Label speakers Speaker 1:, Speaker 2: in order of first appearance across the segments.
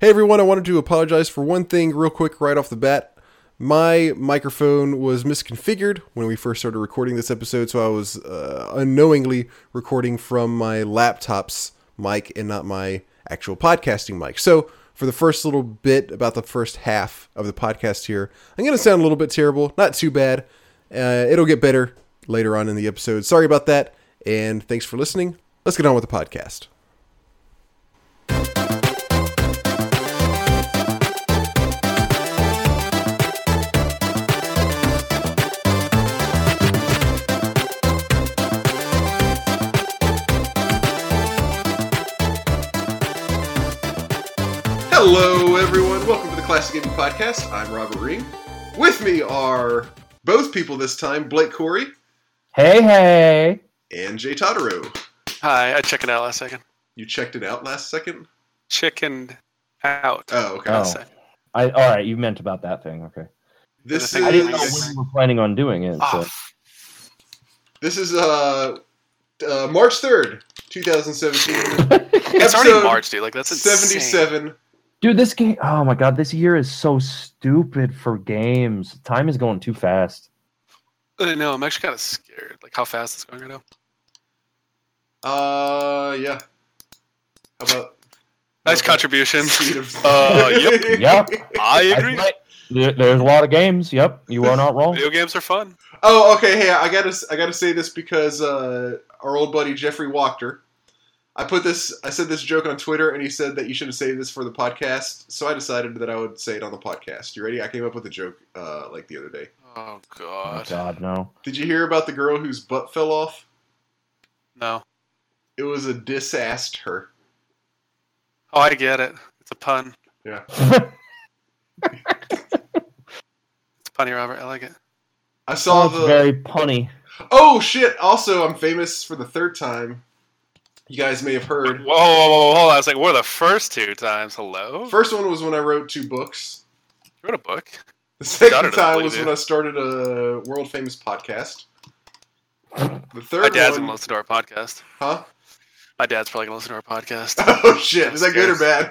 Speaker 1: Hey everyone, I wanted to apologize for one thing real quick right off the bat. My microphone was misconfigured when we first started recording this episode, so I was uh, unknowingly recording from my laptop's mic and not my actual podcasting mic. So, for the first little bit, about the first half of the podcast here, I'm going to sound a little bit terrible. Not too bad. Uh, it'll get better later on in the episode. Sorry about that, and thanks for listening. Let's get on with the podcast. Classic Gaming Podcast. I'm Robert Ring. With me are both people this time Blake Corey
Speaker 2: Hey, hey.
Speaker 1: and Jay Totaro.
Speaker 3: Hi, I checked it out last second.
Speaker 1: You checked it out last second?
Speaker 3: Chickened out.
Speaker 1: Oh, okay.
Speaker 2: Oh. I all right. You meant about that thing. Okay.
Speaker 1: This
Speaker 3: I
Speaker 2: I didn't know
Speaker 1: is
Speaker 2: when you were planning on doing it.
Speaker 3: Ah,
Speaker 2: So.
Speaker 1: this is uh, uh March 3rd, 2017.
Speaker 3: it's already March, dude. Like that's insane.
Speaker 1: 77.
Speaker 2: Dude, this game. Oh my god, this year is so stupid for games. Time is going too fast.
Speaker 3: I know. I'm actually kind of scared. Like how fast it's going right now.
Speaker 1: Uh, yeah. How about
Speaker 3: Nice contribution.
Speaker 1: speed?
Speaker 3: Uh, yep.
Speaker 2: Yep.
Speaker 3: I
Speaker 2: I
Speaker 3: agree.
Speaker 2: might- there- there's a lot of games. Yep, you are not wrong.
Speaker 3: Video games are fun.
Speaker 1: Oh, okay. Hey, I gotta I gotta say this because uh, our old buddy Jeffrey Wachter. I put this. I said this joke on Twitter, and he said that you should have saved this for the podcast. So I decided that I would say it on the podcast. You ready? I came up with a joke uh, like the other day.
Speaker 3: Oh God!
Speaker 2: Oh
Speaker 3: god.
Speaker 2: god, no.
Speaker 1: Did you hear about the girl whose butt fell off?
Speaker 3: No.
Speaker 1: It was a disaster.
Speaker 3: Oh, I get it. It's a pun.
Speaker 1: Yeah.
Speaker 3: It's funny, Robert. I like it.
Speaker 1: I saw
Speaker 2: That's
Speaker 1: the.
Speaker 2: very punny.
Speaker 1: Oh shit! Also, I'm famous for the third time. You guys may have heard.
Speaker 3: Whoa, whoa, whoa, whoa. I was like, we're the first two times. Hello.
Speaker 1: First one was when I wrote two books.
Speaker 3: You wrote a book.
Speaker 1: The second time was
Speaker 3: you.
Speaker 1: when I started a world famous podcast. The third
Speaker 3: My dad's
Speaker 1: one,
Speaker 3: gonna listen to our podcast.
Speaker 1: huh?
Speaker 3: My dad's probably gonna listen to our podcast.
Speaker 1: Oh shit! Is that good or bad?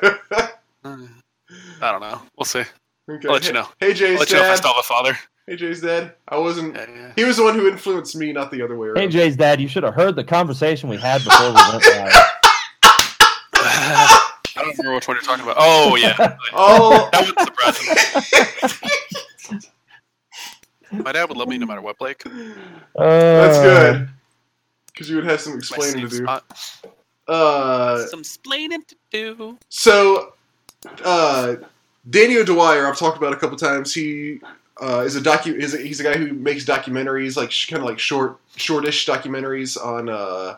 Speaker 3: I don't know. We'll see.
Speaker 1: okay.
Speaker 3: I'll let you know.
Speaker 1: Hey
Speaker 3: I'll let you know if I
Speaker 1: dad.
Speaker 3: still have a father.
Speaker 1: Hey Jay's dad. I wasn't.
Speaker 3: Yeah, yeah.
Speaker 1: He was the one who influenced me, not the other way around.
Speaker 2: Hey, Jay's dad, you should have heard the conversation we had before we went live.
Speaker 3: I don't remember which one you're talking about. Oh yeah,
Speaker 1: Oh,
Speaker 3: that was surprising. My dad would love me no matter what, Blake.
Speaker 1: that's
Speaker 2: Uh,
Speaker 1: good. Because you would have some explaining to do.
Speaker 3: spot.
Speaker 1: Uh,
Speaker 3: Some explaining to do.
Speaker 1: So, uh, Danny O'Dwyer, I've talked about a couple times. He uh, is a docu. Is a, he's a guy who makes documentaries, like sh- kind of like short, shortish documentaries on uh,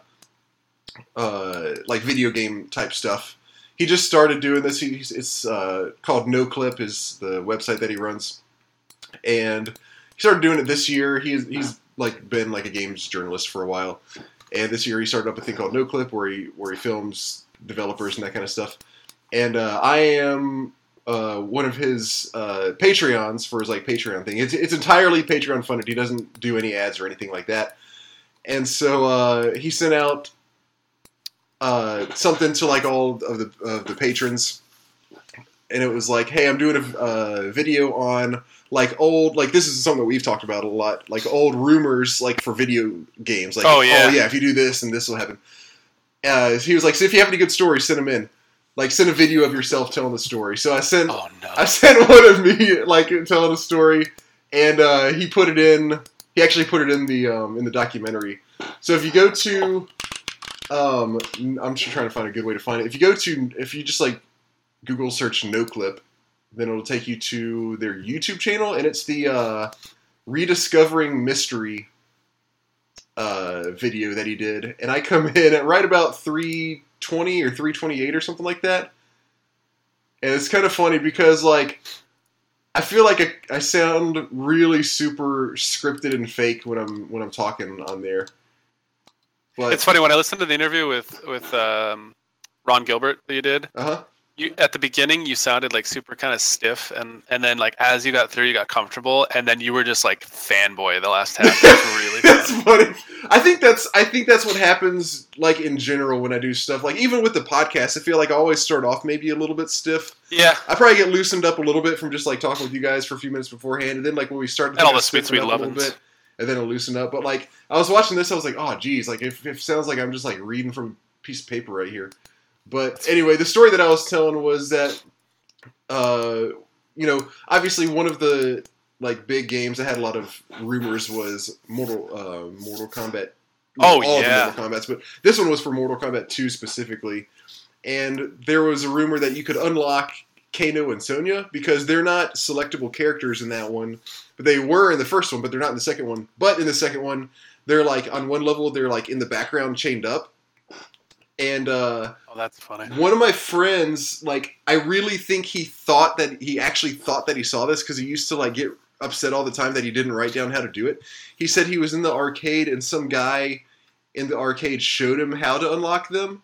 Speaker 1: uh, like video game type stuff. He just started doing this. He's, it's uh, called Noclip, is the website that he runs, and he started doing it this year. He's he's like been like a games journalist for a while, and this year he started up a thing called Noclip, where he where he films developers and that kind of stuff. And uh, I am uh, one of his uh, Patreons for his like Patreon thing. It's, it's entirely Patreon funded. He doesn't do any ads or anything like that. And so uh, he sent out uh, something to like all of the of the patrons, and it was like, "Hey, I'm doing a uh, video on like old like this is something that we've talked about a lot, like old rumors like for video games. Like,
Speaker 3: Oh, yeah.
Speaker 1: oh yeah, if you do this and this will happen." Uh, he was like, "So if you have any good stories, send them in." Like, send a video of yourself telling the story. So I sent
Speaker 3: Oh no.
Speaker 1: I sent one of me like telling a story, and uh, he put it in. He actually put it in the um, in the documentary. So if you go to, um, I'm just trying to find a good way to find it. If you go to, if you just like Google search Noclip, then it'll take you to their YouTube channel, and it's the uh, rediscovering mystery uh, video that he did. And I come in at right about 320 or 328 or something like that. And it's kind of funny because like I feel like I, I sound really super scripted and fake when I'm when I'm talking on there. But
Speaker 3: It's funny when I listened to the interview with with um, Ron Gilbert that you did.
Speaker 1: uh huh.
Speaker 3: You at the beginning you sounded like super kind of stiff, and and then like as you got through, you got comfortable, and then you were just like fanboy the last half. Really
Speaker 1: that's
Speaker 3: fun.
Speaker 1: funny. I think that's I think that's what happens like in general when I do stuff. Like even with the podcast, I feel like I always start off maybe a little bit stiff.
Speaker 3: Yeah,
Speaker 1: I probably get loosened up a little bit from just like talking with you guys for a few minutes beforehand, and then like when we start
Speaker 3: And all the sweet, sweet lovin's.
Speaker 1: and then it'll loosen up. But like I was watching this, I was like, oh geez, like it, it sounds like I'm just like reading from a piece of paper right here. But anyway, the story that I was telling was that, uh, you know, obviously one of the like big games that had a lot of rumors was Mortal uh, Mortal Kombat.
Speaker 3: Oh,
Speaker 1: all
Speaker 3: yeah.
Speaker 1: the Mortal Kombat's, but this one was for Mortal Kombat 2 specifically. And there was a rumor that you could unlock Kano and Sonya because they're not selectable characters in that one, but they were in the first one, but they're not in the second one. But in the second one, they're like on one level, they're like in the background chained up. And uh,
Speaker 3: oh that's funny.
Speaker 1: one of my friends, like, I really think he thought that he actually thought that he saw this because he used to like get upset all the time that he didn't write down how to do it. He said he was in the arcade and some guy in the arcade showed him how to unlock them.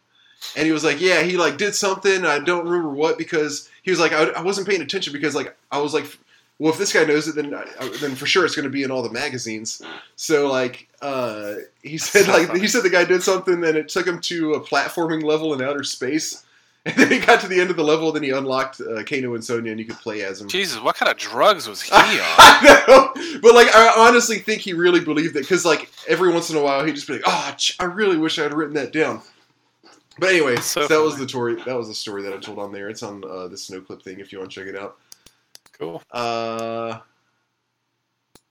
Speaker 1: And he was like, "Yeah, he like did something. I don't remember what because he was like, I, I wasn't paying attention because like I was like, well, if this guy knows it, then then for sure it's going to be in all the magazines. So like, uh, he said like he said the guy did something, and it took him to a platforming level in outer space. And then he got to the end of the level, then he unlocked uh, Kano and Sonya, and you could play as him.
Speaker 3: Jesus, what kind of drugs was he on?
Speaker 1: I know, but like I honestly think he really believed it because like every once in a while he'd just be like, "Oh, I really wish I had written that down." But anyway,
Speaker 3: So
Speaker 1: so that was the story. That was the story that I told on there. It's on uh, the Noclip thing if you want to check it out.
Speaker 3: Cool.
Speaker 1: Uh,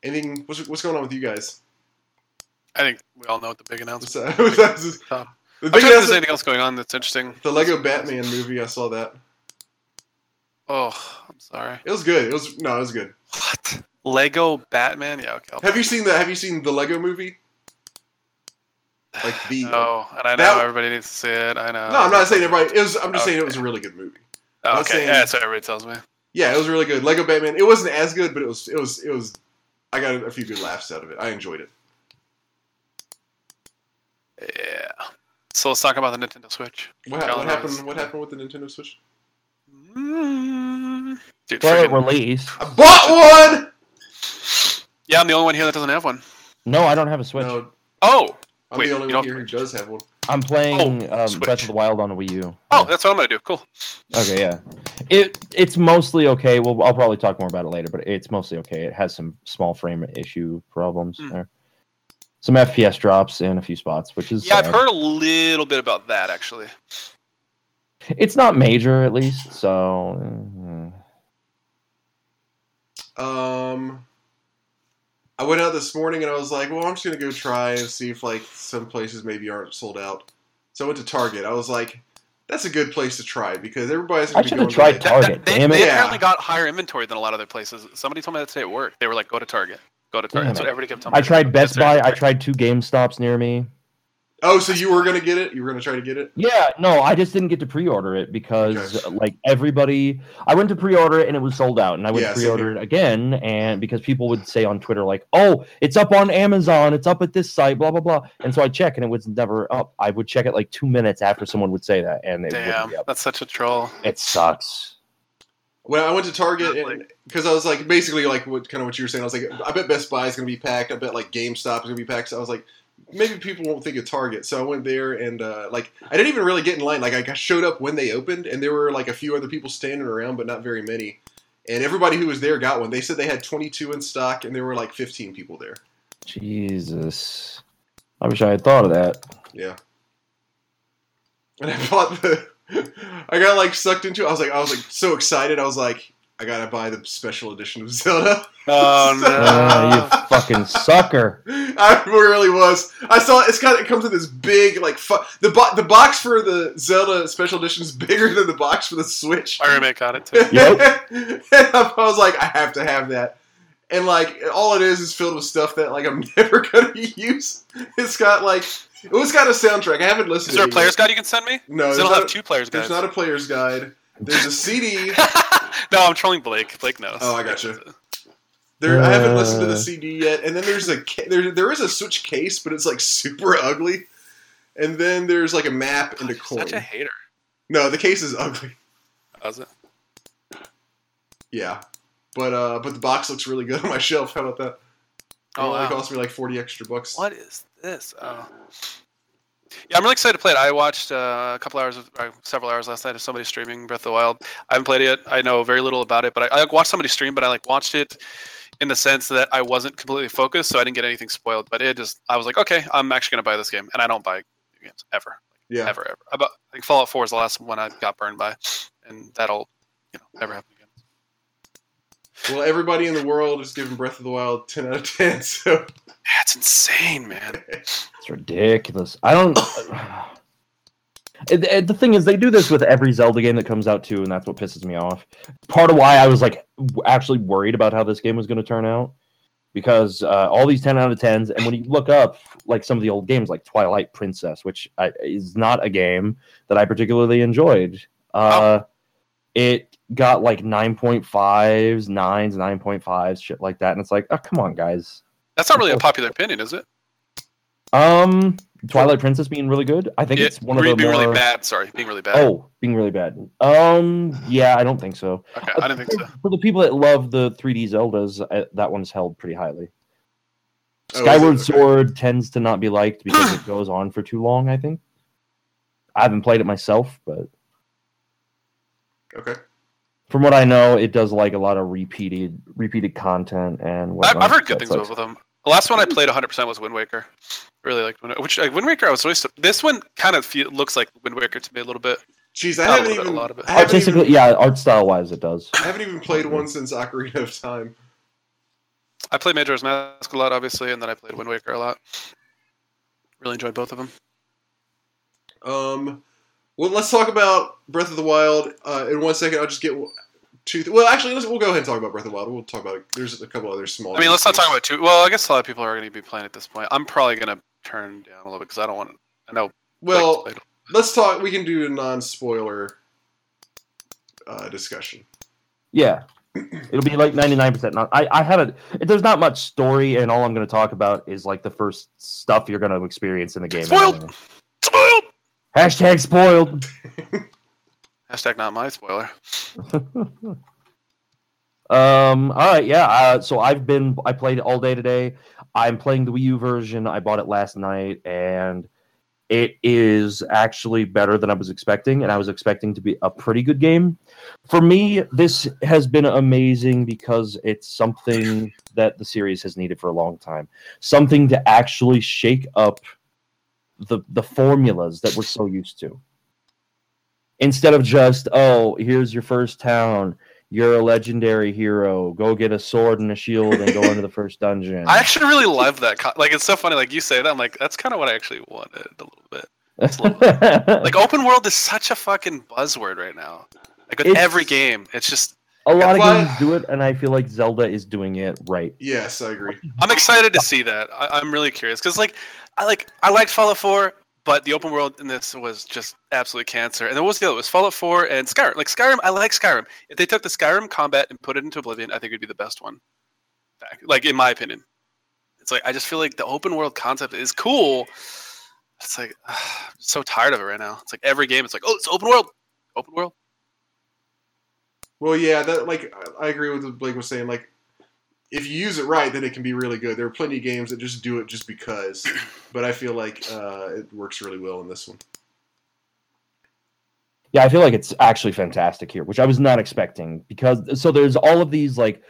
Speaker 1: anything? What's, what's going on with you guys?
Speaker 3: I think we all know what the big announcement.
Speaker 1: that? What's that?
Speaker 3: Top.
Speaker 1: The
Speaker 3: I'm
Speaker 1: big
Speaker 3: if there's anything else going on that's interesting.
Speaker 1: the Lego Batman movie. I saw that.
Speaker 3: Oh, I'm sorry.
Speaker 1: It was good. It was no, it was good.
Speaker 3: What? Lego Batman? Yeah, okay. I'll
Speaker 1: Have you seen the Have you seen the Lego movie? Like the
Speaker 3: No, and I know
Speaker 1: That-
Speaker 3: everybody needs to see it. I know.
Speaker 1: No, I'm not saying everybody. It was. I'm just saying it was a really good movie.
Speaker 3: Oh, okay,
Speaker 1: saying-
Speaker 3: yeah, that's what everybody tells me.
Speaker 1: Yeah, it was really good. Lego Batman. It wasn't as good, but it was. It was. It was. I got a few good laughs out of it. I enjoyed it.
Speaker 3: Yeah. So let's talk about the Nintendo Switch.
Speaker 1: What, ha- what happened? What happened with the Nintendo Switch?
Speaker 3: Mm. Dude,
Speaker 2: Well, it
Speaker 3: freaking-
Speaker 2: released.
Speaker 1: I bought one.
Speaker 3: yeah, I'm the only one here that doesn't have one.
Speaker 2: No, I don't have a Switch.
Speaker 1: No,
Speaker 3: Oh,
Speaker 1: I'm
Speaker 3: Wait,
Speaker 1: the only one here who does have one.
Speaker 2: I'm playing
Speaker 3: Oh,
Speaker 2: um,
Speaker 3: Switch.
Speaker 2: Breath of the Wild on the Wii U.
Speaker 3: oh, that's what I'm gonna do. Cool.
Speaker 2: Okay, yeah. It it's mostly okay. Well, I'll probably talk more about it later, but it's mostly okay. It has some small frame issue problems
Speaker 3: Hmm.
Speaker 2: there. Some FPS drops in a few spots, which is
Speaker 3: Yeah, I've heard a little bit about that actually.
Speaker 2: It's not major, at least. So, mm,
Speaker 1: Um, I went out this morning and I was like, well, I'm just gonna go try and see if like some places maybe aren't sold out. So I went to Target. I was like, that's a good place to try because everybody's
Speaker 2: I
Speaker 1: gonna be
Speaker 2: should
Speaker 1: going
Speaker 2: have tried
Speaker 1: to
Speaker 2: Target.
Speaker 3: that- they,
Speaker 2: damn it!
Speaker 3: they
Speaker 1: Yeah.
Speaker 3: apparently got higher inventory than a lot of other places. Somebody told me that today at work. They were like, "Go to Target. Go to Target."
Speaker 2: Damn
Speaker 3: That's what everybody kept telling me.
Speaker 2: I tried Best Buy. I tried two Game Stops near me.
Speaker 1: Oh, so you were gonna get it? You were gonna try to get it?
Speaker 2: Yeah, no, I just didn't get to pre-order it because like everybody, I went to pre-order it and it was sold out, and I went
Speaker 1: Yeah,
Speaker 2: to pre-order it again, and because people would say on Twitter like, "Oh, it's up on Amazon, it's up at this site, blah blah blah," and so I check and it was never up. I would check it like two minutes after someone would say that, and it
Speaker 3: Damn,
Speaker 2: be up.
Speaker 3: that's such a troll.
Speaker 2: It sucks.
Speaker 1: Well, I went to Target because I was like basically like what kind of what you were saying. I was like, I bet Best Buy is gonna be packed. I bet like GameStop is gonna be packed. So I was like, maybe people won't think of Target. So I went there and uh, like I didn't even really get in line. Like I showed up when they opened, and there were like a few other people standing around, but not very many. And everybody who was there got one. They said they had 22 in stock, and there were like 15 people there.
Speaker 2: Jesus, I wish I had thought of that.
Speaker 1: Yeah. And I bought the. I got like sucked into. it. I was like, I was like so excited. I was like, I gotta buy the special edition of Zelda.
Speaker 3: Oh no!
Speaker 2: Uh, you fucking sucker!
Speaker 1: I really was. I saw it, it's got it comes in this big like fu- the bo- the box for the Zelda special edition is bigger than the box for the Switch.
Speaker 3: My roommate got it too.
Speaker 2: Yep.
Speaker 1: and I was like, I have to have that. And like all it is is filled with stuff that like I'm never gonna use. It's got like it's got a soundtrack. I haven't listened.
Speaker 3: Is there a
Speaker 1: to it
Speaker 3: player's
Speaker 1: yet.
Speaker 3: guide you can send me?
Speaker 1: No,
Speaker 3: it'll
Speaker 1: not,
Speaker 3: have two players
Speaker 1: there's
Speaker 3: guides.
Speaker 1: not a player's guide. There's a CD.
Speaker 3: no, I'm trolling Blake. Blake knows.
Speaker 1: Oh, I gotcha. There, I haven't listened to the. CD yet. And then there's a there, there is a Switch case, but it's like super ugly. And then there's like a map and a coin.
Speaker 3: Such a hater.
Speaker 1: No, the case is ugly.
Speaker 3: How's it?
Speaker 4: Yeah, but uh, but the box looks really good on my shelf. How about that? It
Speaker 3: Oh,
Speaker 4: only
Speaker 3: wow.
Speaker 4: cost me like forty extra bucks.
Speaker 3: What is this? Oh. Yeah, I'm really excited to play it. I watched uh, a couple hours, of, uh, several hours last night of somebody streaming Breath of the Wild. I haven't played it yet. I know very little about it, but I, I watched somebody stream. But I like watched it in the sense that I wasn't completely focused, so I didn't get anything spoiled. But it just, I was like, okay, I'm actually gonna buy this game, and I don't buy games ever,
Speaker 4: Yeah,
Speaker 3: ever, ever. About, I think Fallout 4 is the last one I got burned by, and that'll, you know, never happen.
Speaker 4: Well, everybody in the world is giving Breath of the Wild ten out of ten. So
Speaker 3: That's insane, man.
Speaker 2: It's ridiculous. I don't. And- and the thing is, they do this with every Zelda game that comes out too, and that's what pisses me off. Part of why I was like actually worried about how this game was going to turn out, because uh, all these ten out of tens, and when you look up like some of the old games, like Twilight Princess, which I, is not a game that I particularly enjoyed, uh, it got like nine point fives, nines, nine point fives, shit like that, and it's like, oh come on, guys.
Speaker 3: That's not really a popular opinion, is it?
Speaker 2: Um, Twilight Princess being really good. I think
Speaker 3: Yeah,
Speaker 2: it's one of
Speaker 3: re-
Speaker 2: the
Speaker 3: being
Speaker 2: more.
Speaker 3: really bad. Sorry, being really bad.
Speaker 2: Oh, being really bad. Um, yeah, I don't think so.
Speaker 3: okay, I don't think so.
Speaker 2: For the people that love the 3D Zeldas, uh, that one's held pretty highly.
Speaker 4: Oh, is it?
Speaker 2: Skyward
Speaker 4: Okay.
Speaker 2: Sword tends to not be liked because it goes on for too long. I think. I haven't played it myself, but
Speaker 4: okay,
Speaker 2: from what I know, it does like a lot of repeated repeated content and.
Speaker 3: I've,
Speaker 2: whatnot.
Speaker 3: I've heard good
Speaker 2: That
Speaker 3: things
Speaker 2: sucks.
Speaker 3: about them. The last one I played 100% was Wind Waker. Really liked Wind Waker. Which like, Wind Waker, I was always this one kind of feel, looks like Wind Waker to me a little bit.
Speaker 4: jeez, I
Speaker 3: Not a
Speaker 4: haven't
Speaker 3: little bit, a
Speaker 4: even
Speaker 3: lot of it.
Speaker 4: I haven't
Speaker 2: Artistically,
Speaker 4: even,
Speaker 2: yeah, art style wise, it does.
Speaker 4: I haven't even played one since Ocarina of Time.
Speaker 3: I played Majora's Mask a lot, obviously, and then I played Wind Waker a lot. Really enjoyed both of them.
Speaker 4: Um, well, let's talk about Breath of the Wild uh, in one second. I'll just get two. Th- well, actually, let's, we'll go ahead and talk about Breath of the Wild. We'll talk about it. There's a couple other small.
Speaker 3: I mean, let's not talk about two. Well, I guess a lot of people are going to be playing at this point. I'm probably going to turn down a little bit because I don't want. I know.
Speaker 4: Well,
Speaker 3: Blake's played-
Speaker 4: let's talk. We can do a non-spoiler uh, discussion.
Speaker 2: Yeah. It'll be like 99% not. I, I have it. There's not much story, and all I'm going to talk about is like the first stuff you're going to experience in the game.
Speaker 3: Spoiled! spoiled.
Speaker 2: Hashtag spoiled.
Speaker 3: Hashtag not my spoiler.
Speaker 2: Um. All right. Yeah. Uh, so I've been. I played it all day today. I'm playing the Wii U version. I bought it last night, and it is actually better than I was expecting. And I was expecting to be a pretty good game. For me, this has been amazing because it's something that the series has needed for a long time. Something to actually shake up the the formulas that we're so used to. Instead of just, oh, here's your first town you're a legendary hero. Go get a sword and a shield and go into the first dungeon.
Speaker 3: I actually really love that. Co- like, it's so funny. Like you say that, I'm like, that's kind of what I actually wanted a little bit. Like, open world is such a fucking buzzword right now. Like with
Speaker 2: It's-
Speaker 3: every game, it's just.
Speaker 2: A lot of games do it, and I feel like Zelda is doing it right.
Speaker 4: Yes, I agree.
Speaker 3: I'm excited to see that. I, I'm really curious because, like, I like I liked Fallout 4, but the open world in this was just absolute cancer. And then what was the other? It was Fallout 4 and Skyrim. Like Skyrim, I like Skyrim. If they took the Skyrim combat and put it into Oblivion, I think it'd be the best one. Back, like in my opinion, it's like I just feel like the open world concept is cool. It's like I'm so tired of it right now. It's like every game, it's like, oh, it's open world, open world.
Speaker 4: Well, yeah, that like I I agree with what Blake was saying. Like, if you use it right, then it can be really good. There are plenty of games that just do it just because, but I feel like uh, it works really well in this one.
Speaker 2: Yeah, I feel like it's actually fantastic here, which I was not expecting because so there's all of these like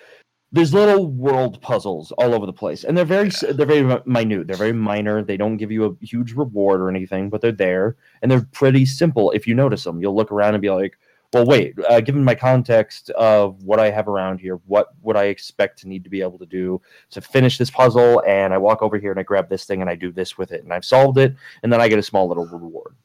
Speaker 2: there's little world puzzles all over the place, and they're very s they're very minute. They're very minor. They don't give you a huge reward or anything, but they're there and they're pretty simple. If you notice them, you'll look around and be like, "Well, wait. Uh, given my context of what I have around here, what would I expect to need to be able to do to finish this puzzle?" And I walk over here and I grab this thing and I do this with it, and I've solved it, and then I get a small little reward.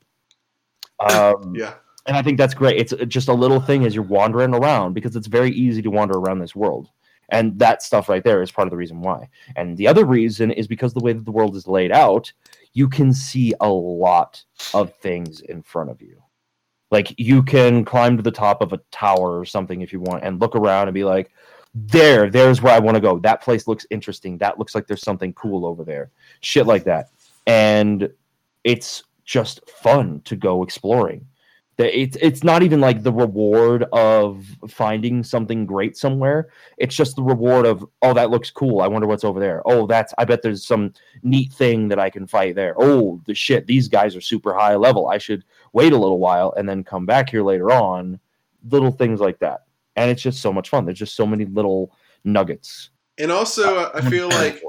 Speaker 2: Um,
Speaker 4: Yeah,
Speaker 2: and I think that's great. It's uh, just a little thing as you're wandering around because it's very easy to wander around this world. And that stuff right there is part of the reason why. And the other reason is because the way that the world is laid out, you can see a lot of things in front of you. Like you can climb to the top of a tower or something if you want and look around and be like, there, there's where I want to go. That place looks interesting. That looks like there's something cool over there. Shit like that. And it's just fun to go exploring it's it's not even like the reward of finding something great somewhere. It's just the reward of oh that looks cool. I wonder what's over there. Oh that's I bet there's some neat thing that I can fight there. Oh the shit these guys are super high level. I should wait a little while and then come back here later on. Little things like that, and it's just so much fun. There's just so many little nuggets.
Speaker 1: And also, uh, I feel like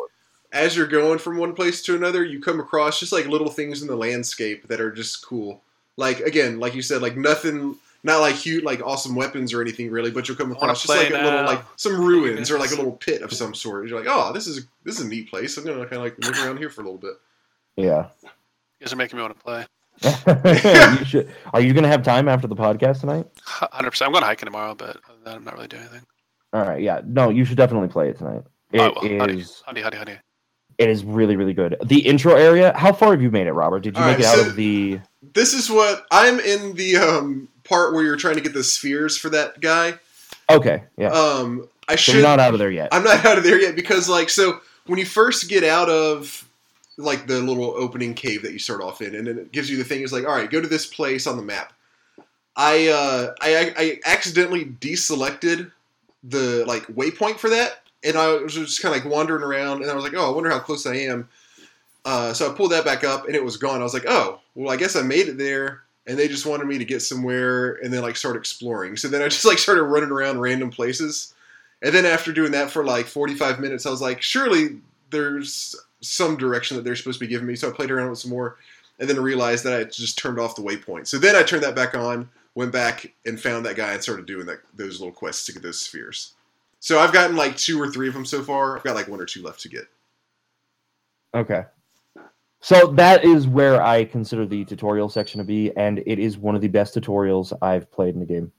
Speaker 1: as you're going from one place to another, you come across just like little things in the landscape that are just cool. Like again, like you said, like nothing, not like huge, like awesome weapons or anything really, but you'll come across just
Speaker 3: play
Speaker 1: like a little, like some ruins or like a little pit of some sort. You're like, oh, this is this is a neat place. I'm gonna kind of like look around here for a little bit.
Speaker 2: Yeah.
Speaker 3: You guys are making me want to play.
Speaker 2: you should, are you going to have time after the podcast tonight?
Speaker 3: Hundred percent. I'm going hiking tomorrow, but other than that, I'm not really doing anything.
Speaker 2: All right. Yeah. No, you should definitely play it tonight. It
Speaker 3: Oh, well, honey,
Speaker 2: is-
Speaker 3: honey, honey, honey.
Speaker 2: It is really, really good. The intro area. How far have you made it, Robert? Did you
Speaker 1: All
Speaker 2: make
Speaker 1: right,
Speaker 2: it out
Speaker 1: so-
Speaker 2: of the?
Speaker 1: This is what I'm in the um, part where you're trying to get the spheres for that guy.
Speaker 2: Okay. Yeah.
Speaker 1: Um, I
Speaker 2: so
Speaker 1: should.
Speaker 2: you're not out of there yet.
Speaker 1: I'm not out of there yet because like so when you first get out of like the little opening cave that you start off in, and then it gives you the thing is like, all right, go to this place on the map. I uh, I, I accidentally deselected the like waypoint for that, and I was just kind of like wandering around, and I was like, oh, I wonder how close I am. Uh, so I pulled that back up, and it was gone. I was like, oh, well, I guess I made it there, and they just wanted me to get somewhere, and then like start exploring. So then I just like started running around random places. And then after doing that for like 45 minutes, I was like, surely there's some direction that they're supposed to be giving me. So I played around with some more and then realized that I just turned off the waypoint. So then I turned that back on, went back and found that guy and started doing that, those little quests to get those spheres. So I've gotten like two or three of them so far. I've got like one or two left to get.
Speaker 2: Okay. So that is where I consider the tutorial section to be, and it is one of the best tutorials I've played in the game.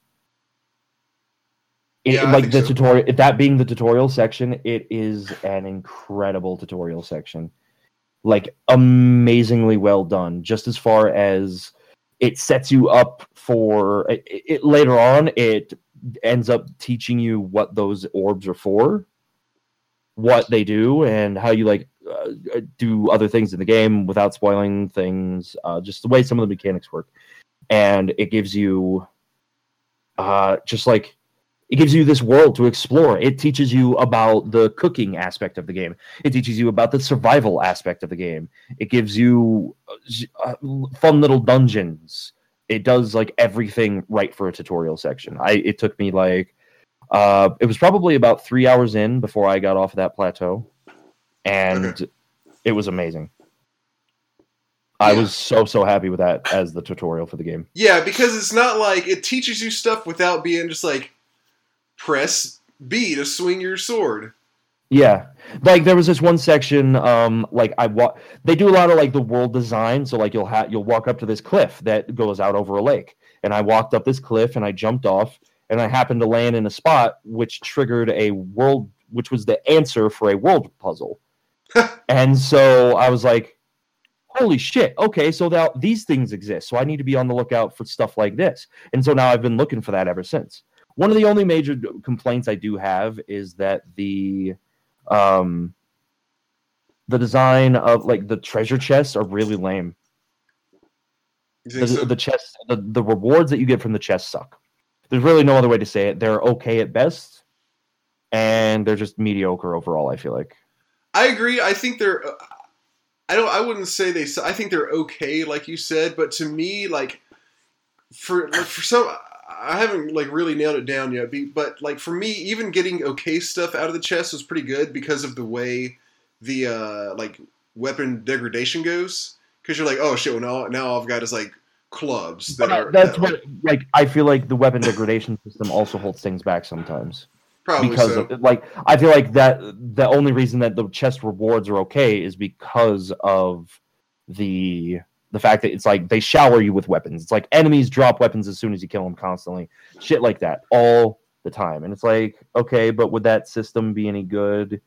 Speaker 2: It,
Speaker 1: Yeah,
Speaker 2: like the
Speaker 1: so.
Speaker 2: tutorial, that being the tutorial section, it is an incredible tutorial section. Like amazingly well done. Just as far as it sets you up for it, it later on, it ends up teaching you what those orbs are for, what they do, and how you like uh, do other things in the game without spoiling things. Uh, just the way some of the mechanics work, and it gives you, uh, just like it gives you this world to explore. It teaches you about the cooking aspect of the game. It teaches you about the survival aspect of the game. It gives you uh, uh, fun little dungeons. It does like everything right for a tutorial section. I it took me like uh it was probably about 3 hours in before I got off of that plateau and
Speaker 1: Okay.
Speaker 2: it was amazing. I was so so happy with that as the tutorial for the game.
Speaker 1: Yeah, because it's not like it teaches you stuff without being just like press B to swing your sword.
Speaker 2: Yeah, like there was this one section, um, like I wa- they do a lot of like the world design. So like you'll have you'll walk up to this cliff that goes out over a lake, and I walked up this cliff and I jumped off, and I happened to land in a spot which triggered a world, which was the answer for a world puzzle, and so I was like, holy shit, okay, so now these things exist, so I need to be on the lookout for stuff like this, and so now I've been looking for that ever since. One of the only major complaints I do have is that the um the design of like the treasure chests are really lame the,
Speaker 1: so?
Speaker 2: the chests the, the rewards that you get from the chests suck there's really no other way to say it they're okay at best and they're just mediocre overall i feel like
Speaker 1: I agree. I think they're. uh, I don't. I wouldn't say they. I think they're okay, like you said. But to me, like for for some, I haven't like really nailed it down yet. But like for me, even getting okay stuff out of the chest was pretty good because of the way the uh like weapon degradation goes. Because you're like, oh shit, well now now I've got is like clubs that are.
Speaker 2: that's
Speaker 1: that-
Speaker 2: what like i feel like the weapon degradation system also holds things back sometimes
Speaker 1: probably
Speaker 2: because
Speaker 1: so.
Speaker 2: of, like i feel like that the only reason that the chest rewards are okay is because of the the fact that it's like they shower you with weapons it's like enemies drop weapons as soon as you kill them constantly shit like that all the time and it's like okay but would that system be any good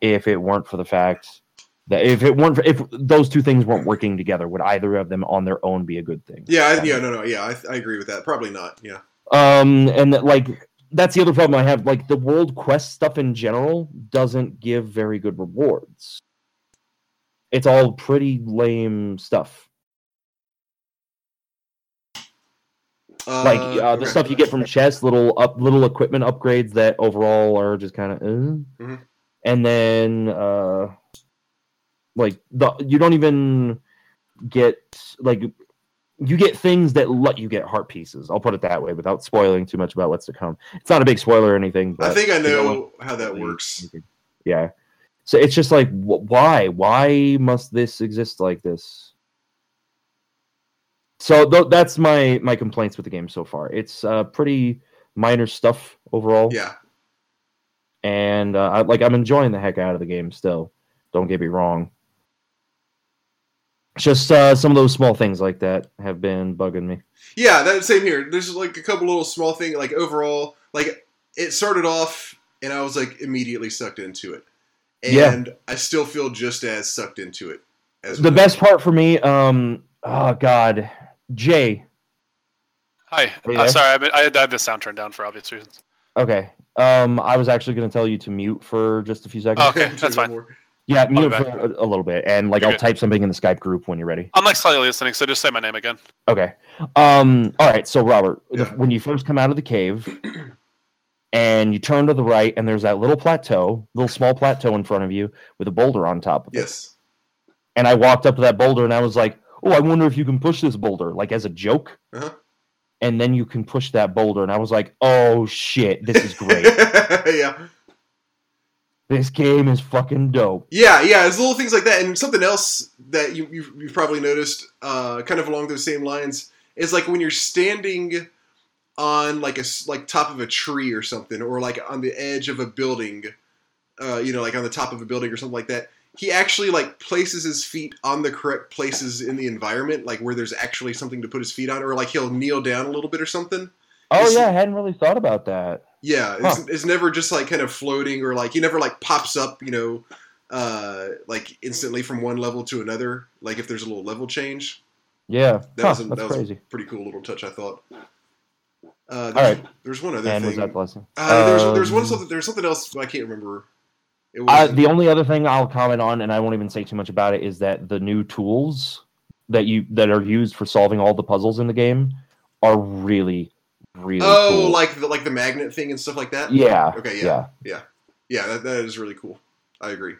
Speaker 2: if it weren't for the fact that if it weren't for, if those two things weren't working together would either of them on their own be a good thing
Speaker 1: yeah, I, yeah, no, no, yeah, I, I agree with that. Probably not. Yeah.
Speaker 2: um, and that, like that's the other problem I have. Like the world quest stuff in general doesn't give very good rewards. It's all pretty lame stuff. Like uh, the stuff you get from chests, little up, little equipment upgrades that overall are just kind of,
Speaker 1: Mhm.
Speaker 2: and then uh, like the you don't even get like you get things that let you get heart pieces. I'll put it that way without spoiling too much about what's to come. It's not a big spoiler or anything. But
Speaker 1: I think I
Speaker 2: know,
Speaker 1: how that works.
Speaker 2: Yeah. So it's just like, wh- why? Why must this exist like this? So th- that's my my complaints with the game so far. It's uh, pretty minor stuff overall,
Speaker 1: Yeah,
Speaker 2: and uh, I, like I'm enjoying the heck out of the game still. Don't get me wrong. Just uh, some of those small things like that have been bugging me.
Speaker 1: yeah. That same here. There's like a couple little small things. Like overall, like it started off, and I was like immediately sucked into it,
Speaker 2: Yeah.
Speaker 1: and I still feel just as sucked into it. As
Speaker 2: The best part for me, um, oh god, Jay.
Speaker 3: Hi.
Speaker 2: Are you
Speaker 3: Uh, sorry, I, been- I had I the sound turned down for obvious reasons.
Speaker 2: Okay. Um, I was actually going to tell you to mute for just a few seconds.
Speaker 3: Oh, okay, that's fine.
Speaker 2: Yeah, mute for a, a little bit, and like
Speaker 3: You're
Speaker 2: I'll
Speaker 3: good.
Speaker 2: type something in the Skype group when you're ready.
Speaker 3: I'm like slightly listening, so just say my name again.
Speaker 2: Okay. Um. All right. So Robert, the- when you first come out of the cave, and you turn to the right, and there's that little plateau, little small plateau in front of you with a boulder on top of it.
Speaker 1: Yes.
Speaker 2: And I walked up to that boulder, and I was like, "Oh, I wonder if you can push this boulder, like as a joke."
Speaker 1: Uh-huh.
Speaker 2: And then you can push that boulder, and I was like, "Oh shit, this is great!
Speaker 1: yeah.
Speaker 2: this game is fucking dope."
Speaker 1: Yeah, yeah, it's little things like that, and something else that you, you've, you've probably noticed, uh, kind of along those same lines, is like when you're standing on like a like top of a tree or something, or like on the edge of a building, uh, you know, like on the top of a building or something like that. He actually like places his feet on the correct places in the environment, like where there's actually something to put his feet on, or like he'll kneel down a little bit or something.
Speaker 2: Oh
Speaker 1: It's-
Speaker 2: yeah, I hadn't really thought about that.
Speaker 1: Yeah, it's,
Speaker 2: Huh.
Speaker 1: it's never just like kind of floating or like he never like pops up, you know, uh, like instantly from one level to another. Like if there's a little level change,
Speaker 2: Yeah,
Speaker 1: that
Speaker 2: Huh,
Speaker 1: was a,
Speaker 2: that's
Speaker 1: that was
Speaker 2: crazy.
Speaker 1: a pretty cool little touch. I thought. Uh, there's,
Speaker 2: right.
Speaker 1: there's one other
Speaker 2: And was that blessing?
Speaker 1: uh, there's there's one
Speaker 2: Um,
Speaker 1: something there's something else I can't remember.
Speaker 2: Uh, the only other thing I'll comment on, and I won't even say too much about it, is that the new tools that you that are used for solving all the puzzles in the game are really, really
Speaker 1: oh
Speaker 2: cool.
Speaker 1: like the like the magnet thing and stuff like that.
Speaker 2: yeah,
Speaker 1: Okay,
Speaker 2: yeah,
Speaker 1: yeah. Yeah, that, that is really cool. I agree.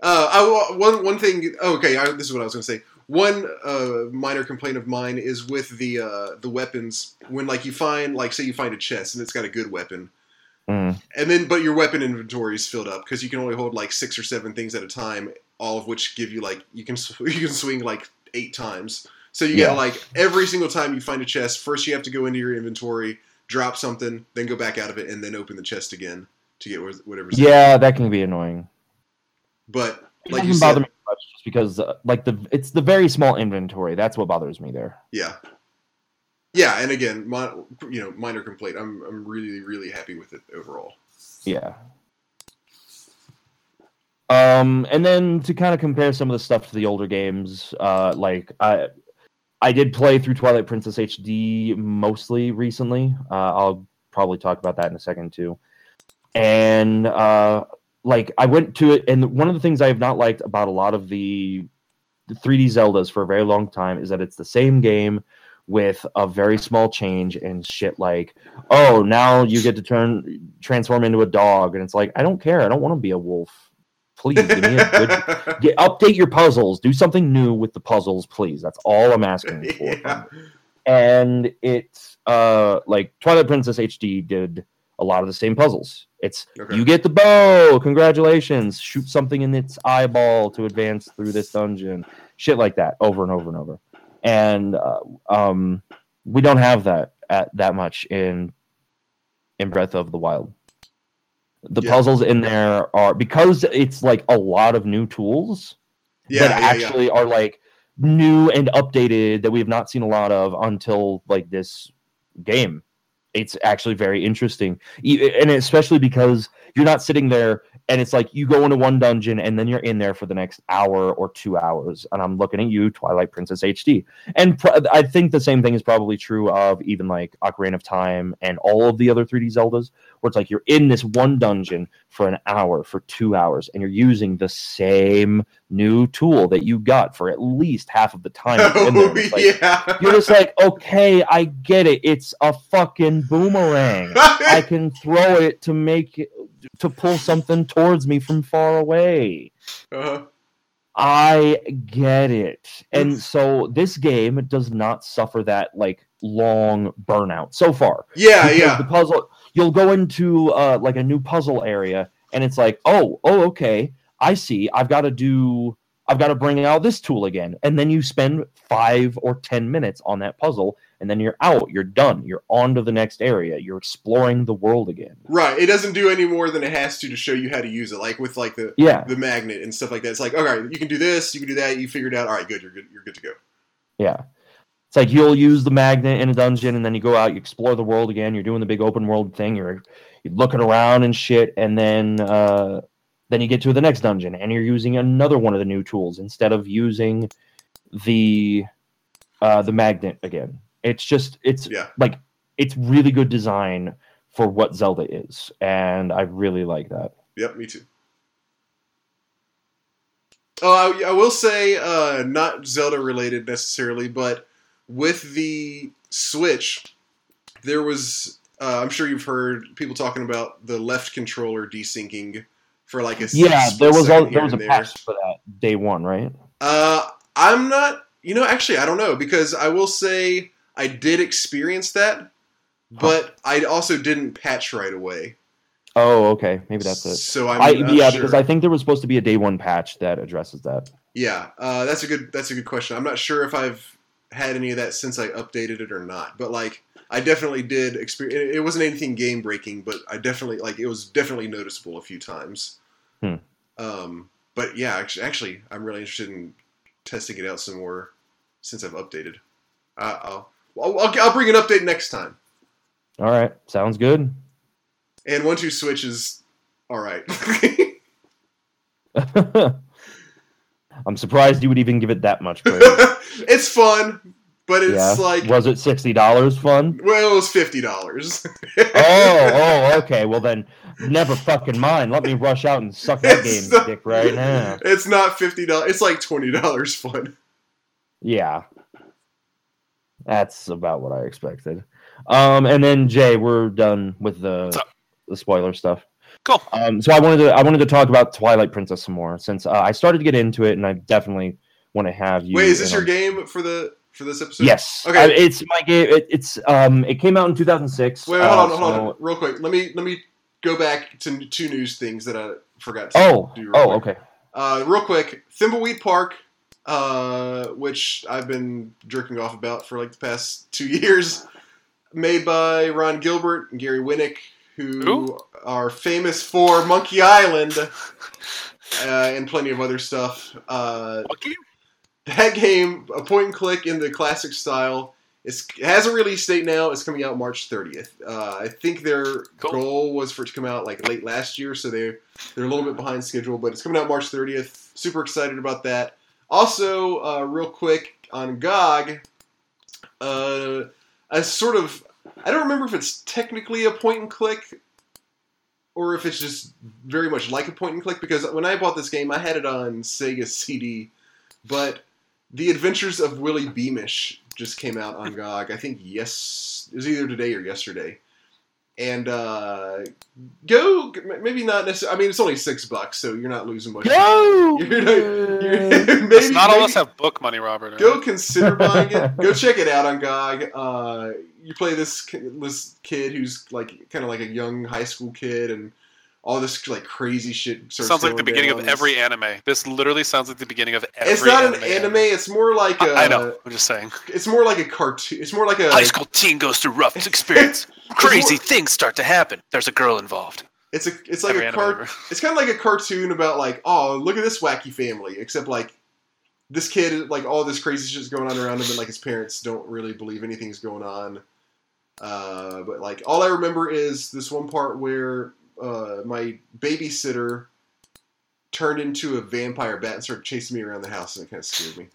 Speaker 1: Uh, I, one one thing. Okay, I, this is what I was going to say. One uh, minor complaint of mine is with the uh, the weapons. When like you find like say you find a chest and it's got a good weapon,
Speaker 2: Mm.
Speaker 1: and then but your weapon inventory is filled up because you can only hold like six or seven things at a time, all of which give you like you can sw- you can swing like eight times. So you
Speaker 2: Yeah.
Speaker 1: get like every single time you find a chest, first you have to go into your inventory, drop something, then go back out of it, and then open the chest again to get whatever.
Speaker 2: yeah. That can be annoying.
Speaker 1: But
Speaker 2: It
Speaker 1: like
Speaker 2: doesn't
Speaker 1: you said,
Speaker 2: bother me much just because uh, like the it's the very small inventory. That's what bothers me there.
Speaker 1: yeah, yeah, and again, you know, minor complaint. I'm I'm really really happy with it overall.
Speaker 2: Yeah. Um, and then to kind of compare some of the stuff to the older games, uh, like I, I did play through Twilight Princess HD mostly recently. Uh, I'll probably talk about that in a second too. And uh, like I went to it, and one of the things I have not liked about a lot of the 3D Zeldas for a very long time is that it's the same game with a very small change and shit like oh now you get to turn transform into a dog. And it's like i don't care. I don't want to be a wolf. Please give me a good get, update your puzzles. Do something new with the puzzles please. That's all i'm asking for.
Speaker 1: Yeah.
Speaker 2: and it's uh like twilight princess hd did a lot of the same puzzles. It's
Speaker 1: Okay.
Speaker 2: you get the bow. Congratulations. Shoot something in its eyeball to advance through this dungeon. Shit like that over and over and over and uh, um we don't have that at that much in in breath of the wild the
Speaker 1: Yeah.
Speaker 2: puzzles in there are because it's like a lot of new tools
Speaker 1: Yeah,
Speaker 2: that
Speaker 1: yeah,
Speaker 2: actually are like new and updated that we have not seen a lot of until like this game. It's actually very interesting, and especially because you're not sitting there and it's like you go into one dungeon and then you're in there for the next hour or two hours. And I'm looking at you, Twilight Princess HD, and pr- I think the same thing is probably true of even like Ocarina of Time and all of the other 3D Zeldas, where it's like you're in this one dungeon for an hour, for two hours, and you're using the same new tool that you got for at least half of the time. you're in there.
Speaker 1: Oh,
Speaker 2: like-
Speaker 1: yeah.
Speaker 2: You're just like, okay, I get it. It's a fucking boomerang. I can throw it to make it, to pull something towards me from far away.
Speaker 1: uh-huh.
Speaker 2: I get it. And so this game does not suffer that like long burnout so far.
Speaker 1: Yeah, yeah.
Speaker 2: The puzzle you'll go into uh like a new puzzle area and it's like, "Oh, oh okay. I see. I've got to do I've got to bring out this tool again." And then you spend 5 or 10 minutes on that puzzle and then you're out, you're done. You're on to the next area. You're exploring the world again.
Speaker 1: Right. It doesn't do any more than it has to to show you how to use it. Like with like the
Speaker 2: Yeah.
Speaker 1: the magnet and stuff like that. It's like, okay, you can do this, you can do that. You figured out. All right, good. You're good. You're good to go.
Speaker 2: Yeah. It's like you'll use the magnet in a dungeon and then you go out, you explore the world again, you're doing the big open world thing, you're you're looking around and shit, and then uh then you get to the next dungeon and you're using another one of the new tools instead of using the uh the magnet again. It's just it's
Speaker 1: Yeah.
Speaker 2: like it's really good design for what Zelda is, and I really like that.
Speaker 1: Yep. Me too. Oh, I, I will say, uh, not Zelda related necessarily, but with the Switch, there was. Uh, I'm sure you've heard people talking about the left controller desyncing for like a
Speaker 2: Yeah, there was a, there was a
Speaker 1: there.
Speaker 2: patch for that day one, right?
Speaker 1: Uh, I'm not. You know, actually, I don't know because I will say I did experience that, but I also didn't patch right away.
Speaker 2: Oh, okay, maybe that's it.
Speaker 1: So I'm
Speaker 2: I, yeah,
Speaker 1: sure.
Speaker 2: because I think there was supposed to be a day one patch that addresses that.
Speaker 1: yeah, uh, that's a good. That's a good question. I'm not sure if I've had any of that since I updated it or not. But like, I definitely did experience. It, wasn't anything game breaking, but I definitely like it was definitely noticeable a few times.
Speaker 2: Hmm.
Speaker 1: Um, but yeah, actually, actually, I'm really interested in testing it out some more since I've updated. Uh, I'll, I'll I'll I'll bring an update next time.
Speaker 2: All right, sounds good.
Speaker 1: And 1-2-Switch is all right.
Speaker 2: I'm surprised you would even give it that much praise.
Speaker 1: it's fun, but it's
Speaker 2: yeah.
Speaker 1: like
Speaker 2: was it sixty dollars fun?
Speaker 1: well, it was fifty dollars.
Speaker 2: Oh, oh, okay. Well then, never fucking mind. Let me rush out and suck that
Speaker 1: It's
Speaker 2: game's
Speaker 1: not-
Speaker 2: dick right now.
Speaker 1: It's not fifty dollars. It's like twenty dollars fun.
Speaker 2: Yeah, that's about what I expected. Um, and then Jay, we're done with the the spoiler stuff.
Speaker 3: Cool.
Speaker 2: Um, so I wanted to I wanted to talk about Twilight Princess some more since uh, I started to get into it, and I definitely want to have you.
Speaker 1: Wait, is this
Speaker 2: in
Speaker 1: your
Speaker 2: on-
Speaker 1: game for the for this episode?
Speaker 2: Yes.
Speaker 1: Okay.
Speaker 2: I- it's my game. It, it's um. It came out in 2006.
Speaker 1: Wait, hold
Speaker 2: uh,
Speaker 1: on, hold on,
Speaker 2: so-
Speaker 1: real quick. Let me let me go back to two news things that I forgot. to
Speaker 2: Oh.
Speaker 1: do real
Speaker 2: Oh.
Speaker 1: quick.
Speaker 2: Okay.
Speaker 1: Uh, real quick, Thimbleweed Park, uh, which I've been jerking off about for like the past two years, made by Ron Gilbert and Gary Winnick, who
Speaker 3: Who?
Speaker 1: are famous for Monkey Island uh, and plenty of other stuff. Uh,
Speaker 3: Lucky?
Speaker 1: That game, a point and click in the classic style, it's, it has a release date now. It's coming out March 30th. Uh, I think their
Speaker 3: Cool.
Speaker 1: goal was for it to come out like late last year, so they they're a little bit behind schedule, but it's coming out March 30th. Super excited about that. Also, uh, real quick on GOG, uh, a sort of I don't remember if it's technically a point and click or if it's just very much like a point and click because when I bought this game, I had it on Sega CD, but The Adventures of Willie Beamish just came out on GOG. I think yes, it was either today or yesterday. And uh, go maybe not necessarily. I mean, it's only six bucks, so you're not losing much.
Speaker 2: Go.
Speaker 1: You're not, you're, maybe,
Speaker 3: It's not all of us have book money, Robert.
Speaker 1: Go
Speaker 3: right?
Speaker 1: consider buying it. Go check it out on GOG. Uh, you play this this kid who's like kind of like a young high school kid, and all this like crazy shit.
Speaker 3: Sounds like the beginning of every anime. This literally sounds like the beginning of every.
Speaker 1: It's not an
Speaker 3: anime.
Speaker 1: anime. It's more like a.
Speaker 3: I, I know. I'm just saying.
Speaker 1: It's more like a cartoon. It's more like a.
Speaker 3: High school teen goes through rough experience. Crazy
Speaker 1: more-
Speaker 3: things start to happen. There's a girl involved.
Speaker 1: It's a. It's like
Speaker 3: Every
Speaker 1: a car. It's kind of like a cartoon about like, oh, look at this wacky family. Except like, this kid, like all this crazy shit's going on around him, and like his parents don't really believe anything's going on. Uh, but like, all I remember is this one part where uh, my babysitter turned into a vampire bat and started chasing me around the house, and it kind of scared me.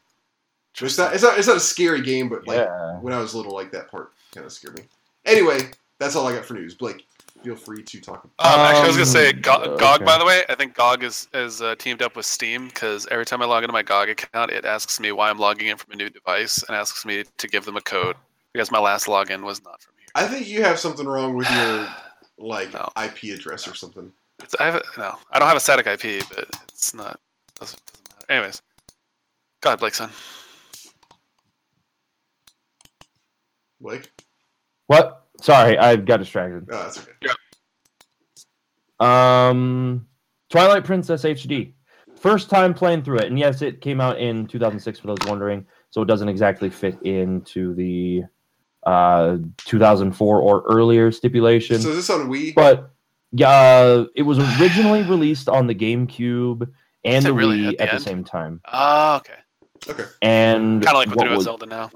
Speaker 1: It's not. It's not. It's not a scary game, but like
Speaker 2: Yeah.
Speaker 1: when I was little, like that part kind of scared me. Anyway, that's all I got for news. Blake.
Speaker 4: feel free to talk.
Speaker 3: Um, actually, I was gonna say
Speaker 2: Um,
Speaker 3: Go- GOG.
Speaker 2: okay.
Speaker 3: By the way, I think GOG is is uh, teamed up with Steam because every time I log into my GOG account, it asks me why I'm logging in from a new device and asks me to give them a code because my last login was not from here.
Speaker 4: I think you have something wrong with your like
Speaker 3: No.
Speaker 4: IP address or something.
Speaker 3: It's, I have a, no, I don't have a static IP, but it's not doesn't, doesn't matter. Anyways, God, ahead, Blake, son.
Speaker 4: Blake,
Speaker 2: What? Sorry, I got distracted.
Speaker 4: oh, that's okay.
Speaker 2: Um, Twilight Princess HD. First time playing through it, and yes, it came out in 2006 for those wondering, so it doesn't exactly fit into the uh 2004 or earlier stipulation.
Speaker 4: So is this on Wii?
Speaker 2: but yeah, uh, it was originally released on the GameCube and the
Speaker 3: really
Speaker 2: Wii
Speaker 3: at the
Speaker 2: at the same time.
Speaker 3: Oh, okay.
Speaker 4: Okay.
Speaker 2: And
Speaker 3: Kind of like what
Speaker 2: what
Speaker 3: they're with
Speaker 2: was-
Speaker 3: Zelda now.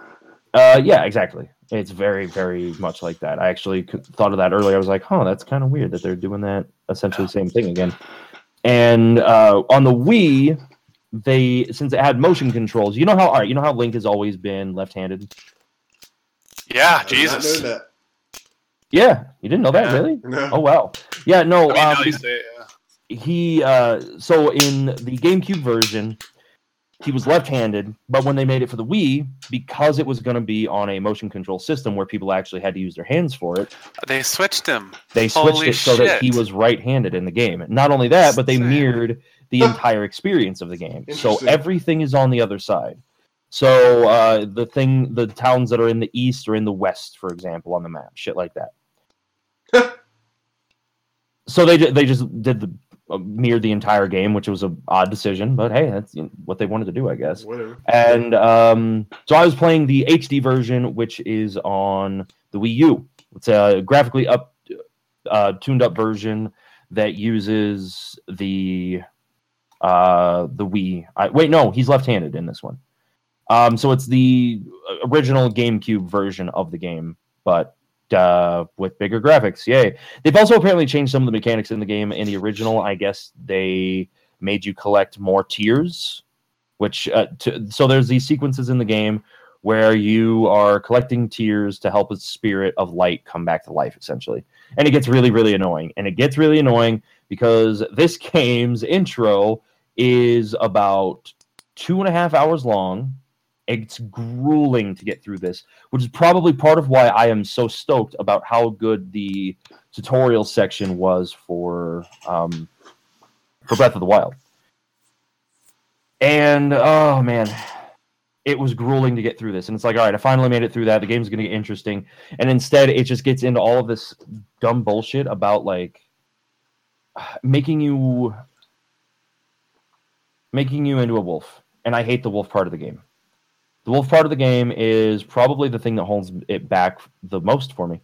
Speaker 2: Uh, yeah, exactly. It's very, very much like that. I actually thought of that earlier. I was like, "Oh, that's kind of weird that they're doing that essentially the same thing again." And uh, on the Wii, they since it had motion controls, you know how all right, you know how Link has always been left-handed.
Speaker 3: Yeah,
Speaker 4: I
Speaker 3: Jesus.
Speaker 4: that.
Speaker 2: Yeah, you didn't know that,
Speaker 3: Yeah.
Speaker 2: really?
Speaker 4: No.
Speaker 2: Oh wow. Yeah, no.
Speaker 3: I mean,
Speaker 2: um,
Speaker 3: you say yeah.
Speaker 2: he uh so in the GameCube version he was left-handed but when they made it for the Wii because it was going to be on a motion control system where people actually had to use their hands for it
Speaker 3: They switched him.
Speaker 2: they switched
Speaker 3: Holy
Speaker 2: it so that he was right-handed in the game not only that but they
Speaker 3: Insane.
Speaker 2: mirrored the entire experience of the game so everything is on the other side so uh the thing the towns that are in the east or in the west for example on the map shit like that so they they just did the uh, mirrored the entire game, which was a odd decision, but hey, that's you know, what they wanted to do, I guess.
Speaker 4: Whatever.
Speaker 2: And um, so I was playing the HD version, which is on the Wii U. It's a graphically up, uh, tuned up version that uses the uh, the Wii. I, wait, no, he's left-handed in this one. Um, so it's the original GameCube version of the game, but uh, with bigger graphics. Yay! They've also apparently changed some of the mechanics in the game. In the original, I guess they made you collect more tears, which uh, to, so there's these sequences in the game where you are collecting tears to help a spirit of light come back to life, essentially. And it gets really, really annoying. And it gets really annoying because this game's intro is about two and a half hours long. It's grueling to get through this, which is probably part of why I am so stoked about how good the tutorial section was for um, for Breath of the Wild. And oh man, it was grueling to get through this. And it's like, all right, I finally made it through that. The game's going to get interesting. And instead, it just gets into all of this dumb bullshit about like making you making you into a wolf. And I hate the wolf part of the game. The wolf part of the game is probably the thing that holds it back the most for me.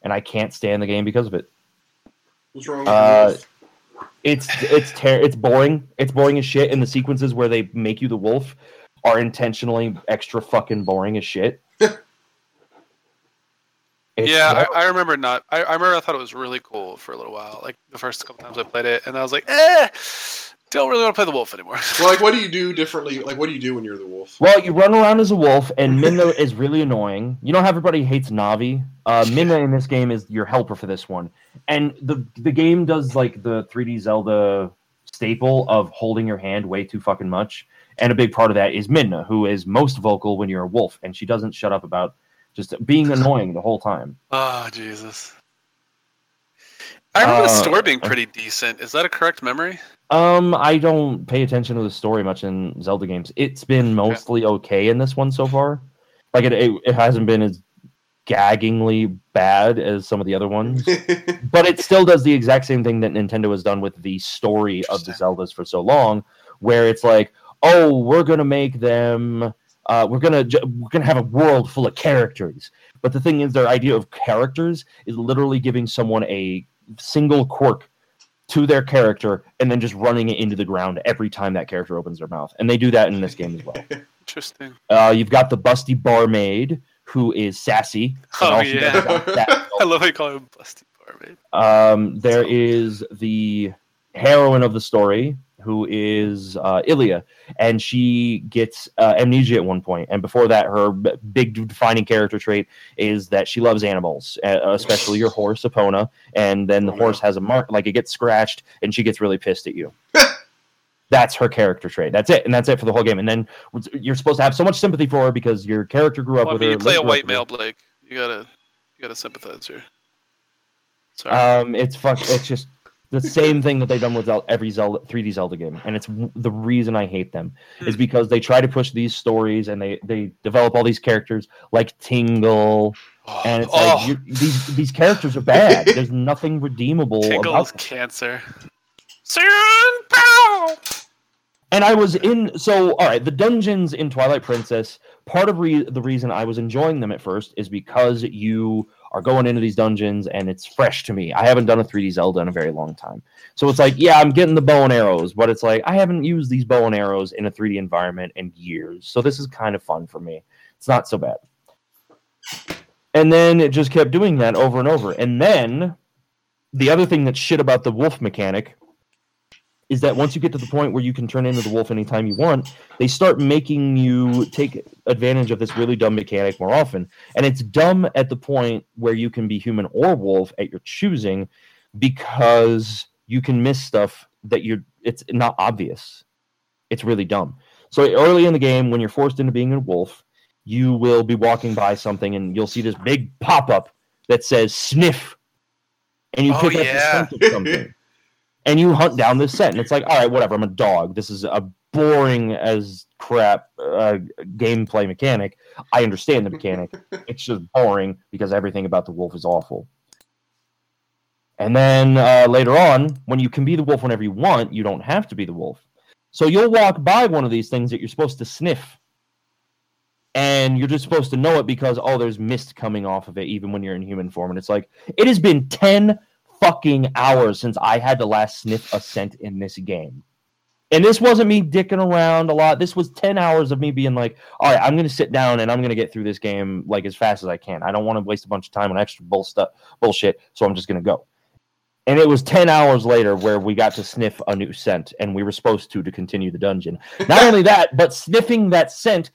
Speaker 2: And I can't stand the game because of it.
Speaker 4: What's wrong with
Speaker 2: Uh. It's it's ter- it's boring. It's boring as shit. And the sequences where they make you the wolf are intentionally extra fucking boring as shit. It's
Speaker 3: yeah, I, I remember not. I, I remember I thought it was really cool for a little while. Like the first couple times I played it, and I was like, eh, don't really want to play the wolf anymore.
Speaker 4: Well, like, what do you do differently? Like, what do you do when you're the wolf?
Speaker 2: well, you run around as a wolf, and Midna is really annoying. You know how everybody hates Navi? Uh, Midna in this game is your helper for this one, and the the game does like the 3D Zelda staple of holding your hand way too fucking much. And a big part of that is Midna, who is most vocal when you're a wolf, and she doesn't shut up about just being annoying the whole time.
Speaker 3: oh Jesus! I remember the
Speaker 2: Uh,
Speaker 3: story being pretty decent. Is that a correct memory?
Speaker 2: Um, I don't pay attention to the story much in Zelda games. It's been mostly okay in this one so far. Like it, it, it hasn't been as gaggingly bad as some of the other ones, but it still does the exact same thing that Nintendo has done with the story of the Zeldas for so long, where it's like, oh, we're gonna make them, uh, we're gonna we're gonna have a world full of characters. But the thing is, their idea of characters is literally giving someone a single quirk to their character and then just running it into the ground every time that character opens their mouth. And they do that in this game as well.
Speaker 3: Interesting.
Speaker 2: Uh, you've got the busty barmaid who is sassy.
Speaker 3: Oh, yeah.
Speaker 2: does is got that-
Speaker 3: I love how you call him Busty Barmaid.
Speaker 2: um, there is the heroine of the story who is uh, Ilia, and she gets uh, amnesia at one point. And before that, her b- big defining character trait is that she loves animals, uh, especially your horse, Epona. And then the
Speaker 4: Oh,
Speaker 2: horse has a mark, like it gets scratched, and she gets really pissed at you. that's her character trait. That's it, and that's it for the whole game. And then you're supposed to have so much sympathy for her because your character grew up
Speaker 3: Well, I
Speaker 2: with
Speaker 3: mean,
Speaker 2: her.
Speaker 3: you play a white male, Blake. You gotta, you gotta sympathize here. Sorry.
Speaker 2: Um, it's fuck. It's just the same thing that they've done with Zel- every Zelda 3D Zelda game, and it's w- the reason I hate them is
Speaker 3: Hmm.
Speaker 2: because they try to push these stories and they they develop all these characters like Tingle, and it's
Speaker 3: oh,
Speaker 2: like you, these these characters are bad. There's nothing redeemable
Speaker 3: Tingle
Speaker 2: about them.
Speaker 3: cancer.
Speaker 2: And I was in so all right. The dungeons in Twilight Princess. Part of re- the reason I was enjoying them at first is because you are going into these dungeons and it's fresh to me. I haven't done a 3D Zelda in a very long time, so it's like, yeah, I'm getting the bow and arrows, but it's like I haven't used these bow and arrows in a 3D environment in years. So this is kind of fun for me. It's not so bad. And then it just kept doing that over and over. And then the other thing that's shit about the wolf mechanic is that once you get to the point where you can turn into the wolf anytime you want, they start making you take advantage of this really dumb mechanic more often. And it's dumb at the point where you can be human or wolf at your choosing because you can miss stuff that you're it's not obvious. It's really dumb. So early in the game, when you're forced into being a wolf, you will be walking by something and you'll see this big pop-up that says sniff. And you
Speaker 3: Oh,
Speaker 2: pick
Speaker 3: yeah.
Speaker 2: up the scent of something and you hunt down this set, and it's like, all right, whatever. I'm a dog. This is a boring as crap uh, gameplay mechanic. I understand the mechanic. it's just boring because everything about the wolf is awful. And then uh, later on, when you can be the wolf whenever you want, you don't have to be the wolf. So you'll walk by one of these things that you're supposed to sniff. And you're just supposed to know it because, oh, there's mist coming off of it, even when you're in human form. And it's like, it has been 10 fucking hours since I had to last sniff a scent in this game. And this wasn't me dicking around a lot. This was 10 hours of me being like, all right, I'm going to sit down and I'm going to get through this game like as fast as I can. I don't want to waste a bunch of time on extra bull stuff, bullshit, so I'm just going to go. And it was 10 hours later where we got to sniff a new scent and we were supposed to to continue the dungeon. Not only that, but sniffing that scent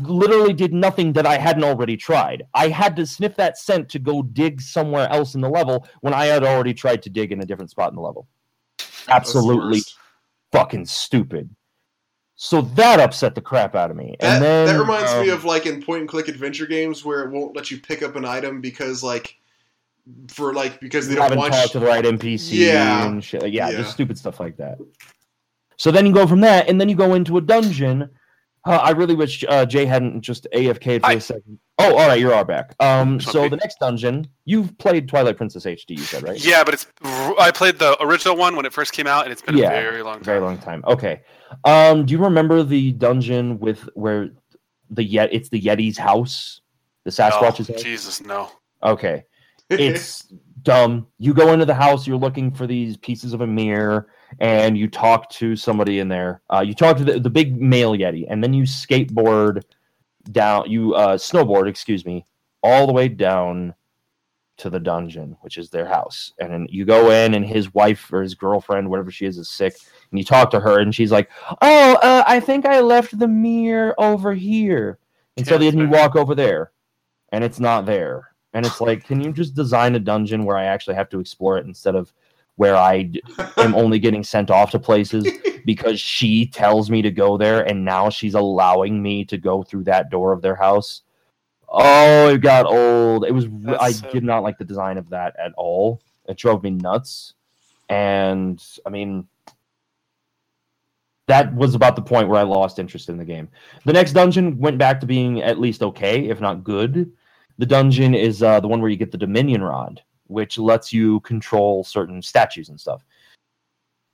Speaker 2: literally did nothing that I hadn't already tried. I had to sniff that scent to go dig somewhere else in the level when I had already tried to dig in a different spot in the level. Absolutely
Speaker 4: the
Speaker 2: fucking stupid. So that upset the crap out of me.
Speaker 4: That,
Speaker 2: and then
Speaker 4: that reminds me
Speaker 2: um,
Speaker 4: of like in point and click adventure games where it won't let you pick up an item because like for like because they don't want you-
Speaker 2: to the right NPC
Speaker 4: Yeah.
Speaker 2: and shit. Yeah,
Speaker 4: Yeah.
Speaker 2: just stupid stuff like that. So then you go from that, and then you go into a dungeon. Uh, I really wish uh, Jay hadn't just AFK'd for
Speaker 3: Hi.
Speaker 2: a second. Oh, all right, you are back. Um, so
Speaker 3: wanna
Speaker 2: the next dungeon, you've played Twilight Princess HD, you said, right?
Speaker 3: Yeah, but it's. I played the original one when it first came out, and it's been
Speaker 2: Yeah,
Speaker 3: a very long time.
Speaker 2: Very long time. Okay. Um, do you remember the dungeon with where the yet it's the Yeti's house, the Sasquatch's
Speaker 3: Oh. Jesus, no.
Speaker 2: Okay. it's dumb. You go into the house, you're looking for these pieces of a mirror, and you talk to somebody in there. Uh, you talk to the, the big male Yeti, and then you skateboard down, you uh, snowboard, excuse me, all the way down to the dungeon, which is their house. And then you go in, and his wife or his girlfriend, whatever she is, is sick. And you talk to her, and she's like, "Oh, uh, I think I left the mirror over here." And so then you walk over there, and it's not there. And it's like, can you just design a dungeon where I actually have to explore it instead of where I am only getting sent off to places because she tells me to go there, and now she's allowing me to go through that door of their house? Oh, it got old. It was. r- I
Speaker 3: That's so-
Speaker 2: did not like the design of that at all. It drove me nuts. And I mean, that was about the point where I lost interest in the game. The next dungeon went back to being at least okay, if not good. The dungeon is uh, the one where you get the Dominion Rod, which lets you control certain statues and stuff.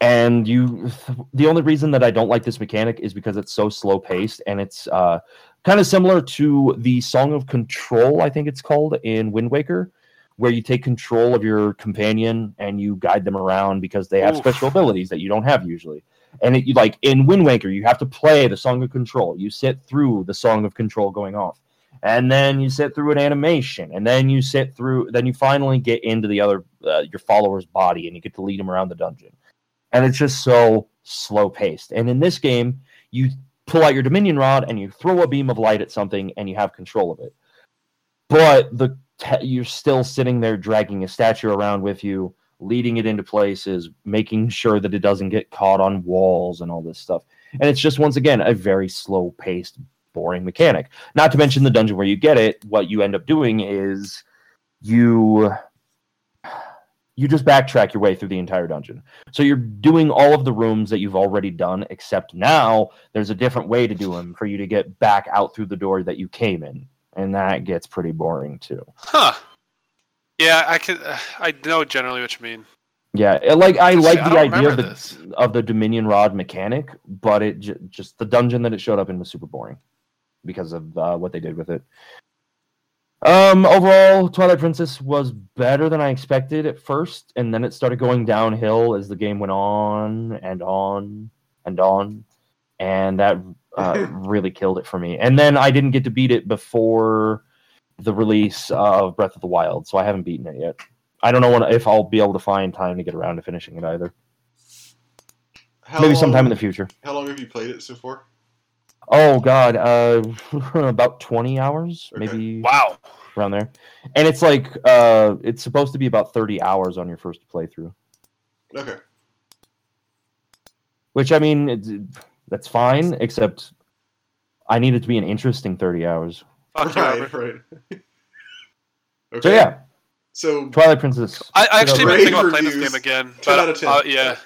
Speaker 2: And you, the only reason that I don't like this mechanic is because it's so slow paced, and it's uh, kind of similar to the Song of Control, I think it's called in Wind Waker, where you take control of your companion and you guide them around because they have
Speaker 3: Oof.
Speaker 2: special abilities that you don't have usually. And it, you like in Wind Waker, you have to play the Song of Control. You sit through the Song of Control going off, and then you sit through an animation, and then you sit through. Then you finally get into the other uh, your follower's body, and you get to lead them around the dungeon. And it's just so slow paced. And in this game, you pull out your Dominion rod and you throw a beam of light at something and you have control of it. But the te- you're still sitting there dragging a statue around with you, leading it into places, making sure that it doesn't get caught on walls and all this stuff. And it's just once again a very slow paced, boring mechanic. Not to mention the dungeon where you get it, what you end up doing is you you just backtrack your way through the entire dungeon. So you're doing all of the rooms that you've already done, except now there's a different way to do them for you to get back out through the door that you came in, and that gets pretty boring too.
Speaker 3: Huh. Yeah, I could. Uh, I know generally what you mean.
Speaker 2: Yeah, it- like I like
Speaker 3: I
Speaker 2: the
Speaker 3: don't
Speaker 2: idea of the
Speaker 3: this.
Speaker 2: of the Dominion Rod mechanic, but it j- just the dungeon that it showed up in was super boring because of uh, what they did with it. Um, overall, Twilight Princess was better than I expected at first, and then it started going downhill as the game went on and on and on, and that uh, really killed it for me. And then I didn't get to beat it before the release of Breath of the Wild, so I haven't beaten it yet. I don't know when, if I'll be able to find time to get around to finishing it either.
Speaker 4: How
Speaker 2: Maybe
Speaker 4: long,
Speaker 2: sometime in the future.
Speaker 4: How long have you played it so far?
Speaker 2: Oh God, uh, about twenty hours, maybe
Speaker 3: Wow.
Speaker 2: around there. And it's like uh, it's supposed to be about thirty hours on your first playthrough,
Speaker 4: Okay.
Speaker 2: which I mean, it's, that's fine, except I need it to be an interesting thirty hours.
Speaker 3: Fuck
Speaker 4: right, right. okay.
Speaker 2: So yeah,
Speaker 4: So
Speaker 2: Twilight Princess.
Speaker 3: I, I actually been
Speaker 4: Rave
Speaker 3: thinking about playing this game again.
Speaker 4: 10
Speaker 3: but,
Speaker 4: out of 10.
Speaker 3: Uh, yeah.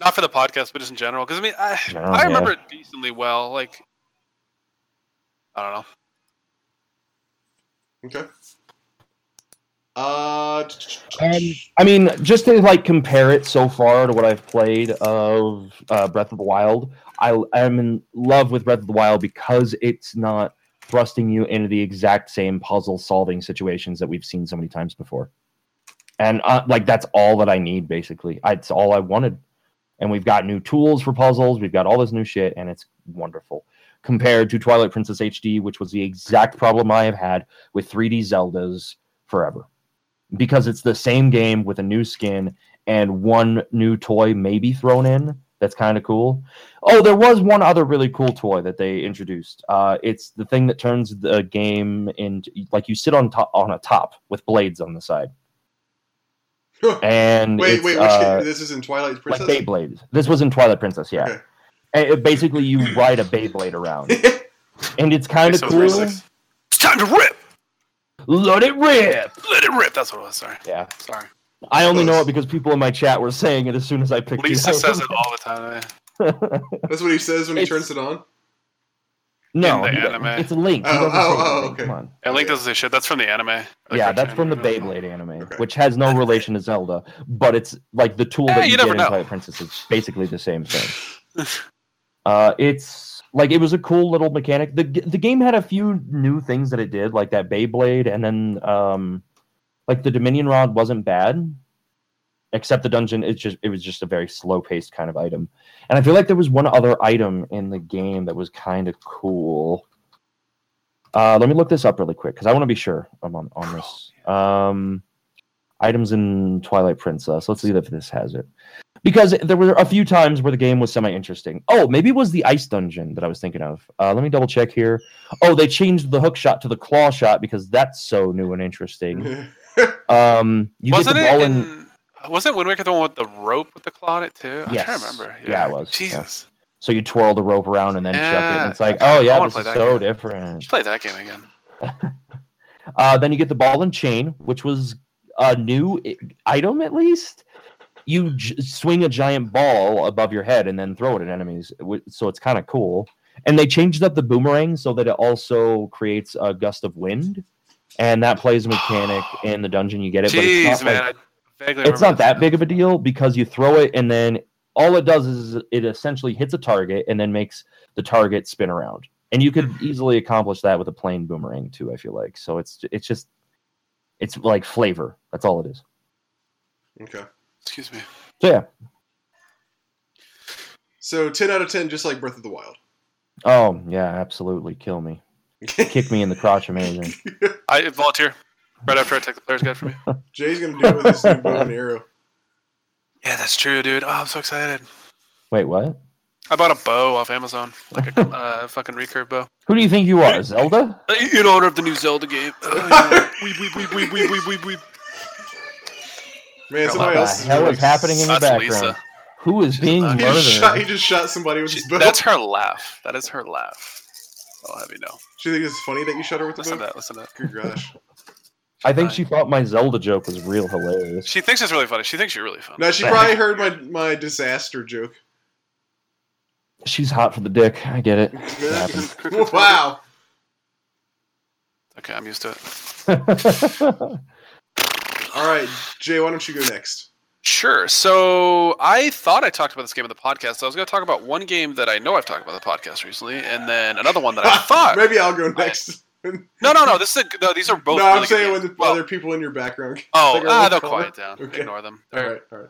Speaker 3: Not for the podcast, but just in general. Because I mean, I,
Speaker 2: General,
Speaker 3: I remember
Speaker 2: yeah.
Speaker 3: it decently well. Like, I don't know.
Speaker 4: okay. Uh,
Speaker 2: And I mean, just to like compare it so far to what I've played of uh, Breath of the Wild, I am in love with Breath of the Wild because it's not thrusting you into the exact same puzzle solving situations that we've seen so many times before. And uh, like that's all that I need basically. I, it's all I wanted. And we've got new tools for puzzles. We've got all this new shit, and it's wonderful. Compared to Twilight Princess HD, which was the exact problem I have had with 3D Zeldas forever. Because it's the same game with a new skin and one new toy maybe thrown in. That's kind of cool. Oh there was one other really cool toy that they introduced. Uh, it's the thing that turns the game into like you sit on top on a top with blades on the side and
Speaker 4: wait,
Speaker 2: it's,
Speaker 4: wait. Which
Speaker 2: uh.
Speaker 4: This is in Twilight
Speaker 2: like
Speaker 4: Princess.
Speaker 2: Beyblade. This was in Twilight Princess, yeah.
Speaker 4: Okay.
Speaker 2: And it- basically, you ride a Beyblade around, and it's kind of
Speaker 3: So
Speaker 2: cool.
Speaker 3: it's It's time to rip.
Speaker 2: Let it rip.
Speaker 3: Let it rip. That's what it was. Sorry.
Speaker 2: Yeah,
Speaker 3: Sorry.
Speaker 2: I only know it because people in my chat were saying it as soon as I picked it up.
Speaker 3: Lisa says it all the time. eh?
Speaker 4: That's what he says when he
Speaker 2: It's-
Speaker 4: turns it on.
Speaker 2: No,
Speaker 3: In the anime.
Speaker 2: it's a link.
Speaker 4: Oh, oh, oh, okay.
Speaker 2: Come on.
Speaker 3: And Link doesn't say shit. That's from the anime. or the
Speaker 2: Yeah,
Speaker 3: cartoon
Speaker 2: that's from the
Speaker 3: anime.
Speaker 2: Beyblade anime,
Speaker 4: Okay.
Speaker 2: which has no relation to Zelda, but it's like the tool
Speaker 3: Eh,
Speaker 2: that
Speaker 3: you
Speaker 2: you, get in
Speaker 3: know.
Speaker 2: Twilight Princess is basically the same thing. uh, it's like it was a cool little mechanic. the The game had a few new things that it did, like that Beyblade, and then um, like the Dominion Rod wasn't bad, except the dungeon. It's just it was just a very slow paced kind of item, and I feel like there was one other item in the game that was kind of cool. Uh, let me look this up really quick because I want to be sure I'm on, on this. Um, items in Twilight Princess. Let's see if this has it. Because there were a few times where the game was semi interesting. Oh, maybe it was the ice dungeon that I was thinking of. Uh, let me double check here. Oh, they changed the hook shot to the claw shot because that's so new and interesting. Um, you
Speaker 3: Wasn't
Speaker 2: get the
Speaker 3: it
Speaker 2: ball in.
Speaker 3: In, Wasn't Wind Waker the one with the rope with the claw on it too? I'm
Speaker 2: Yes.
Speaker 3: trying to remember.
Speaker 2: Yeah, it was, yeah. So you twirl the rope around and then chuck it. And it's like, oh yeah,
Speaker 3: I
Speaker 2: this is so
Speaker 3: game.
Speaker 2: different.
Speaker 3: Let's play that game again.
Speaker 2: Uh, then you get the ball and chain, which was a new item at least. You j- swing a giant ball above your head and then throw it at enemies, so it's kind of cool. And they changed up the boomerang so that it also creates a gust of wind, and that plays a mechanic in the dungeon. You get it, but it's not,
Speaker 3: man.
Speaker 2: like-
Speaker 3: I vaguely
Speaker 2: it's not that big of a deal because you throw it and then all it does is it essentially hits a target and then makes the target spin around. And you could easily accomplish that with a plain boomerang too. I feel like so. It's it's just it's like flavor. That's all it is.
Speaker 4: okay.
Speaker 3: Excuse me.
Speaker 2: So yeah.
Speaker 4: So ten out of ten, just like Breath of the Wild.
Speaker 2: Oh yeah, absolutely. Kill me. Kick me in the crotch. Amazing.
Speaker 3: I volunteer Right after I take the player's guide from you.
Speaker 4: Jay's gonna do it with his new bow and arrow.
Speaker 3: Yeah, that's true, dude. Oh, I'm so excited.
Speaker 2: Wait, what?
Speaker 3: I bought a bow off Amazon, like a uh, fucking recurve bow.
Speaker 2: Who do you think you are, Zelda?
Speaker 3: Uh, in honor of the new Zelda game.
Speaker 4: Man, somebody
Speaker 2: what
Speaker 4: else the
Speaker 2: hell is happening in the background?
Speaker 3: Lisa.
Speaker 2: Who is She's being
Speaker 3: murdered?
Speaker 4: He just, shot, he just shot somebody with
Speaker 3: she,
Speaker 4: his bow.
Speaker 3: That's her laugh. That is her laugh. I'll have you know.
Speaker 4: She thinks it's funny that you shot her with the
Speaker 3: listen
Speaker 4: bow.
Speaker 3: Listen to that. Listen to that.
Speaker 4: Good gosh.
Speaker 2: I think she thought my Zelda joke was real hilarious.
Speaker 3: She thinks it's really funny. She thinks you're really funny.
Speaker 4: No, she probably heard my, my disaster joke.
Speaker 2: She's hot for the dick. I get it. It
Speaker 4: wow.
Speaker 3: Okay, I'm used to it.
Speaker 4: All right, Jay, why don't you go next?
Speaker 3: Sure. So I thought I talked about this game in the podcast. So I was going to talk about one game that I know I've talked about in the podcast recently, and then another one that I thought.
Speaker 4: Maybe I'll go next.
Speaker 3: No, no, no. This is a, no. These are both.
Speaker 4: no, I'm
Speaker 3: really good
Speaker 4: saying when the
Speaker 3: Well,
Speaker 4: other people in your background.
Speaker 3: Oh,
Speaker 4: figure
Speaker 3: ah, they'll
Speaker 4: color.
Speaker 3: quiet down.
Speaker 4: Okay.
Speaker 3: Ignore them.
Speaker 4: All
Speaker 3: They're,
Speaker 4: right, all right.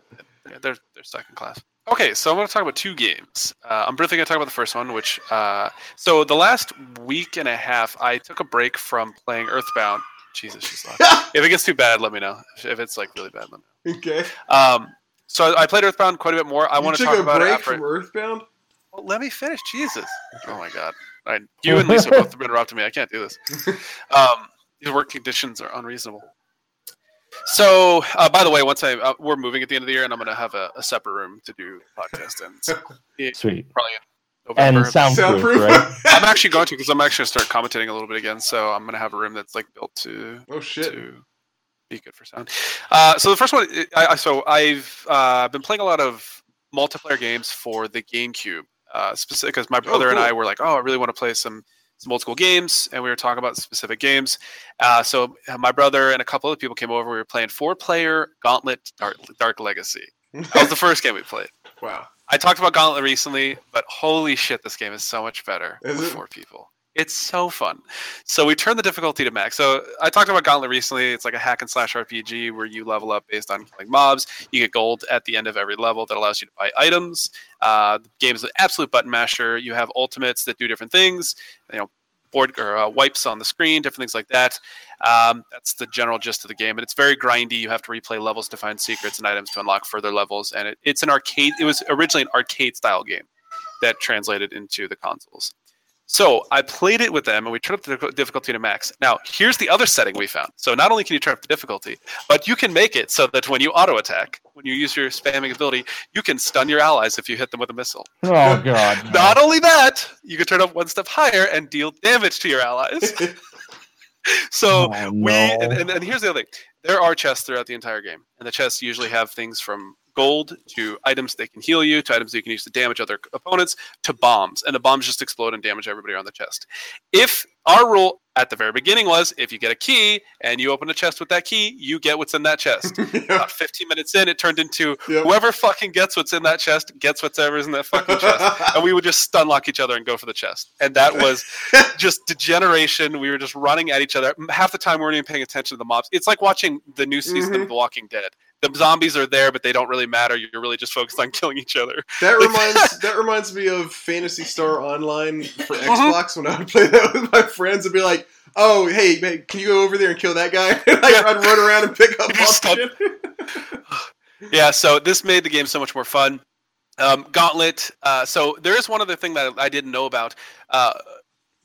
Speaker 3: yeah, they're they're second class. Okay, so I'm going to talk about two games. Uh, I'm briefly going to talk about the first one, which uh, so the last week and a half, I took a break from playing Earthbound. Jesus, she's loud. if it gets too bad, let me know. If it's like really bad, let me Know. Okay. Um, so I played Earthbound quite a bit more. I
Speaker 4: you
Speaker 3: want to talk
Speaker 4: a
Speaker 3: about it
Speaker 4: break
Speaker 3: after.
Speaker 4: from Earthbound?
Speaker 3: Well, let me finish. Jesus. Oh my God. I, you and Lisa both interrupted me. I can't do this. Um, these work conditions are unreasonable. So, uh, by the way, once I uh, we're moving at the end of the year, and I'm going to have a, a separate room to do podcast in. So it's
Speaker 2: Sweet.
Speaker 3: probably in
Speaker 2: And
Speaker 3: November.
Speaker 2: soundproof,
Speaker 4: Soundproof?
Speaker 2: right?
Speaker 3: I'm actually going to because I'm actually going to start commentating a little bit again. So I'm going to have a room that's like built to
Speaker 4: oh shit.
Speaker 3: to be good for sound. Uh, so the first one, I, I, so I've uh, been playing a lot of multiplayer games for the GameCube, uh, specific because my brother and
Speaker 4: cool.
Speaker 3: I were like, oh, I really want to play some some old school games, and we were talking about specific games. Uh, so uh, my brother and a couple other people came over. We were playing four player Gauntlet Dark, Dark Legacy. That was the first game we played.
Speaker 4: wow.
Speaker 3: I talked about Gauntlet recently, but holy shit, this game is so much better
Speaker 4: Is
Speaker 3: with
Speaker 4: it?
Speaker 3: four people. It's so fun. So we turned the difficulty to max. So I talked about Gauntlet recently. It's like a hack and slash RPG where you level up based on killing mobs. You get gold at the end of every level that allows you to buy items. Uh, the game is an absolute button masher. You have ultimates that do different things. You know, board or uh, wipes on the screen, different things like that. Um, that's the general gist of the game, and it's very grindy. You have to replay levels to find secrets and items to unlock further levels. And it, it's an arcade. It was originally an arcade style game that translated into the consoles. So I played it with them, and we turned up the difficulty to max. Now, here's the other setting we found. So not only can you turn up the difficulty, but you can make it so that when you auto attack, when you use your spamming ability, you can stun your allies if you hit them with a missile.
Speaker 2: Oh god. no.
Speaker 3: Not only that, you can turn up one step higher and deal damage to your allies. So
Speaker 2: Oh,
Speaker 3: we and, and, and here's the other thing there are chests throughout the entire game and the chests usually have things from gold to items that can heal you to items that you can use to damage other opponents to bombs and the bombs just explode and damage everybody on the chest if our rule at the very beginning was if you get a key and you open a chest with that key you get what's in that chest about 15 minutes in it turned into
Speaker 4: Yep.
Speaker 3: whoever fucking gets what's in that chest gets whatever's in that fucking chest and we would just stun lock each other and go for the chest and that was just degeneration. We were just running at each other. Half the time, we weren't even paying attention to the mobs. It's like watching the new season
Speaker 4: Mhm.
Speaker 3: of The Walking Dead. The zombies are there, but they don't really matter. You're really just focused on killing each other.
Speaker 4: That reminds that reminds me of Phantasy Star Online for
Speaker 3: Mhm.
Speaker 4: Xbox when I would play that with my friends and be like, "Oh, hey, man, can you go over there and kill that guy?" And. I'd run around and pick up
Speaker 3: You
Speaker 4: all
Speaker 3: stop.
Speaker 4: shit.
Speaker 3: Yeah, so this made the game so much more fun. Um, Gauntlet. Uh, so there is one other thing that I didn't know about. Uh,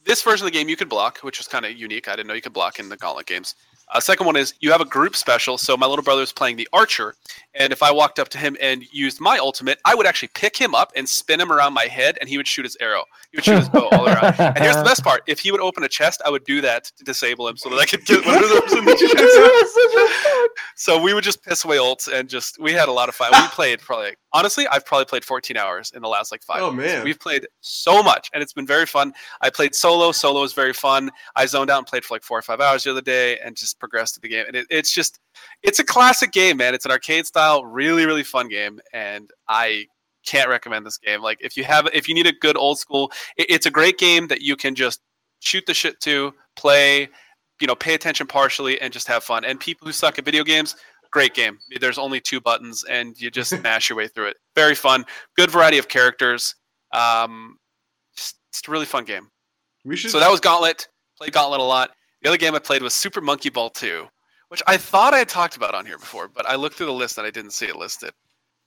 Speaker 3: this version of the game you could block, which was kind of unique. I didn't know you could block in the Gauntlet games. Uh, second one is you have a group special. So my little brother is playing the archer, and if I walked up to him and used my ultimate, I would actually pick him up and spin him around my head, and he would shoot his arrow. He would shoot his bow all around. And here's the best part: if he would open a chest, I would do that to disable him, so that I could get whatever was in the chest. So we would just piss away ults and just we had a lot of fun. We played probably honestly, I've probably played 14 hours in the last like five.
Speaker 4: Oh
Speaker 3: months.
Speaker 4: man,
Speaker 3: We've played so much and it's been very fun. I played solo. Solo was very fun. I zoned out and played for like four or five hours the other day and just progressed to the game. And it, it's just it's a classic game, man. It's an arcade style, really, really fun game. And I can't recommend this game. Like if you have if you need a good old school, it, it's a great game that you can just shoot the shit to, play, you know, pay attention partially and just have fun. And people who suck at video games, great game. There's only two buttons and you just mash your way through it. Very fun. Good variety of characters. Um, just, just a really fun game.
Speaker 4: we should.
Speaker 3: So that was Gauntlet. Played Gauntlet a lot. The other game I played was Super Monkey Ball 2, which I thought I had talked about on here before, but I looked through the list and I didn't see it listed.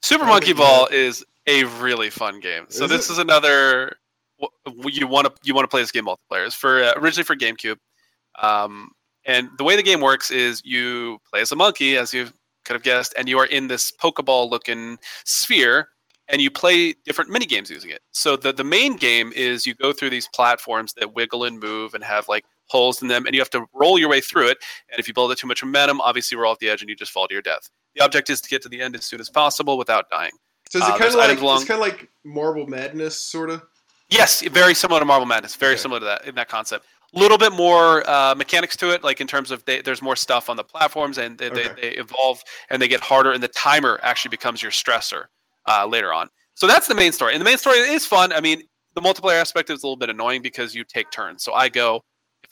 Speaker 3: Super Monkey Ball is a really fun game. So
Speaker 4: Is
Speaker 3: this
Speaker 4: it?
Speaker 3: is another you want to you want to play this game multiplayer. It's for uh, originally for GameCube, um, and the way the game works is you play as a monkey, as you could have guessed, and you are in this Pokeball looking sphere, and you play different mini games using it. So the the main game is you go through these platforms that wiggle and move and have like holes in them, and you have to roll your way through it. And if you build it too much momentum, obviously roll off the edge and you just fall to your death. The object is to get to the end as soon as possible without dying.
Speaker 4: So is it
Speaker 3: Uh,
Speaker 4: kind of like it's kind of like Marble Madness, sort of?
Speaker 3: Yes, very similar to Marble Madness. Very
Speaker 4: Okay.
Speaker 3: similar to that in that concept. A little bit more uh, mechanics to it, like in terms of they, there's more stuff on the platforms and they,
Speaker 4: Okay.
Speaker 3: they, they evolve and they get harder, and the timer actually becomes your stressor uh, later on. So that's the main story, and the main story is fun. I mean, the multiplayer aspect is a little bit annoying because you take turns. So I go,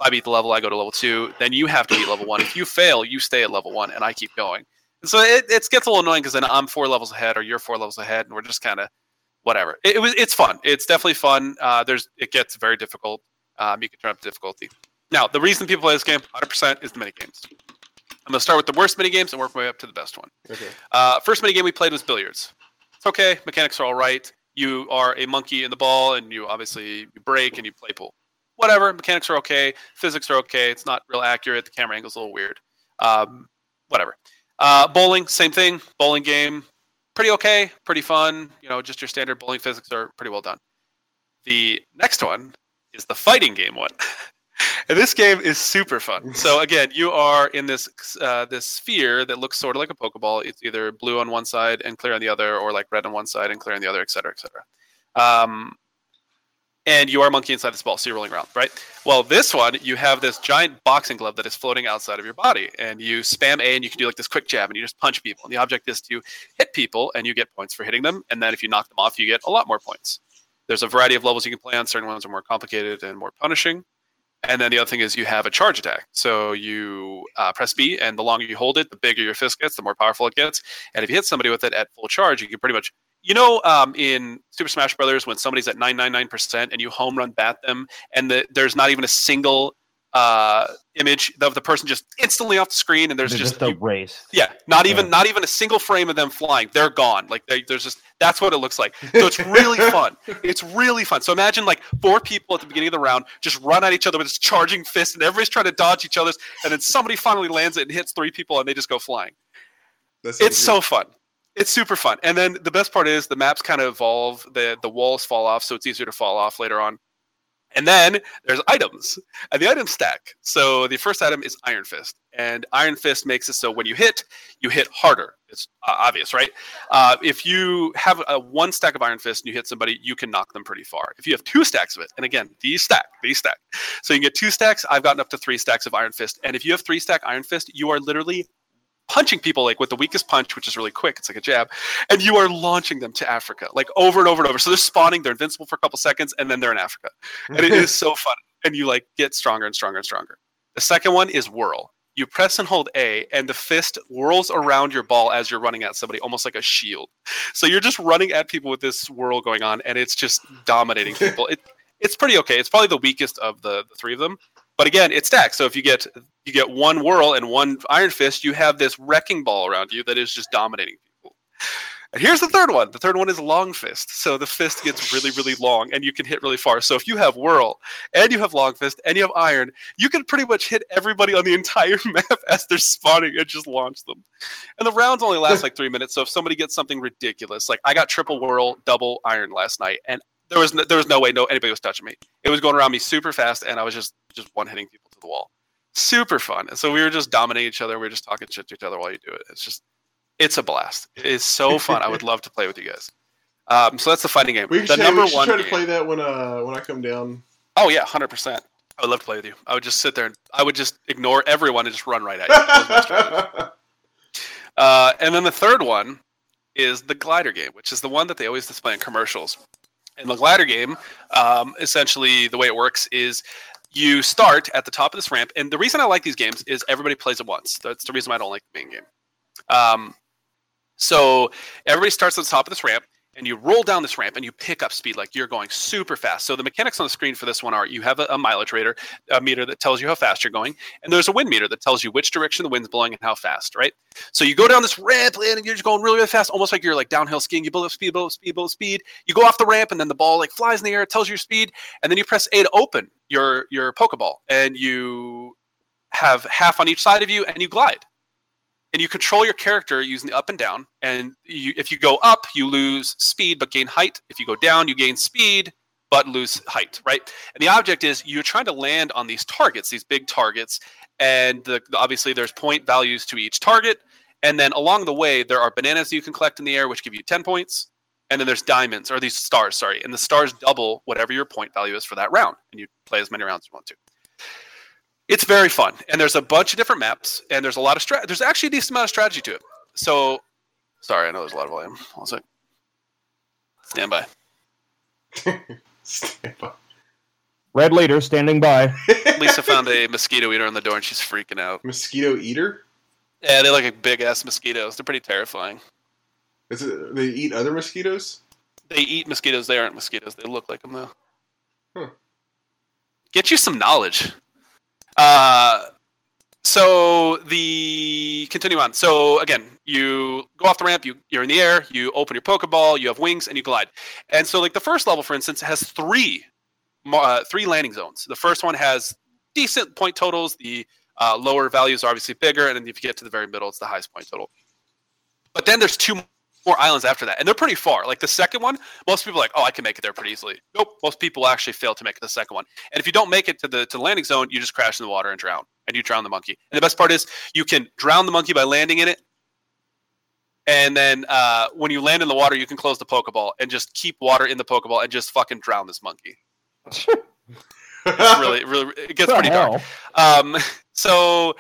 Speaker 3: if I beat the level, I go to level two. Then you have to beat level one. If you fail, you stay at level one, and I keep going. And so it, it gets a little annoying because then I'm four levels ahead, or you're four levels ahead, and we're just kind of whatever. It, it was it's fun. It's definitely fun. Uh, there's it gets very difficult. Um, you can turn up difficulty. Now, the reason people play this game 100% is the mini games. I'm gonna start with the worst mini games and work my way up to the best one.
Speaker 4: Okay.
Speaker 3: Uh, first mini game we played was billiards. It's okay. Mechanics are all right. You are a monkey in the ball, and you obviously you break and you play pool. Whatever. Mechanics are okay. Physics are okay. It's not real accurate. The camera angle's a little weird. Um, whatever. Uh, bowling, same thing. Bowling game, pretty okay, pretty fun. You know, just your standard bowling physics are pretty well done. The next one is the fighting game one. And this game is super fun. So again, you are in this uh, this sphere that looks sort of like a Pokeball. It's either blue on one side and clear on the other, or like red on one side and clear on the other, et cetera, et cetera. Um, and you are monkey inside this ball, so you're rolling around, right? Well, this one, you have this giant boxing glove that is floating outside of your body, and you spam A, and you can do like this quick jab, and you just punch people. And the object is to hit people, and you get points for hitting them. And then if you knock them off, you get a lot more points. There's a variety of levels you can play on. Certain ones are more complicated and more punishing. And then the other thing is you have a charge attack. So you uh, press B, and the longer you hold it, the bigger your fist gets, the more powerful it gets. And if you hit somebody with it at full charge, you can pretty much, you know, um, in Super Smash Brothers when somebody's at 999% and you home run bat them, and the, there's not even a single uh, image of the person just instantly off the screen, and there's
Speaker 2: They're
Speaker 3: just,
Speaker 2: just
Speaker 3: you-
Speaker 2: erased.
Speaker 3: yeah, not even not even a single frame of them flying. They're gone. Like they, there's just that's what it looks like. So it's really fun. It's really fun. So imagine like four people at the beginning of the round just run at each other with this charging fist, and everybody's trying to dodge each other's, and then somebody finally lands it and hits three people, and they just go flying.
Speaker 4: That sounds
Speaker 3: It's so fun. It's super fun. And then the best part is the maps kind of evolve. The the walls fall off, so it's easier to fall off later on. And then there's items, and the items stack. So the first item is Iron Fist, and Iron Fist makes it so when you hit, you hit harder. It's uh, obvious, right? Uh, if you have a one stack of Iron Fist and you hit somebody, you can knock them pretty far. If you have two stacks of it, and again, these stack, these stack. So you can get two stacks. I've gotten up to three stacks of Iron Fist, and if you have three stack Iron Fist, you are literally punching people like with the weakest punch, which is really quick. It's like a jab, and you are launching them to Africa, like over and over and over. So they're spawning, they're invincible for a couple seconds, and then they're in Africa, and it is so fun. And you like get stronger and stronger and stronger. The second one is whirl. You press and hold A, and the fist whirls around your ball as you're running at somebody, almost like a shield. So you're just running at people with this whirl going on, and it's just dominating people. It, it's pretty okay. It's probably the weakest of the, the three of them, but again, it stacks. So if you get you get one whirl and one iron fist, you have this wrecking ball around you that is just dominating people. And here's the third one. The third one is long fist. So the fist gets really, really long and you can hit really far. So if you have whirl and you have long fist and you have iron, you can pretty much hit everybody on the entire map as they're spawning and just launch them. And the rounds only last like three minutes. So if somebody gets something ridiculous, like I got triple whirl, double iron last night, and there was no, there was no way no anybody was touching me. It was going around me super fast, and I was just just one hitting people to the wall. Super fun. And so we were just dominating each other. We were just talking shit to each other while you do it. It's just it's a blast. It is so fun. I would love to play with you guys. Um, so that's the fighting game.
Speaker 4: We
Speaker 3: the
Speaker 4: should,
Speaker 3: number
Speaker 4: we should
Speaker 3: one.
Speaker 4: try to
Speaker 3: game-
Speaker 4: play that when uh when I come down.
Speaker 3: Oh yeah, hundred percent. I would love to play with you. I would just sit there and I would just ignore everyone and just run right at you. That was my strategy. Uh, and then the third one is the glider game, which is the one that they always display in commercials. And the glider game, um, essentially, the way it works is you start at the top of this ramp. And the reason I like these games is everybody plays at once. That's the reason I don't like the main game. Um, so everybody starts at the top of this ramp, and you roll down this ramp and you pick up speed like you're going super fast. So the mechanics on the screen for this one are you have a, a mileage rater, a meter that tells you how fast you're going, and there's a wind meter that tells you which direction the wind's blowing and how fast, right? So you go down this ramp and you're just going really, really fast, almost like you're like downhill skiing. You build up speed, build up speed, build up speed. You go off the ramp and then the ball like flies in the air, it tells you your speed, and then you press A to open your your Pokeball and you have half on each side of you and you glide and you control your character using the up and down. And you, if you go up, you lose speed but gain height. If you go down, you gain speed but lose height, right? And the object is you're trying to land on these targets, these big targets, and the, obviously there's point values to each target. And then along the way, there are bananas you can collect in the air, which give you 10 points. And then there's diamonds, or these stars, sorry. And the stars double whatever your point value is for that round. And you play as many rounds as you want to it's very fun and there's a bunch of different maps and there's a lot of strat there's actually a decent amount of strategy to it. So sorry i know there's a lot of volume. One sec. Stand by.
Speaker 4: Stand by.
Speaker 2: Red leader standing by.
Speaker 3: lisa found a mosquito eater on the door and she's freaking out.
Speaker 4: Mosquito eater?
Speaker 3: yeah they're like big ass mosquitoes. They're pretty terrifying.
Speaker 4: Is it they eat other mosquitoes?
Speaker 3: they eat mosquitoes. They aren't mosquitoes. They look like them though.
Speaker 4: Huh.
Speaker 3: get you some knowledge uh so the continue on. So again, you go off the ramp, you you're in the air, you open your Pokeball, you have wings, and you glide. And so like the first level, for instance, has three uh, three landing zones. The first one has decent point totals. The uh, lower values are obviously bigger, and then if you get to the very middle, it's the highest point total. But then there's two more islands after that, and they're pretty far. Like the second one, most people are like, oh, I can make it there pretty easily. Nope, most people actually fail to make it the second one. And if you don't make it to the to the landing zone, you just crash in the water and drown, and you drown the monkey. And the best part is you can drown the monkey by landing in it. And then uh, when you land in the water, you can close the Pokeball and just keep water in the Pokeball and just fucking drown this monkey. Really, really, it gets pretty
Speaker 2: the
Speaker 3: dark. Um, so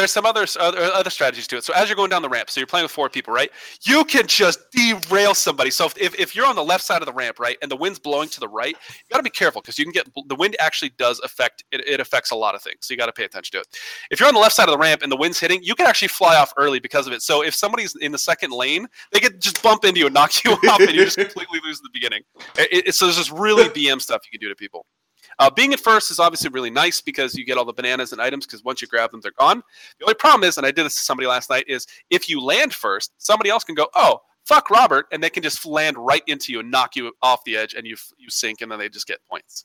Speaker 3: there's some other, other other strategies to it. So as you're going down the ramp, so you're playing with four people, right? You can just derail somebody. So if, if, you're on the left side of the ramp, right, and the wind's blowing to the right, you got to be careful because you can get the wind actually does affect it, it affects a lot of things. So you got to pay attention to it. If you're on the left side of the ramp and the wind's hitting, you can actually fly off early because of it. So if somebody's in the second lane, they could just bump into you and knock you off, and you just completely lose the beginning. It, it- so there's just really BM stuff you can do to people. Uh, being at first is obviously really nice because you get all the bananas and items because once you grab them, they're gone. The only problem is, and I did this to somebody last night, is if you land first, somebody else can go, oh, fuck Robert, and they can just land right into you and knock you off the edge and you, you sink and then they just get points.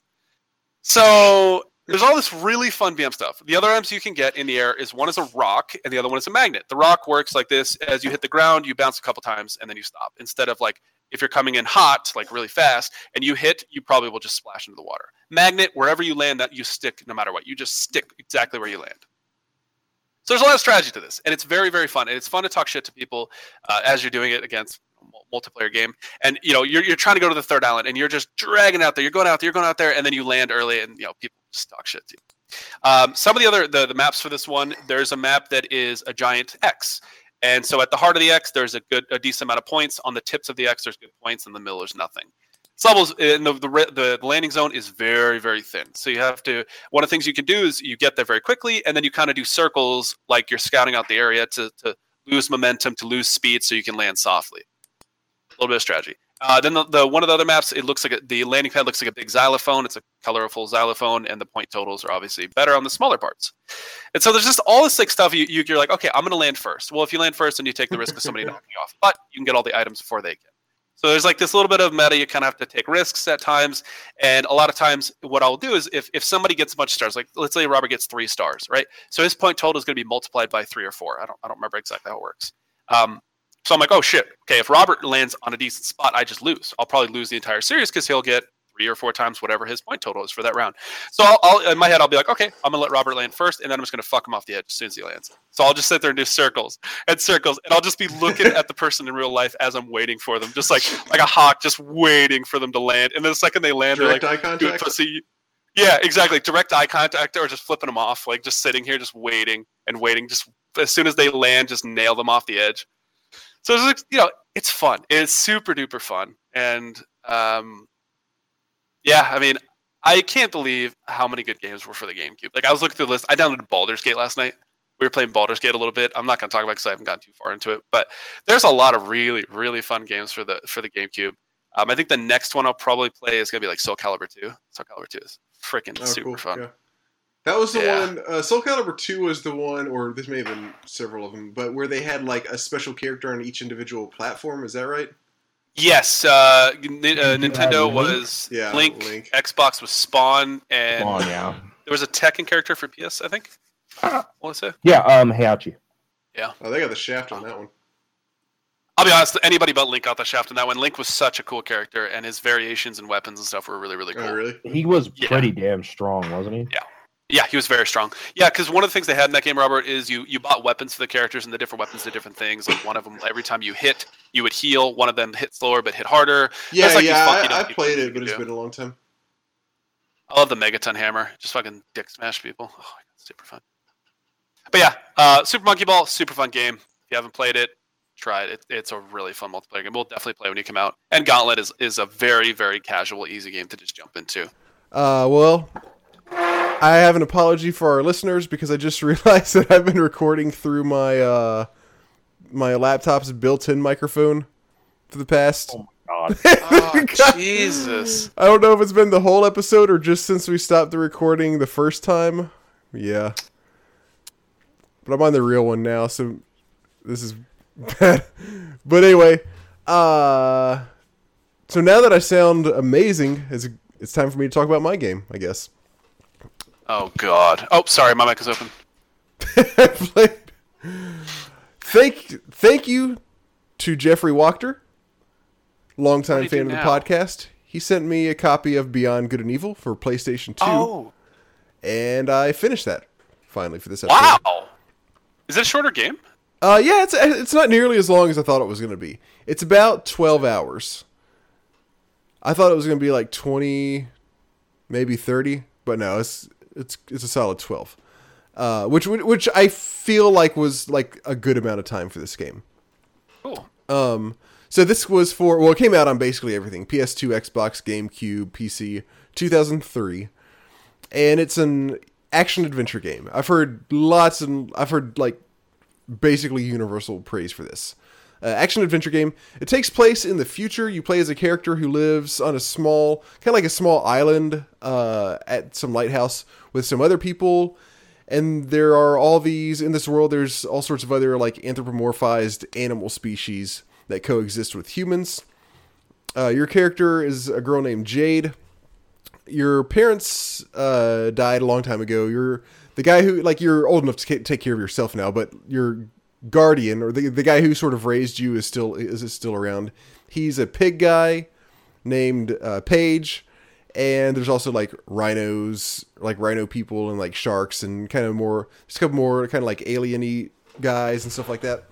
Speaker 3: So there's all this really fun BM stuff. The other items you can get in the air is one is a rock and the other one is a magnet. The rock works like this as you hit the ground, you bounce a couple times and then you stop. Instead of like if you're coming in hot, like really fast, and you hit, you probably will just splash into the water. Magnet, wherever you land, that you stick no matter what. You just stick exactly where you land. So there's a lot of strategy to this, and it's very, very fun. And it's fun to talk shit to people uh, as you're doing it against a multiplayer game. And you know, you're, you're trying to go to the third island, and you're just dragging out there. You're going out there, you're going out there, and then you land early, and you know, people just talk shit to you. Um, some of the other the, the maps for this one, there's a map that is a giant X. And so at the heart of the X, there's a good, a decent amount of points. On the tips of the X, there's good points. In the middle, there's nothing. This level's in the, the the landing zone is very very thin. So you have to. One of the things you can do is you get there very quickly, and then you kind of do circles like you're scouting out the area to to lose momentum, to lose speed, so you can land softly. A little bit of strategy. Uh, then the, the one of the other maps, it looks like a, the landing pad looks like a big xylophone. It's a colorful xylophone, and the point totals are obviously better on the smaller parts. And so there's just all this like stuff. You, you you're like, okay, I'm going to land first. Well, if you land first, then you take the risk of somebody knocking you off, but you can get all the items before they can. So there's like this little bit of meta. You kind of have to take risks at times, and a lot of times, what I'll do is if if somebody gets a bunch of stars, like let's say Robert gets three stars, right? So his point total is going to be multiplied by three or four. I don't I don't remember exactly how it works. Um, so I'm like, oh shit. Okay, if Robert lands on a decent spot, I just lose. I'll probably lose the entire series because he'll get three or four times whatever his point total is for that round. So I'll, I'll in my head I'll be like, okay, I'm gonna let Robert land first, and then I'm just gonna fuck him off the edge as soon as he lands. So I'll just sit there and do circles and circles, and I'll just be looking at the person in real life as I'm waiting for them, just like like a hawk, just waiting for them to land. And then the second they land, they're
Speaker 4: Direct
Speaker 3: like,
Speaker 4: eye contact.
Speaker 3: pussy." Yeah, exactly. Direct eye contact or just flipping them off, like just sitting here, just waiting and waiting. Just as soon as they land, just nail them off the edge. So it's you know, it's fun. It's super duper fun, and um, yeah, I mean, I can't believe how many good games were for the GameCube. Like I was looking through the list. I downloaded Baldur's Gate last night. We were playing Baldur's Gate a little bit. I'm not going to talk about it because I haven't gotten too far into it, but there's a lot of really, really fun games for the for the GameCube. Um, I think the next one I'll probably play is gonna be like Soul Calibur 2. Soul Calibur 2 is freaking
Speaker 4: Oh,
Speaker 3: super
Speaker 4: cool.
Speaker 3: fun.
Speaker 4: Yeah. That was the
Speaker 3: Yeah.
Speaker 4: one. Uh, Soul Calibur Two was the one, or this may have been several of them, but where they had like a special character on each individual platform. Is that right?
Speaker 3: Yes, uh, N- uh, Nintendo
Speaker 2: Link?
Speaker 3: was
Speaker 4: Yeah,
Speaker 3: Link,
Speaker 4: Link.
Speaker 3: Xbox was Spawn, and
Speaker 2: Come on, yeah.
Speaker 3: there was a Tekken character for PS, I think. I want to say.
Speaker 2: Yeah, um, Heihachi. Yeah.
Speaker 4: Oh, they got the shaft on that one.
Speaker 3: I'll be honest, anybody but Link got the shaft in that one. Link was such a cool character, and his variations and weapons and stuff were really, really cool.
Speaker 4: Oh, really?
Speaker 2: He was
Speaker 3: Yeah.
Speaker 2: pretty damn strong, wasn't he?
Speaker 3: Yeah, he was very strong. Yeah, because one of the things they had in that game, Robert, is you you bought weapons for the characters, and the different weapons did different things. Like one of them, every time you hit, you would heal. One of them hit slower but hit harder.
Speaker 4: Yeah,
Speaker 3: like
Speaker 4: yeah.
Speaker 3: funky
Speaker 4: I, I played it, but
Speaker 3: you
Speaker 4: it's
Speaker 3: do.
Speaker 4: been a long time.
Speaker 3: I love the Megaton Hammer. Just fucking dick smash people. Oh, super fun. But yeah, uh, Super Monkey Ball, super fun game. If you haven't played it, try it. it. It's a really fun multiplayer game. We'll definitely play when you come out. And Gauntlet is, is a very, very casual, easy game to just jump into.
Speaker 1: Uh, well, I have an apology for our listeners because I just realized that I've been recording through my uh, my laptop's built-in microphone for the past.
Speaker 2: Oh God.
Speaker 3: Oh, God. Jesus.
Speaker 1: I don't know if it's been the whole episode or just since we stopped the recording the first time. Yeah. But I'm on the real one now, so this is bad. But anyway, uh so now that I sound amazing, it's it's time for me to talk about my game, I guess.
Speaker 3: Oh, God. Oh, sorry, my mic is open.
Speaker 1: Thank thank you to Jeffrey Wachter, longtime fan of the
Speaker 3: now?
Speaker 1: podcast. He sent me a copy of Beyond Good and Evil for PlayStation 2,
Speaker 3: Oh,
Speaker 1: and I finished that finally for this episode.
Speaker 3: wow. Is it a shorter game?
Speaker 1: Uh, yeah, it's it's not nearly as long as I thought it was going to be. It's about 12 hours. I thought it was going to be like 20, maybe 30, but no, it's it's it's a solid 12. Uh, which which I feel like was like a good amount of time for this game.
Speaker 3: Cool.
Speaker 1: Um, so this was for well, it came out on basically everything: PS2, Xbox, GameCube, PC, 2003, and it's an action adventure game. I've heard lots and I've heard like basically universal praise for this. Uh, action adventure game. It takes place in the future. You play as a character who lives on a small, kind of like a small island uh, at some lighthouse with some other people. And there are all these in this world. There's all sorts of other like anthropomorphized animal species that coexist with humans. Uh, your character is a girl named Jade. Your parents uh, died a long time ago. You're the guy who, like, you're old enough to take care of yourself now, but your guardian or the the guy who sort of raised you is still is, still around. He's a pig guy named uh, Pey'j, and there's also like rhinos, like rhino people, and like sharks, and kind of more, just a couple more kind of like alien-y guys and stuff like that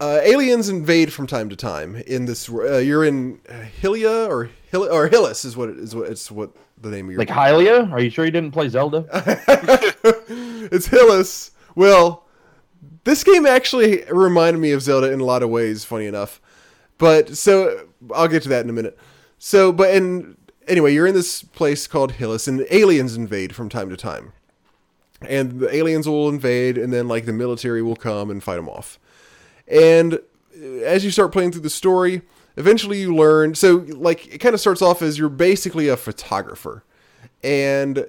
Speaker 1: uh, aliens invade from time to time in this. Uh, you're in Hylia or Hill or Hillys is what it is. What it's what the name of your
Speaker 2: Like Hylia? Are you sure you didn't play Zelda?
Speaker 1: it's Hillys. Well, this game actually reminded me of Zelda in a lot of ways. Funny enough, but so I'll get to that in a minute. So, but in anyway, you're in this place called Hillys, and aliens invade from time to time, and the aliens will invade, and then like the military will come and fight them off. And as you start playing through the story, eventually you learn. So, like, it kind of starts off as you're basically a photographer, and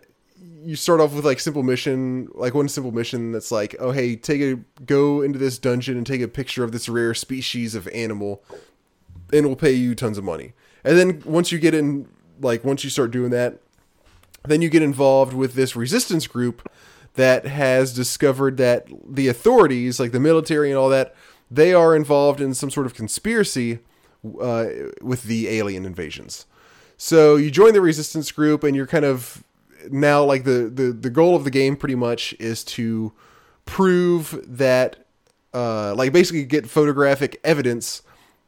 Speaker 1: you start off with like simple mission, like one simple mission that's like, oh hey, take a go into this dungeon and take a picture of this rare species of animal, and we'll pay you tons of money. And then once you get in, like once you start doing that, then you get involved with this resistance group that has discovered that the authorities, like the military and all that, they are involved in some sort of conspiracy uh, with the alien invasions. So you join the resistance group, and you're kind of now like the the the goal of the game pretty much is to prove that, uh, like basically get photographic evidence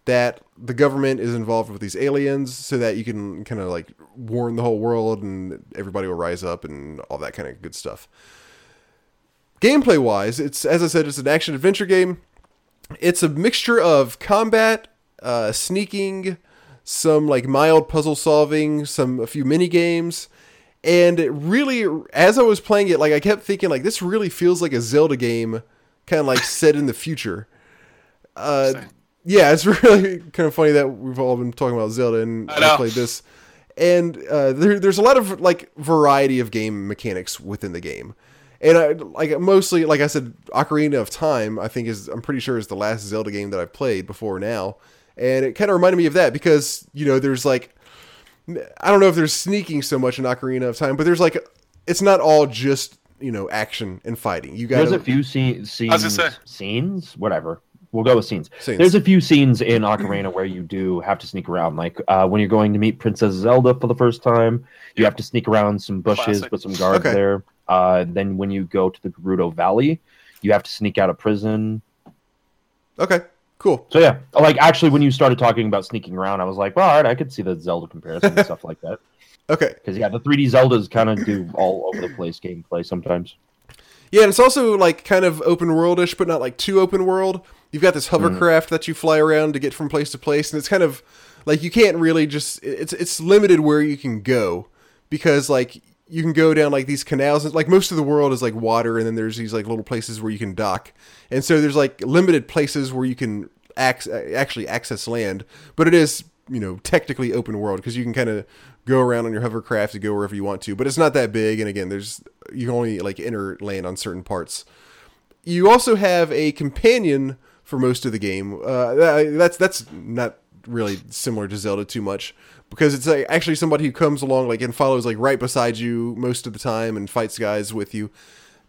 Speaker 1: that the government is involved with these aliens so that you can kind of like warn the whole world and everybody will rise up and all that kind of good stuff. Gameplay wise, it's as I said, it's an action adventure game. It's a mixture of combat, uh, sneaking, some like mild puzzle solving, some a few mini games, and it really, as I was playing it, like I kept thinking, like this really feels like a Zelda game, kind of like set in the future. Uh,
Speaker 3: Same.
Speaker 1: yeah, it's really kind of funny that we've all been talking about Zelda and
Speaker 3: I
Speaker 1: I, played this. And uh, there, there's a lot of like variety of game mechanics within the game, and I, like mostly, like I said, Ocarina of Time. I think is I'm pretty sure is the last Zelda game that I've played before now, and it kind of reminded me of that because you know there's like I don't know if there's sneaking so much in Ocarina of Time, but there's like it's not all just you know action and fighting. You got
Speaker 2: There's a few scene, scenes,
Speaker 3: was gonna say.
Speaker 2: scenes, whatever. We'll go with scenes.
Speaker 1: Scenes.
Speaker 2: There's a few scenes in Ocarina where you do have to sneak around, like uh, when you're going to meet Princess Zelda for the first time. You have to sneak around some bushes,
Speaker 3: Classic.
Speaker 2: put some guards
Speaker 1: Okay.
Speaker 2: there. Uh, then when you go to the Gerudo Valley, you have to sneak out of prison.
Speaker 1: okay, cool.
Speaker 2: So yeah, like actually, when you started talking about sneaking around, I was like, well, all right, I could see the Zelda comparison and stuff like that.
Speaker 1: Okay,
Speaker 2: Because yeah, the 3D Zeldas kind of do all over the place gameplay sometimes.
Speaker 1: Yeah, and it's also like kind of open worldish, but not like too open world. You've got this hovercraft that you fly around to get from place to place, and it's kind of like you can't really just it's it's limited where you can go because like you can go down like these canals like most of the world is like water and then there's these like little places where you can dock. And so there's like limited places where you can ac- actually access land, but it is, you know, technically open world because you can kind of go around on your hovercraft to go wherever you want to, but it's not that big and again, there's you can only like enter land on certain parts you also have a companion for most of the game. Uh, that's that's not really similar to Zelda too much because it's like, actually somebody who comes along like and follows like right beside you most of the time and fights guys with you.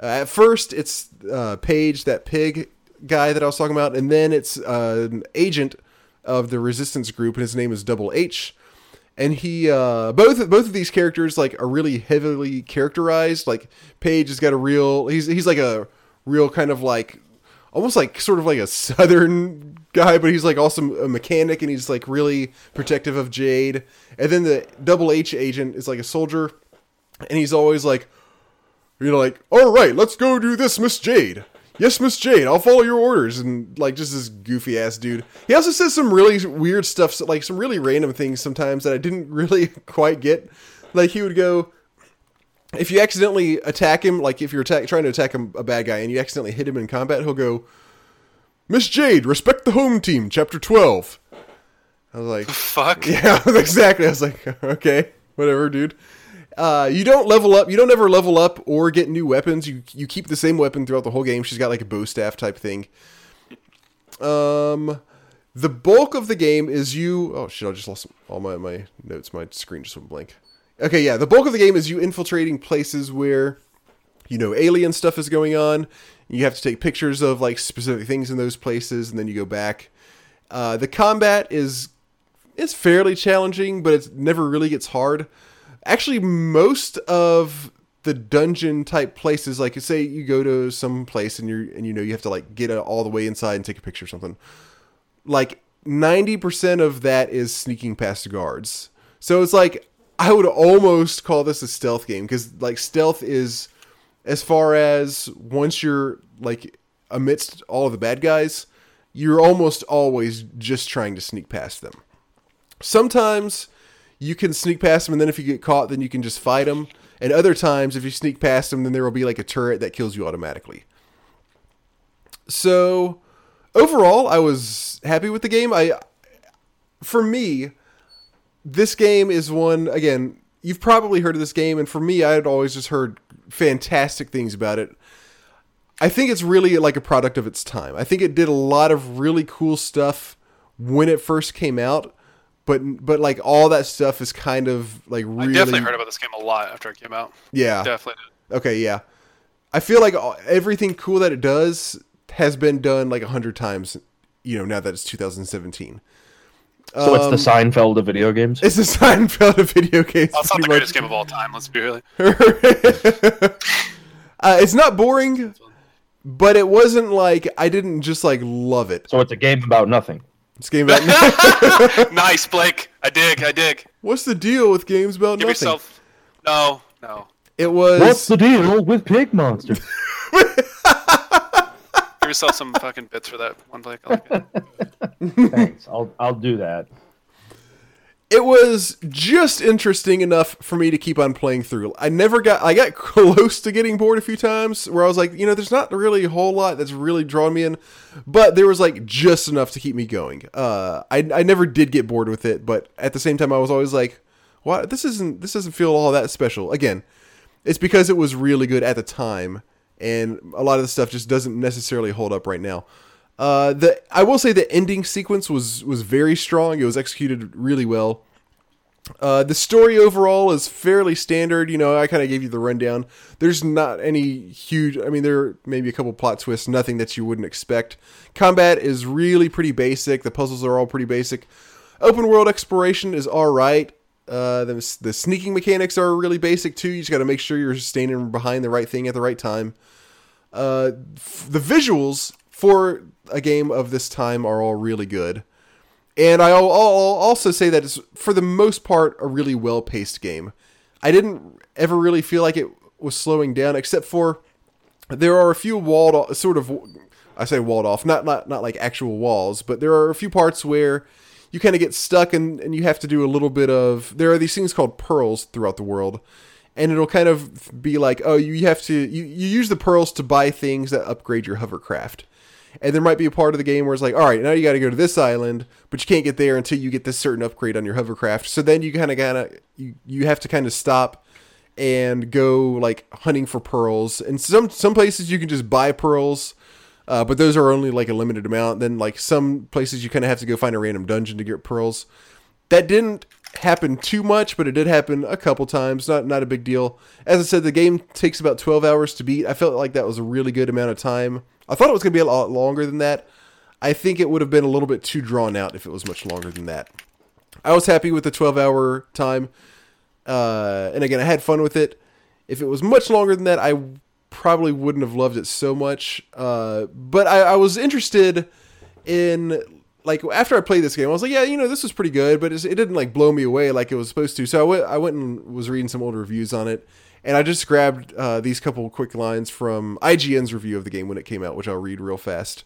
Speaker 1: Uh, at first, it's uh, Pey'j, that pig guy that I was talking about, and then it's uh, an agent of the resistance group, and his name is Double H and he uh both both of these characters like are really heavily characterized like Pey'j has got a real he's he's like a real kind of like almost like sort of like a southern guy but he's like also a mechanic and he's like really protective of Jade. And then the double H agent is like a soldier and he's always like you know like all right let's go do this Miss Jade. Yes Miss Jade I'll follow your orders and like just this goofy ass dude. He also says some really weird stuff like some really random things sometimes that I didn't really quite get. Like he would go if you accidentally attack him like if you're attack, trying to attack him, a bad guy and you accidentally hit him in combat he'll go Miss Jade respect the home team chapter 12 I was like
Speaker 3: Fuck.
Speaker 1: yeah, exactly. I was like, okay, whatever, dude. Uh, you don't level up. You don't ever level up or get new weapons. You you keep the same weapon throughout the whole game. She's got like a bow staff type thing. Um, the bulk of the game is you. Oh shit! I just lost all my my notes. My screen just went blank. Okay, yeah. The bulk of the game is you infiltrating places where you know alien stuff is going on. You have to take pictures of like specific things in those places, and then you go back. Uh, the combat is it's fairly challenging, but it never really gets hard. Actually, most of the dungeon type places, like say you go to some place and you and you know you have to like get all the way inside and take a picture or something. Like ninety percent of that is sneaking past the guards. So it's like I would almost call this a stealth game because like stealth is as far as once you're like amidst all of the bad guys, you're almost always just trying to sneak past them. Sometimes you can sneak past them, and then if you get caught, then you can just fight them. And other times, if you sneak past them, then there will be like a turret that kills you automatically. So, overall, I was happy with the game. I, for me, this game is one again. You've probably heard of this game, and for me, I had always just heard fantastic things about it. I think it's really like a product of its time. I think it did a lot of really cool stuff when it first came out, but but like all that stuff is kind of like really.
Speaker 3: I definitely heard about this game a lot after it came out.
Speaker 1: yeah.
Speaker 3: Definitely. did.
Speaker 1: Okay, yeah. I feel like everything cool that it does has been done like a hundred times. You know, now that it's 2017.
Speaker 2: So it's
Speaker 1: Um,
Speaker 2: the Seinfeld of video games.
Speaker 1: It's the Seinfeld of video games.
Speaker 3: That's not the
Speaker 1: pretty
Speaker 3: greatest
Speaker 1: much.
Speaker 3: game of all time. Let's be real.
Speaker 1: uh, it's not boring, but it wasn't like I didn't just like love it.
Speaker 2: So it's a game about nothing.
Speaker 1: This game about nothing.
Speaker 3: nice, Blake. I dig. I dig.
Speaker 1: what's the deal with games about
Speaker 3: Give
Speaker 1: nothing?
Speaker 3: yourself. No, no.
Speaker 1: It was
Speaker 2: What's the deal with Pig Monster?
Speaker 3: Give yourself some fucking bits for that one, Blake. I like it.
Speaker 2: Thanks. I'll I'll do that.
Speaker 1: it was just interesting enough for me to keep on playing through. I never got I got close to getting bored a few times where I was like, you know, there's not really a whole lot that's really drawn me in, but there was like just enough to keep me going. Uh I I never did get bored with it, but at the same time I was always like, what this isn't this doesn't feel all that special. Again, it's because it was really good at the time and a lot of the stuff just doesn't necessarily hold up right now. Uh, the I will say the ending sequence was was very strong. It was executed really well. Uh, the story overall is fairly standard. You know, I kind of gave you the rundown. There's not any huge. I mean, there are maybe a couple plot twists, nothing that you wouldn't expect. Combat is really pretty basic. The puzzles are all pretty basic. Open world exploration is all right. Uh, the, the sneaking mechanics are really basic too. You just got to make sure you're standing behind the right thing at the right time. Uh, f- the visuals for a game of this time are all really good. And I'll, I'll also say that it's, for the most part, a really well paced game. I didn't ever really feel like it was slowing down, except for there are a few walled off, sort of, I say walled off, not, not, not like actual walls, but there are a few parts where you kind of get stuck and, and you have to do a little bit of, there are these things called pearls throughout the world. And it'll kind of be like, oh, you have to, you, you use the pearls to buy things that upgrade your hovercraft and there might be a part of the game where it's like, all right, now you got to go to this island, but you can't get there until you get this certain upgrade on your hovercraft. So then you kind of kind of you, you have to kind of stop and go like hunting for pearls. And some some places you can just buy pearls, uh, but those are only like a limited amount. Then like some places you kind of have to go find a random dungeon to get pearls. That didn't happen too much, but it did happen a couple times. Not not a big deal. As I said, the game takes about twelve hours to beat. I felt like that was a really good amount of time I thought it was going to be a lot longer than that. I think it would have been a little bit too drawn out if it was much longer than that. I was happy with the 12 hour time. Uh, and again, I had fun with it. If it was much longer than that, I probably wouldn't have loved it so much. Uh, but I, I, was interested in, like, after I played this game, I was like, yeah, you know, this was pretty good, but it didn't, like, blow me away like it was supposed to. So I went, I went and was reading some old reviews on it. And I just grabbed uh, these couple quick lines from IGN's review of the game when it came out, which I'll read real fast.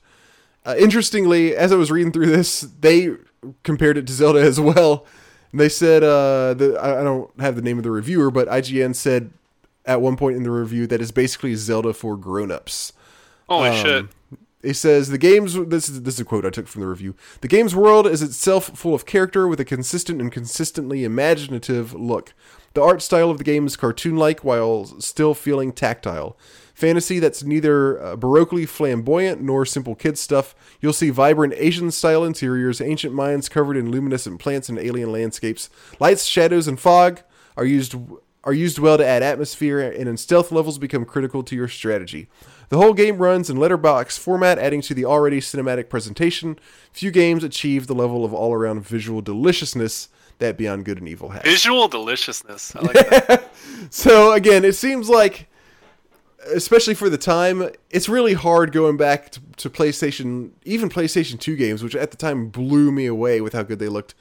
Speaker 1: Uh, interestingly, as I was reading through this, they compared it to Zelda as well. And they said, uh, the, I don't have the name of the reviewer, but IGN said at one point in the review that is basically Zelda for grown-ups.
Speaker 3: Holy um, shit.
Speaker 1: It says the game's this is this is a quote I took from the review. The game's world is itself full of character with a consistent and consistently imaginative look. The art style of the game is cartoon like while still feeling tactile. Fantasy that's neither uh, baroquely flamboyant nor simple kid stuff. You'll see vibrant Asian style interiors, ancient mines covered in luminescent plants and alien landscapes. Lights, shadows, and fog are used are used well to add atmosphere, and in stealth levels become critical to your strategy. The whole game runs in letterbox format, adding to the already cinematic presentation. Few games achieve the level of all around visual deliciousness that Beyond Good and Evil has.
Speaker 3: Visual deliciousness. I like that.
Speaker 1: so again, it seems like, especially for the time, it's really hard going back to, to, PlayStation, even PlayStation Two games, which at the time blew me away with how good they looked.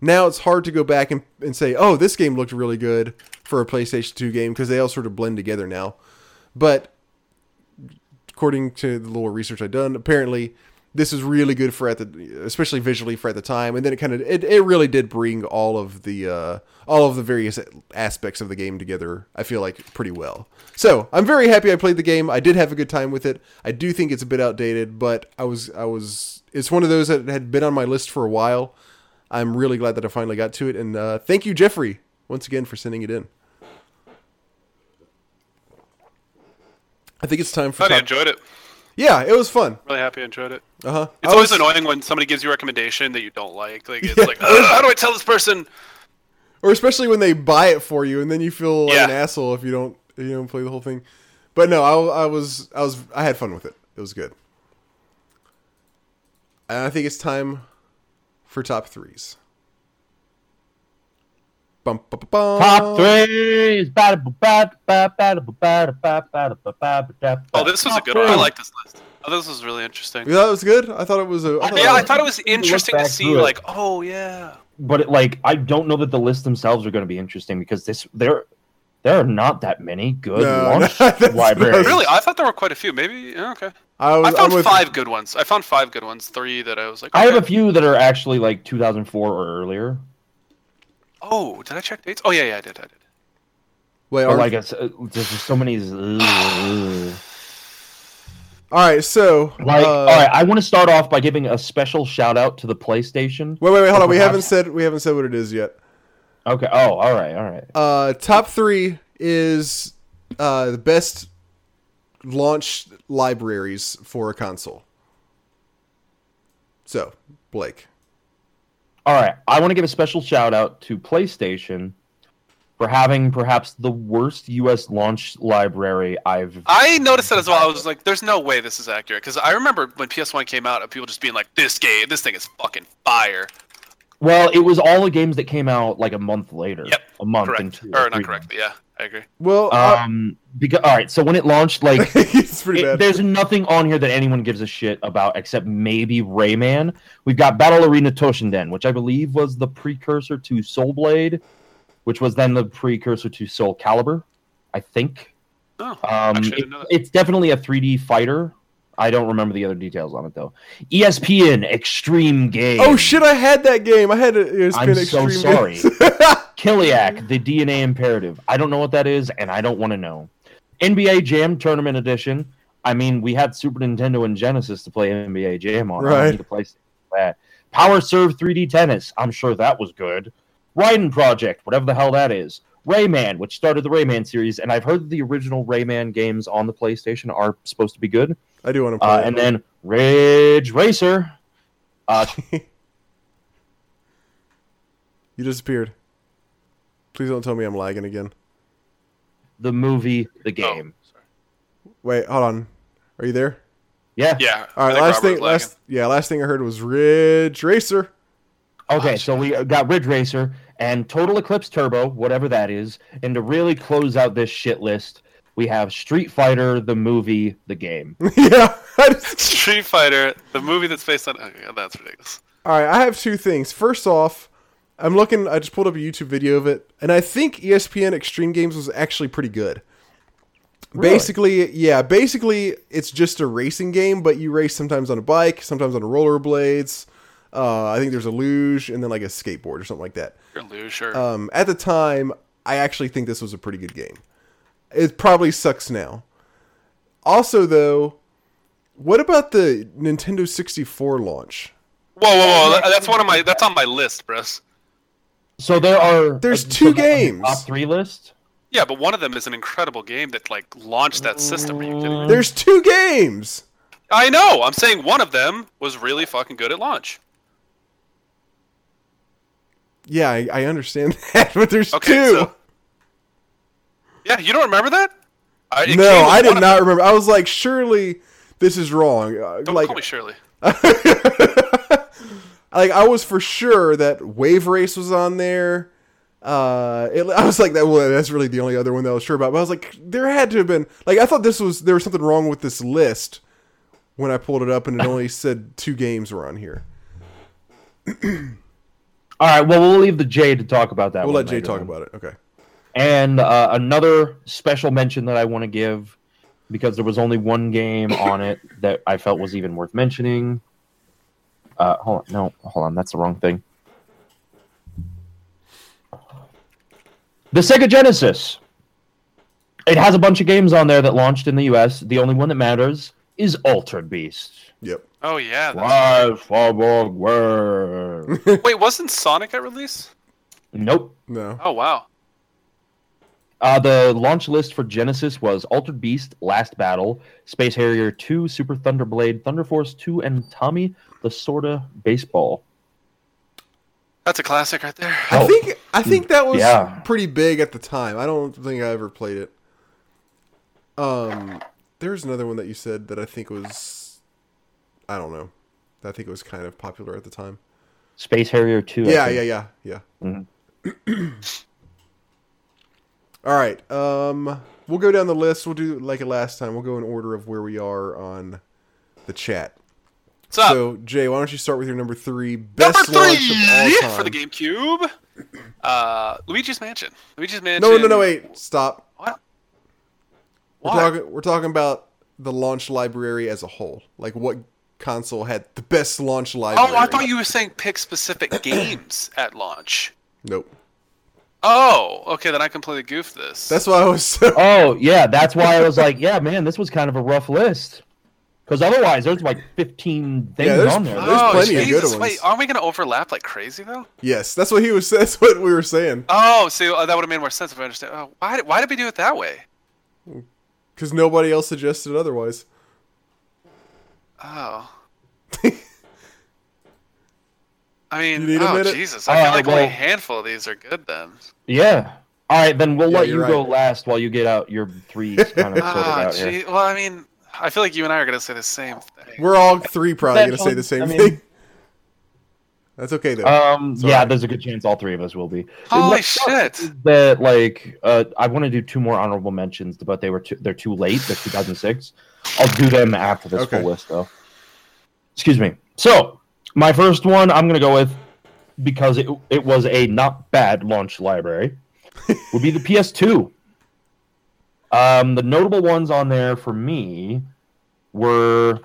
Speaker 1: Now it's hard to go back and, and say, oh, this game looked really good for a PlayStation Two game because they all sort of blend together now. But according to the little research I've done, apparently this is really good for at the especially visually for at the time. And then it kind of it, it really did bring all of the uh all of the various aspects of the game together i feel like pretty well. So i'm very happy i played the game. I did have a good time with it. I do think it's a bit outdated but i was i was it's one of those that had been on my list for a while i'm really glad that i finally got to it and uh thank you jeffrey once again for sending it in i think it's time for
Speaker 3: I top- enjoyed it
Speaker 1: yeah, it was fun.
Speaker 3: Really happy I enjoyed it.
Speaker 1: Uh huh.
Speaker 3: It's I always was... annoying when somebody gives you a recommendation that you don't like. Like it's yeah. like, how do I tell this person?
Speaker 1: Or especially when they buy it for you, and then you feel like yeah. an asshole if you don't you don't play the whole thing. But no, I, I was I was I had fun with it. It was good. And I think it's time for top threes.
Speaker 2: Bum, bum, bum, Top threes.
Speaker 3: Oh, this was a good one. I like this list. Oh, this was really interesting.
Speaker 1: Yeah, that was good. I thought it was a.
Speaker 3: I yeah, I thought it was interesting to see. Like, oh yeah.
Speaker 2: But it, like, I don't know that the lists themselves are going to be interesting because this there there are not that many good no, launch libraries.
Speaker 3: Really, I thought there were quite a few. Maybe yeah, okay. I, was, I found five good ones. I found five good ones. Three that I was like.
Speaker 2: Okay. I have a few that are actually like 2004 or earlier.
Speaker 3: Oh, did I check dates? Oh yeah, yeah, I did. I did.
Speaker 1: Wait,
Speaker 2: But
Speaker 1: are-
Speaker 2: like it's, uh, there's just so many. ugh.
Speaker 1: all right. So,
Speaker 2: Like,
Speaker 1: uh,
Speaker 2: all right, I want to start off by giving a special shout out to the PlayStation.
Speaker 1: Wait, wait, wait. Hold on. We haven't said we haven't said what it is yet.
Speaker 2: Okay. Oh, all right, all right.
Speaker 1: Uh, top three is uh, the best launch libraries for a console. So, Blake.
Speaker 2: All right, I want to give a special shout out to PlayStation for having perhaps the worst U.S. launch library I've.
Speaker 3: I noticed that as well. I was like, "There's no way this is accurate." Because I remember when PS1 came out, and people just being like, "This game, this thing is fucking fire."
Speaker 2: Well, it was all the games that came out like a month later.
Speaker 3: Yep,
Speaker 2: a month and
Speaker 3: Correct,
Speaker 2: two
Speaker 3: or
Speaker 2: three
Speaker 3: not correct? Yeah, I agree.
Speaker 1: Well, uh,
Speaker 2: Um, because all right, so when it launched, like
Speaker 1: it's pretty
Speaker 2: it-
Speaker 1: bad.
Speaker 2: there's nothing on here that anyone gives a shit about except maybe Rayman. We've got Battle Arena Toshinden, which I believe was the precursor to Soul Blade, which was then the precursor to Soul Calibur, I think.
Speaker 3: Oh,
Speaker 2: Um, it-
Speaker 3: didn't know that.
Speaker 2: it's definitely a 3D fighter. I don't remember the other details on it though. ESPN Extreme Game.
Speaker 1: oh shit! I had that game. I had it. It's
Speaker 2: I'm
Speaker 1: been
Speaker 2: so
Speaker 1: extreme
Speaker 2: sorry. Kileak, the DNA imperative. I don't know what that is, and I don't want to know. NBA Jam Tournament Edition. I mean, we had Super Nintendo and Genesis to play NBA Jam on.
Speaker 1: Right.
Speaker 2: don't need to play that. Power Serve 3D Tennis. I'm sure that was good. Raiden Project, whatever the hell that is. Rayman, which started the Rayman series, and I've heard that the original Rayman games on the PlayStation are supposed to be good.
Speaker 1: I do want to play.
Speaker 2: Uh, and then Ridge Racer. Uh,
Speaker 1: you disappeared. Please don't tell me I'm lagging again.
Speaker 2: the movie, the
Speaker 3: Oh,
Speaker 2: game.
Speaker 3: sorry.
Speaker 1: Wait, hold on. Are you there?
Speaker 2: Yeah.
Speaker 3: Yeah.
Speaker 1: All
Speaker 3: I
Speaker 1: right.
Speaker 3: think
Speaker 1: Last
Speaker 3: Robert
Speaker 1: thing. Last. Yeah. Last thing I heard was Ridge Racer.
Speaker 2: Okay,
Speaker 3: Gosh.
Speaker 2: so we got Ridge Racer and Total Eclipse Turbo, whatever that is. And to really close out this shit list, we have Street Fighter, the movie, the game.
Speaker 1: yeah. I just-
Speaker 3: lagging. Street Fighter, the movie that's based on. Oh, okay, that's ridiculous.
Speaker 1: All right, I have two things. First off, I'm looking. I just pulled up a YouTube video of it, and I think ESPN Extreme Games was actually pretty good.
Speaker 2: Really?
Speaker 1: Basically, yeah. Basically, it's just a racing game, but you race sometimes on a bike, sometimes on rollerblades. Uh, I think there's a luge, and then like a skateboard or something like that.
Speaker 3: You're a loser. sure.
Speaker 1: Um, at the time, I actually think this was a pretty good game. It probably sucks now. Also, though, what about the Nintendo 64 launch?
Speaker 3: whoa, whoa, whoa! that's one of my. That's on my list, Bruce.
Speaker 2: So there are
Speaker 1: There's
Speaker 2: so
Speaker 1: two
Speaker 2: that's the
Speaker 1: games.
Speaker 2: Top three list.
Speaker 3: Yeah, but one of them is an incredible game that like launched that system. Are you kidding me?
Speaker 1: There's two games.
Speaker 3: I know. I'm saying one of them was really fucking good at launch.
Speaker 1: Yeah, I, I understand that, but there's
Speaker 3: Okay,
Speaker 1: two.
Speaker 3: so- Yeah, you don't remember that? I,
Speaker 1: no, I did not remember. I was like, surely this is wrong. Uh,
Speaker 3: Don't
Speaker 1: like,
Speaker 3: call me Shirley.
Speaker 1: like I was for sure that Wave Race was on there. Uh, it, I was like that. Well, that's really the only other one that I was sure about. But I was like, there had to have been. Like, I thought this was there was something wrong with this list when I pulled it up, and it only said two games were on here.
Speaker 2: All right, well, we'll leave the Jay to talk about that.
Speaker 1: We'll let Jay talk
Speaker 2: on.
Speaker 1: about it. Okay.
Speaker 2: And uh, another special mention that I want to give because there was only one game on it that I felt was even worth mentioning. Uh, hold on, no, hold on, that's the wrong thing. The Sega Genesis. It has a bunch of games on there that launched in the US. The only one that matters is Altered Beast.
Speaker 1: Yep.
Speaker 3: Oh yeah. That's...
Speaker 2: Rise forward.
Speaker 3: Wait, wasn't Sonic at release?
Speaker 2: nope.
Speaker 1: No.
Speaker 3: Oh wow.
Speaker 2: Uh, the launch list for Genesis was Altered Beast, Last Battle, Space Harrier 2, Super Thunderblade, Thunder Force 2, and Tommy Lasorda Baseball.
Speaker 3: That's a classic right there.
Speaker 1: I
Speaker 2: Oh.
Speaker 1: think I think that was
Speaker 2: Yeah.
Speaker 1: pretty big at the time. I don't think I ever played it. Um, there's another one that you said that I think was, I don't know, I think it was kind of popular at the time.
Speaker 2: Space Harrier 2. I
Speaker 1: Yeah, yeah, yeah, yeah.
Speaker 2: Mhm.
Speaker 1: All right. Um, we'll go down the list. We'll do like it last time. We'll go in order of where we are on the chat.
Speaker 3: What's up?
Speaker 1: So, Jay, why don't you start with your number three
Speaker 3: Number
Speaker 1: best launch of all time?
Speaker 3: for the GameCube. Uh, Luigi's Mansion. Luigi's Mansion.
Speaker 1: No, no, no, wait, stop.
Speaker 3: What?
Speaker 1: We're
Speaker 3: Why?
Speaker 1: talking. We're talking about the launch library as a whole. Like what console had the best launch library?
Speaker 3: Oh, I thought you were saying pick specific games at launch.
Speaker 1: Nope.
Speaker 3: Oh, okay. Then I completely goofed this.
Speaker 1: That's why I was so.
Speaker 2: Oh yeah, that's why I was like, yeah, man, this was kind of a rough list. Because otherwise, there's like 15 things
Speaker 1: Yeah, there's-
Speaker 2: on there.
Speaker 1: there's
Speaker 3: oh,
Speaker 1: plenty of good ones.
Speaker 3: Wait, aren't we gonna overlap like crazy though?
Speaker 1: Yes, that's what he was. That's what we were saying.
Speaker 3: Oh, see, uh, that would have made more sense if I understand. Oh, why did why did we do it that way?
Speaker 1: Because nobody else suggested otherwise.
Speaker 3: Oh. I mean,
Speaker 1: You need a
Speaker 3: oh
Speaker 1: minute?
Speaker 3: Jesus! I feel
Speaker 2: Alright,
Speaker 3: like only a handful of these are good then.
Speaker 2: Yeah. All right, then we'll
Speaker 1: Yeah,
Speaker 2: let
Speaker 1: you're
Speaker 2: you go last while you get out your three kind of sorted
Speaker 3: Ah,
Speaker 2: out here.
Speaker 3: gee. Well, I mean, I feel like you and I are gonna say the same thing.
Speaker 1: We're all three probably going to say the same
Speaker 2: I mean-
Speaker 1: thing. That's okay though.
Speaker 2: Um,
Speaker 1: Sorry.
Speaker 2: yeah, there's a good chance all three of us will be.
Speaker 3: Holy
Speaker 2: What sucks
Speaker 3: shit.
Speaker 2: is That like, uh, I want to do two more honorable mentions, but they were too, they're too late. They're 2006. I'll do them after this
Speaker 1: Okay.
Speaker 2: full list, though. Excuse me. So my first one, I'm gonna go with because it it was a not bad launch library, would be the PS2. Um, the notable ones on there for me were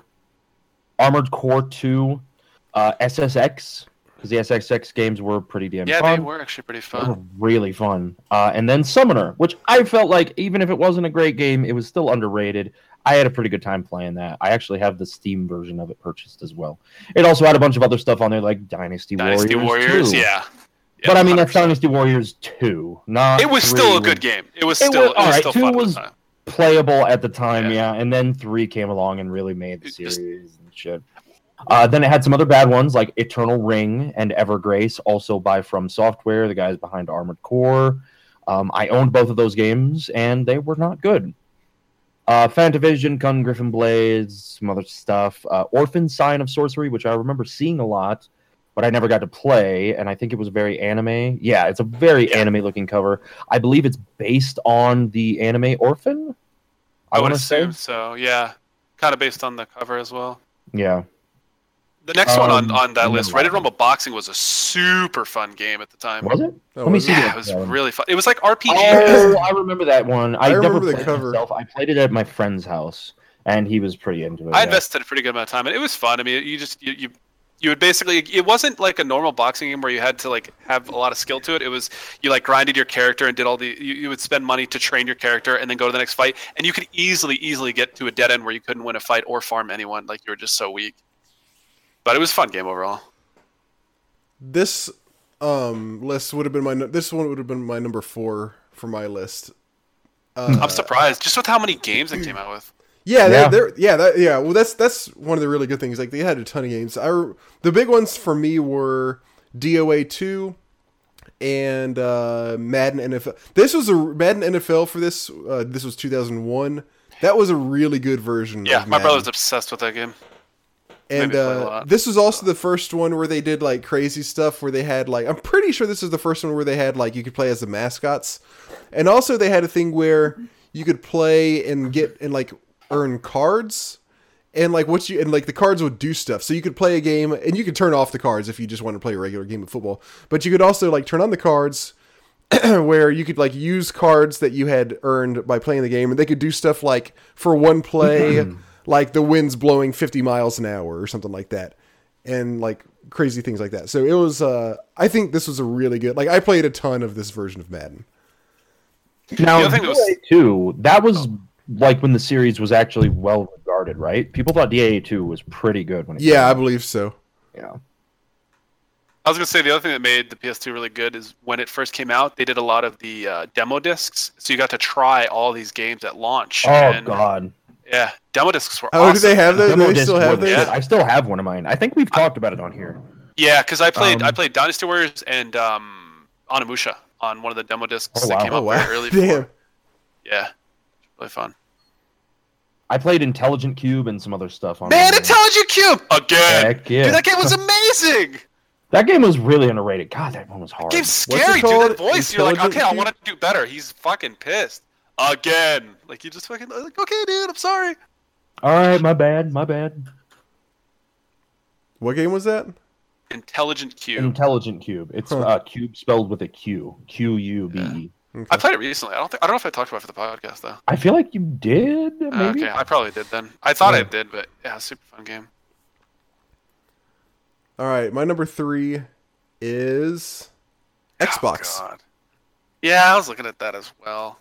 Speaker 2: Armored Core 2, uh, SSX, because the SSX games were pretty damn
Speaker 3: Yeah,
Speaker 2: fun.
Speaker 3: they were actually pretty
Speaker 2: They were
Speaker 3: fun.
Speaker 2: really fun. Uh, and then Summoner, which I felt like even if it wasn't a great game, it was still underrated. I had a pretty good time playing that. I actually have the Steam version of it purchased as well. It also had a bunch of other stuff on there like Dynasty, Warriors.
Speaker 3: Dynasty
Speaker 2: Warriors.
Speaker 3: Warriors, yeah. Yeah,
Speaker 2: but I mean, that's
Speaker 3: 100%.
Speaker 2: Dynasty Warriors 2. Not
Speaker 3: It was
Speaker 2: three
Speaker 3: still a good game. It was
Speaker 2: It
Speaker 3: still
Speaker 2: was-
Speaker 3: it was still
Speaker 2: two was- playable at the time,
Speaker 3: Yeah.
Speaker 2: yeah. And then 3 came along and really made the
Speaker 3: It just-
Speaker 2: series and shit. Uh, then it had some other bad ones like Eternal Ring and Evergrace, also by From Software, the guys behind Armored Core. Um, I owned both of those games, and they were not good. Uh, Fantavision, Gungriffon Blaze, some other stuff. Uh, Orphen Scion of Sorcery, which I remember seeing a lot, but I never got to play, and I think it was very anime. Yeah, it's a very
Speaker 3: Yeah.
Speaker 2: anime-looking cover. I believe it's based on the anime Orphen.
Speaker 3: I,
Speaker 2: I
Speaker 3: would
Speaker 2: want to say,
Speaker 3: assume so. Yeah, kind of based on the cover as well.
Speaker 2: yeah.
Speaker 3: The next one on,
Speaker 2: Um,
Speaker 3: on that
Speaker 2: no.
Speaker 3: list, Ready 2 Rumble Boxing, was a super fun game at the time.
Speaker 2: Was it?
Speaker 1: Oh,
Speaker 2: Let me
Speaker 1: was
Speaker 2: see
Speaker 1: it?
Speaker 3: Yeah, it was
Speaker 2: one.
Speaker 3: really fun. It was like RPG.
Speaker 2: Oh, I remember that one. I,
Speaker 1: I
Speaker 2: never
Speaker 1: remember the
Speaker 2: played it
Speaker 1: cover.
Speaker 2: Myself. I played it at my friend's house, and he was pretty into it.
Speaker 3: I
Speaker 2: yeah.
Speaker 3: invested a pretty good amount of time, and it was fun. I mean, you just you, you you would basically it wasn't like a normal boxing game where you had to like have a lot of skill to it. It was you like grinded your character and did all the you, you would spend money to train your character and then go to the next fight, and you could easily easily get to a dead end where you couldn't win a fight or farm anyone like you were just so weak. But it was a fun game overall.
Speaker 1: This um list would have been my this one would have been my number four for my list. Uh,
Speaker 3: I'm surprised just with how many games it came out with.
Speaker 1: Yeah,
Speaker 2: Yeah.
Speaker 1: they're, they're yeah, that, yeah. Well, that's that's one of the really good things. Like they had a ton of games. I the big ones for me were DOA two and uh, Madden NFL. This was a Madden NFL for this. Uh, this was 2001. That was a really good version.
Speaker 3: Yeah,
Speaker 1: of
Speaker 3: my
Speaker 1: Madden.
Speaker 3: brother's obsessed with that game.
Speaker 1: And
Speaker 3: Maybe play a
Speaker 1: uh, this was also the first one where they did like crazy stuff where they had like I'm pretty sure this is the first one where they had like you could play as the mascots. And also they had a thing where you could play and get and like earn cards and like what you and like the cards would do stuff. So you could play a game and you could turn off the cards if you just want to play a regular game of football. But you could also like turn on the cards where you could like use cards that you had earned by playing the game and they could do stuff like for one play like the wind's blowing 50 miles an hour or something like that and like crazy things like that so it was uh i think this was a really good like i played a ton of this version of madden
Speaker 2: Now,
Speaker 3: The other thing that was-
Speaker 2: DAA two, that was like when the series was actually well regarded, right? People thought DAA two was pretty good when it
Speaker 1: yeah i
Speaker 2: came
Speaker 1: believe so
Speaker 2: yeah.
Speaker 3: I was gonna say the other thing that made the PS2 really good is when it first came out, they did a lot of the uh, demo discs, so you got to try all these games at launch.
Speaker 2: Oh
Speaker 3: and,
Speaker 2: god.
Speaker 3: Yeah, demo discs were
Speaker 1: oh
Speaker 3: awesome.
Speaker 1: do they have those do
Speaker 2: Demo
Speaker 1: they still have those
Speaker 2: shit. I still have one of mine. I think we've talked about it on here.
Speaker 3: Yeah, because I played I
Speaker 2: Um,
Speaker 3: played Dynasty Warriors and um, Onimusha on one of the demo discs
Speaker 2: Oh,
Speaker 3: that came
Speaker 1: oh
Speaker 3: out
Speaker 1: wow
Speaker 3: very early.
Speaker 1: damn
Speaker 3: For. Yeah, really fun.
Speaker 2: I played Intelligent Qube and some other stuff on
Speaker 3: Man,
Speaker 2: there.
Speaker 3: Intelligent Qube again.
Speaker 2: Heck yeah.
Speaker 3: Dude, that game was amazing.
Speaker 2: That game was really underrated. God, that one was hard.
Speaker 3: Game's
Speaker 1: it
Speaker 3: scary, dude.
Speaker 1: called?
Speaker 3: That voice, you're like,
Speaker 1: Intelligent
Speaker 3: okay, I want to do better. He's fucking pissed again. Like you just fucking like, okay, dude, I'm sorry.
Speaker 2: All right, my bad, my bad.
Speaker 1: what game was that
Speaker 3: Intelligent Qube.
Speaker 2: Intelligent Qube. It's
Speaker 1: Huh.
Speaker 2: uh, cube spelled with a Q. Q U B E.
Speaker 3: I played it recently. I don't think I don't know if I talked about it for the podcast though.
Speaker 2: I feel like you did. Maybe.
Speaker 3: Okay, I probably did then. I thought I did, but yeah, super fun game.
Speaker 1: all right my number three is xbox
Speaker 3: Oh, God. Yeah, I was looking at that as well.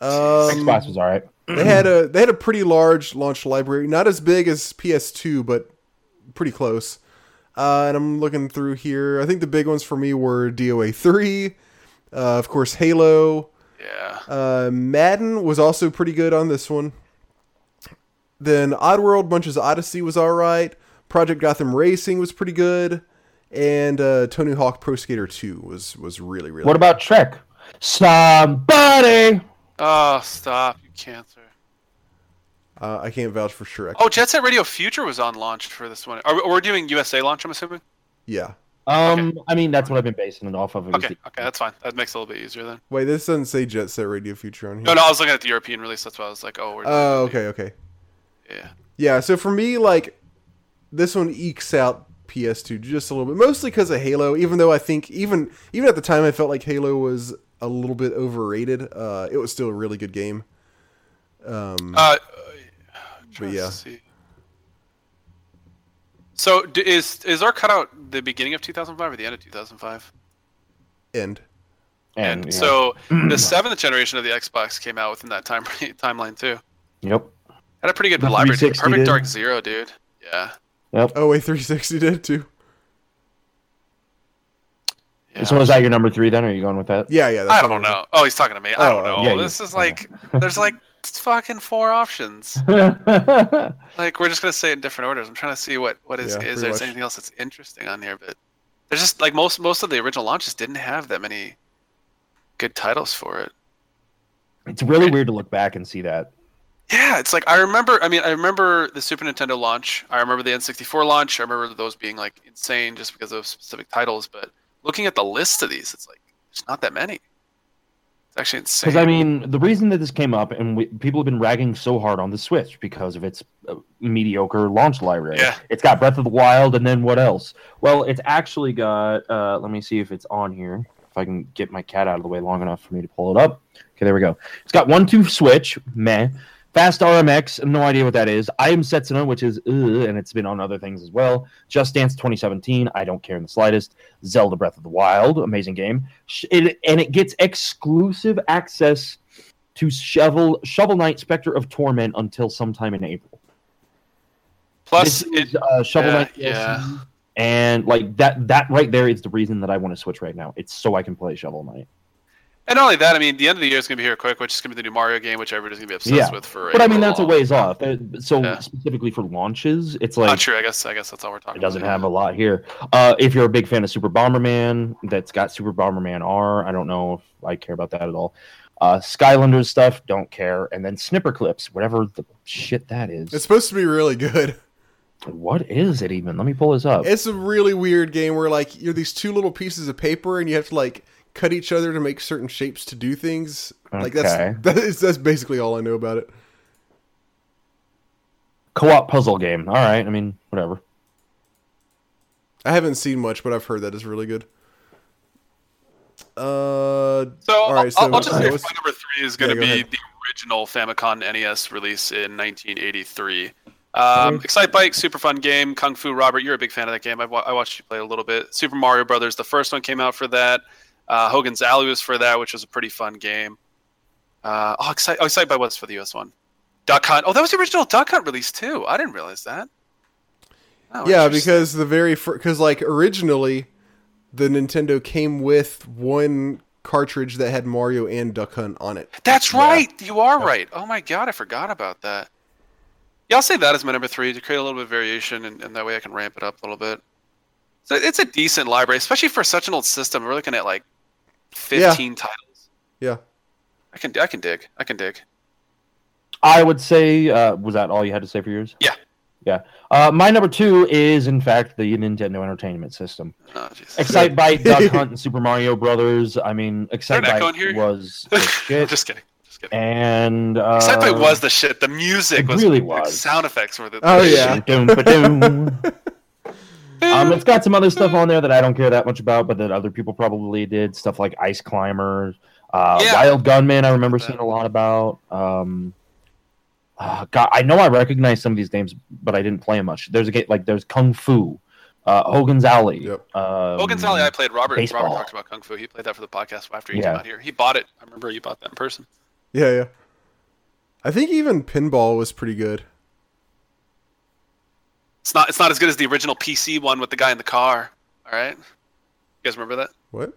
Speaker 1: Um,
Speaker 2: Xbox was all right.
Speaker 1: they had a they had a pretty large launch library, not as big as PS2, but pretty close. Uh, and I'm looking through here. I think the big ones for me were DOA three, uh, of course Halo.
Speaker 3: Yeah.
Speaker 1: Uh, Madden was also pretty good on this one. Then Oddworld Munch's Oddysee was all right. Project Gotham Racing was pretty good, and uh, Tony Hawk Pro Skater Two was was really really.
Speaker 2: What about Trek? Somebody.
Speaker 3: Oh, stop, you cancer.
Speaker 1: Uh, I can't vouch for Shrek.
Speaker 3: Oh, Jet Set Radio Future was on launch for this one. Are we, we're doing USA launch, I'm assuming?
Speaker 1: Yeah.
Speaker 2: Um, I mean that's what I've been basing it off of. It
Speaker 3: Okay,
Speaker 2: the-
Speaker 3: okay, that's fine. That makes it a little bit easier then.
Speaker 1: Wait, this doesn't say Jet Set Radio Future on here.
Speaker 3: No, no, I was looking at the European release. That's why I was like, oh, we're.
Speaker 1: Oh, okay, okay.
Speaker 3: Yeah.
Speaker 1: Yeah, so for me, like, this one ekes out PS2 just a little bit, mostly because of Halo. Even though I think even even at the time I felt like Halo was a little bit overrated. Uh, it was still a really good game. Um,
Speaker 3: Uh,
Speaker 1: but yeah,
Speaker 3: So d- is is our cutout the beginning of 2005 or the end of 2005?
Speaker 1: end.
Speaker 2: and,
Speaker 3: And
Speaker 2: yeah.
Speaker 3: so the seventh generation of the Xbox came out within that time timeline too.
Speaker 2: Yep.
Speaker 3: Had a pretty good
Speaker 2: The
Speaker 3: library.
Speaker 2: 360
Speaker 3: Perfect
Speaker 2: did.
Speaker 3: Dark Zero, dude. Yeah. Yep.
Speaker 1: Oh wait, 360 did too.
Speaker 3: yeah.
Speaker 2: So was that your number three then? Or are you going with that?
Speaker 1: Yeah, yeah.
Speaker 3: I don't know. Oh, he's talking to me. I
Speaker 1: Oh,
Speaker 3: don't know.
Speaker 2: yeah, you-
Speaker 3: this is like there's like fucking four options. Like we're just gonna say it in different orders. I'm trying to see what what is
Speaker 1: Yeah,
Speaker 3: is there
Speaker 1: much.
Speaker 3: anything else that's interesting on here, but there's just like most most of the original launches didn't have that many good titles for it.
Speaker 2: it's really weird to look back and see that.
Speaker 3: Yeah, it's like I remember. I mean, I remember the Super Nintendo launch. I remember the N64 launch. I remember those being like insane just because of specific titles. But looking at the list of these, it's like there's not that many. It's actually insane.
Speaker 2: Because I mean, the reason that this came up, and we, people have been ragging so hard on the Switch because of its uh, mediocre launch library.
Speaker 3: Yeah.
Speaker 2: It's got Breath of the Wild, and then what else? Well, it's actually got. Uh, let me see if it's on here. If I can get my cat out of the way long enough for me to pull it up. Okay, there we go. It's got one two Switch, meh. Fast RMX, no idea what that is. I am Setsuna, which is, and it's been on other things as well. Just Dance 2017, I don't care in the slightest. Zelda Breath of the Wild, amazing game. It, and it gets exclusive access to Shovel Shovel Knight Spectre of Torment until sometime in April.
Speaker 3: Plus,
Speaker 2: This
Speaker 3: it,
Speaker 2: is, uh, Shovel
Speaker 3: yeah,
Speaker 2: Knight
Speaker 3: yeah.
Speaker 2: and like that that right there is the reason that I want to switch right now. It's so I can play Shovel Knight.
Speaker 3: And not only that, I mean, the end of the year is gonna be here quick, which is gonna be the new Mario game, which everybody's gonna be obsessed
Speaker 2: Yeah.
Speaker 3: with for.
Speaker 2: But I mean
Speaker 3: April
Speaker 2: that's a ways off. So
Speaker 3: Yeah.
Speaker 2: specifically for launches, it's like.
Speaker 3: Not
Speaker 2: like
Speaker 3: true. I guess. I guess that's all we're talking.
Speaker 2: It doesn't
Speaker 3: about.
Speaker 2: have a lot here. Uh, if you're a big fan of Super Bomberman, that's got Super Bomberman R. I don't know if I care about that at all. Uh, Skylanders stuff, don't care. And then Snipper Clips, whatever the shit that is.
Speaker 1: It's supposed to be really good.
Speaker 2: what is it even? Let me pull this up.
Speaker 1: It's a really weird game where like you're these two little pieces of paper and you have to like cut each other to make certain shapes to do things. Like that's that is that's basically all I know about it.
Speaker 2: Co-op puzzle game. All right. I mean, whatever.
Speaker 1: I haven't seen much, but I've heard that is really good. Uh,
Speaker 3: So,
Speaker 1: All right,
Speaker 3: I'll,
Speaker 1: so
Speaker 3: I'll just say
Speaker 1: what's-
Speaker 3: my number three is going
Speaker 1: Yeah,
Speaker 3: to
Speaker 1: go
Speaker 3: be
Speaker 1: ahead.
Speaker 3: the original Famicom NES release in 1983. Um, Excite Bike, super fun game. Kung Fu Robert, you're a big fan of that game. I, wa- I watched you play a little bit. Super Mario Brothers, the first one came out for that. Uh, Hogan's Alley was for that, which was a pretty fun game. Uh, oh, Excite, oh, Excite Bike was for the US one. Duck Hunt. Oh, that was the original Duck Hunt release too. I didn't realize that. Oh,
Speaker 1: yeah, because the very because like originally, the Nintendo came with one cartridge that had Mario and Duck Hunt on it.
Speaker 3: That's right. You are right. Oh my god, I forgot about that. Yeah, I'll say that as my number three to create a little bit of variation, and, and that way I can ramp it up a little bit. So it's a decent library, especially for such an old system. We're looking at like fifteen titles.
Speaker 1: Yeah.
Speaker 3: I can I can dig. I can dig.
Speaker 2: I would say, uh, was that all you had to say for yours?
Speaker 3: Yeah.
Speaker 2: Yeah. Uh, my number two is, in fact, the Nintendo Entertainment System.
Speaker 3: Oh, jeez.
Speaker 2: Excite Bike, Duck Hunt, and Super Mario Brothers. I mean, Excite
Speaker 3: an echo
Speaker 2: Bike
Speaker 3: in here?
Speaker 2: was the shit.
Speaker 3: Just kidding. Just kidding.
Speaker 2: and uh,
Speaker 3: Excite Bike was the shit. The music
Speaker 2: it
Speaker 3: was
Speaker 2: really was.
Speaker 3: Sound effects were the.
Speaker 1: Oh,
Speaker 3: the
Speaker 1: yeah.
Speaker 3: shit.
Speaker 2: Doom, ba-doom. um, it's got some other stuff on there that I don't care that much about, but that other people probably did. Stuff like Ice Climber, uh,
Speaker 3: Yeah.
Speaker 2: Wild Gunman. I remember seeing a lot about. Um, uh, God, I know I recognize some of these names, but I didn't play them much. There's a game like there's Kung Fu. Uh, Hogan's Alley.
Speaker 1: Yep.
Speaker 2: Um,
Speaker 3: Hogan's Alley, I played. Robert.
Speaker 2: baseball.
Speaker 3: Robert talked about Kung Fu. He played that for the podcast after he
Speaker 2: Yeah.
Speaker 3: came out here. He bought it. I remember you bought that in person.
Speaker 1: Yeah, yeah. I think even pinball was pretty good.
Speaker 3: It's not. It's not as good as the original PC one with the guy in the car. All right. You guys remember that?
Speaker 1: What?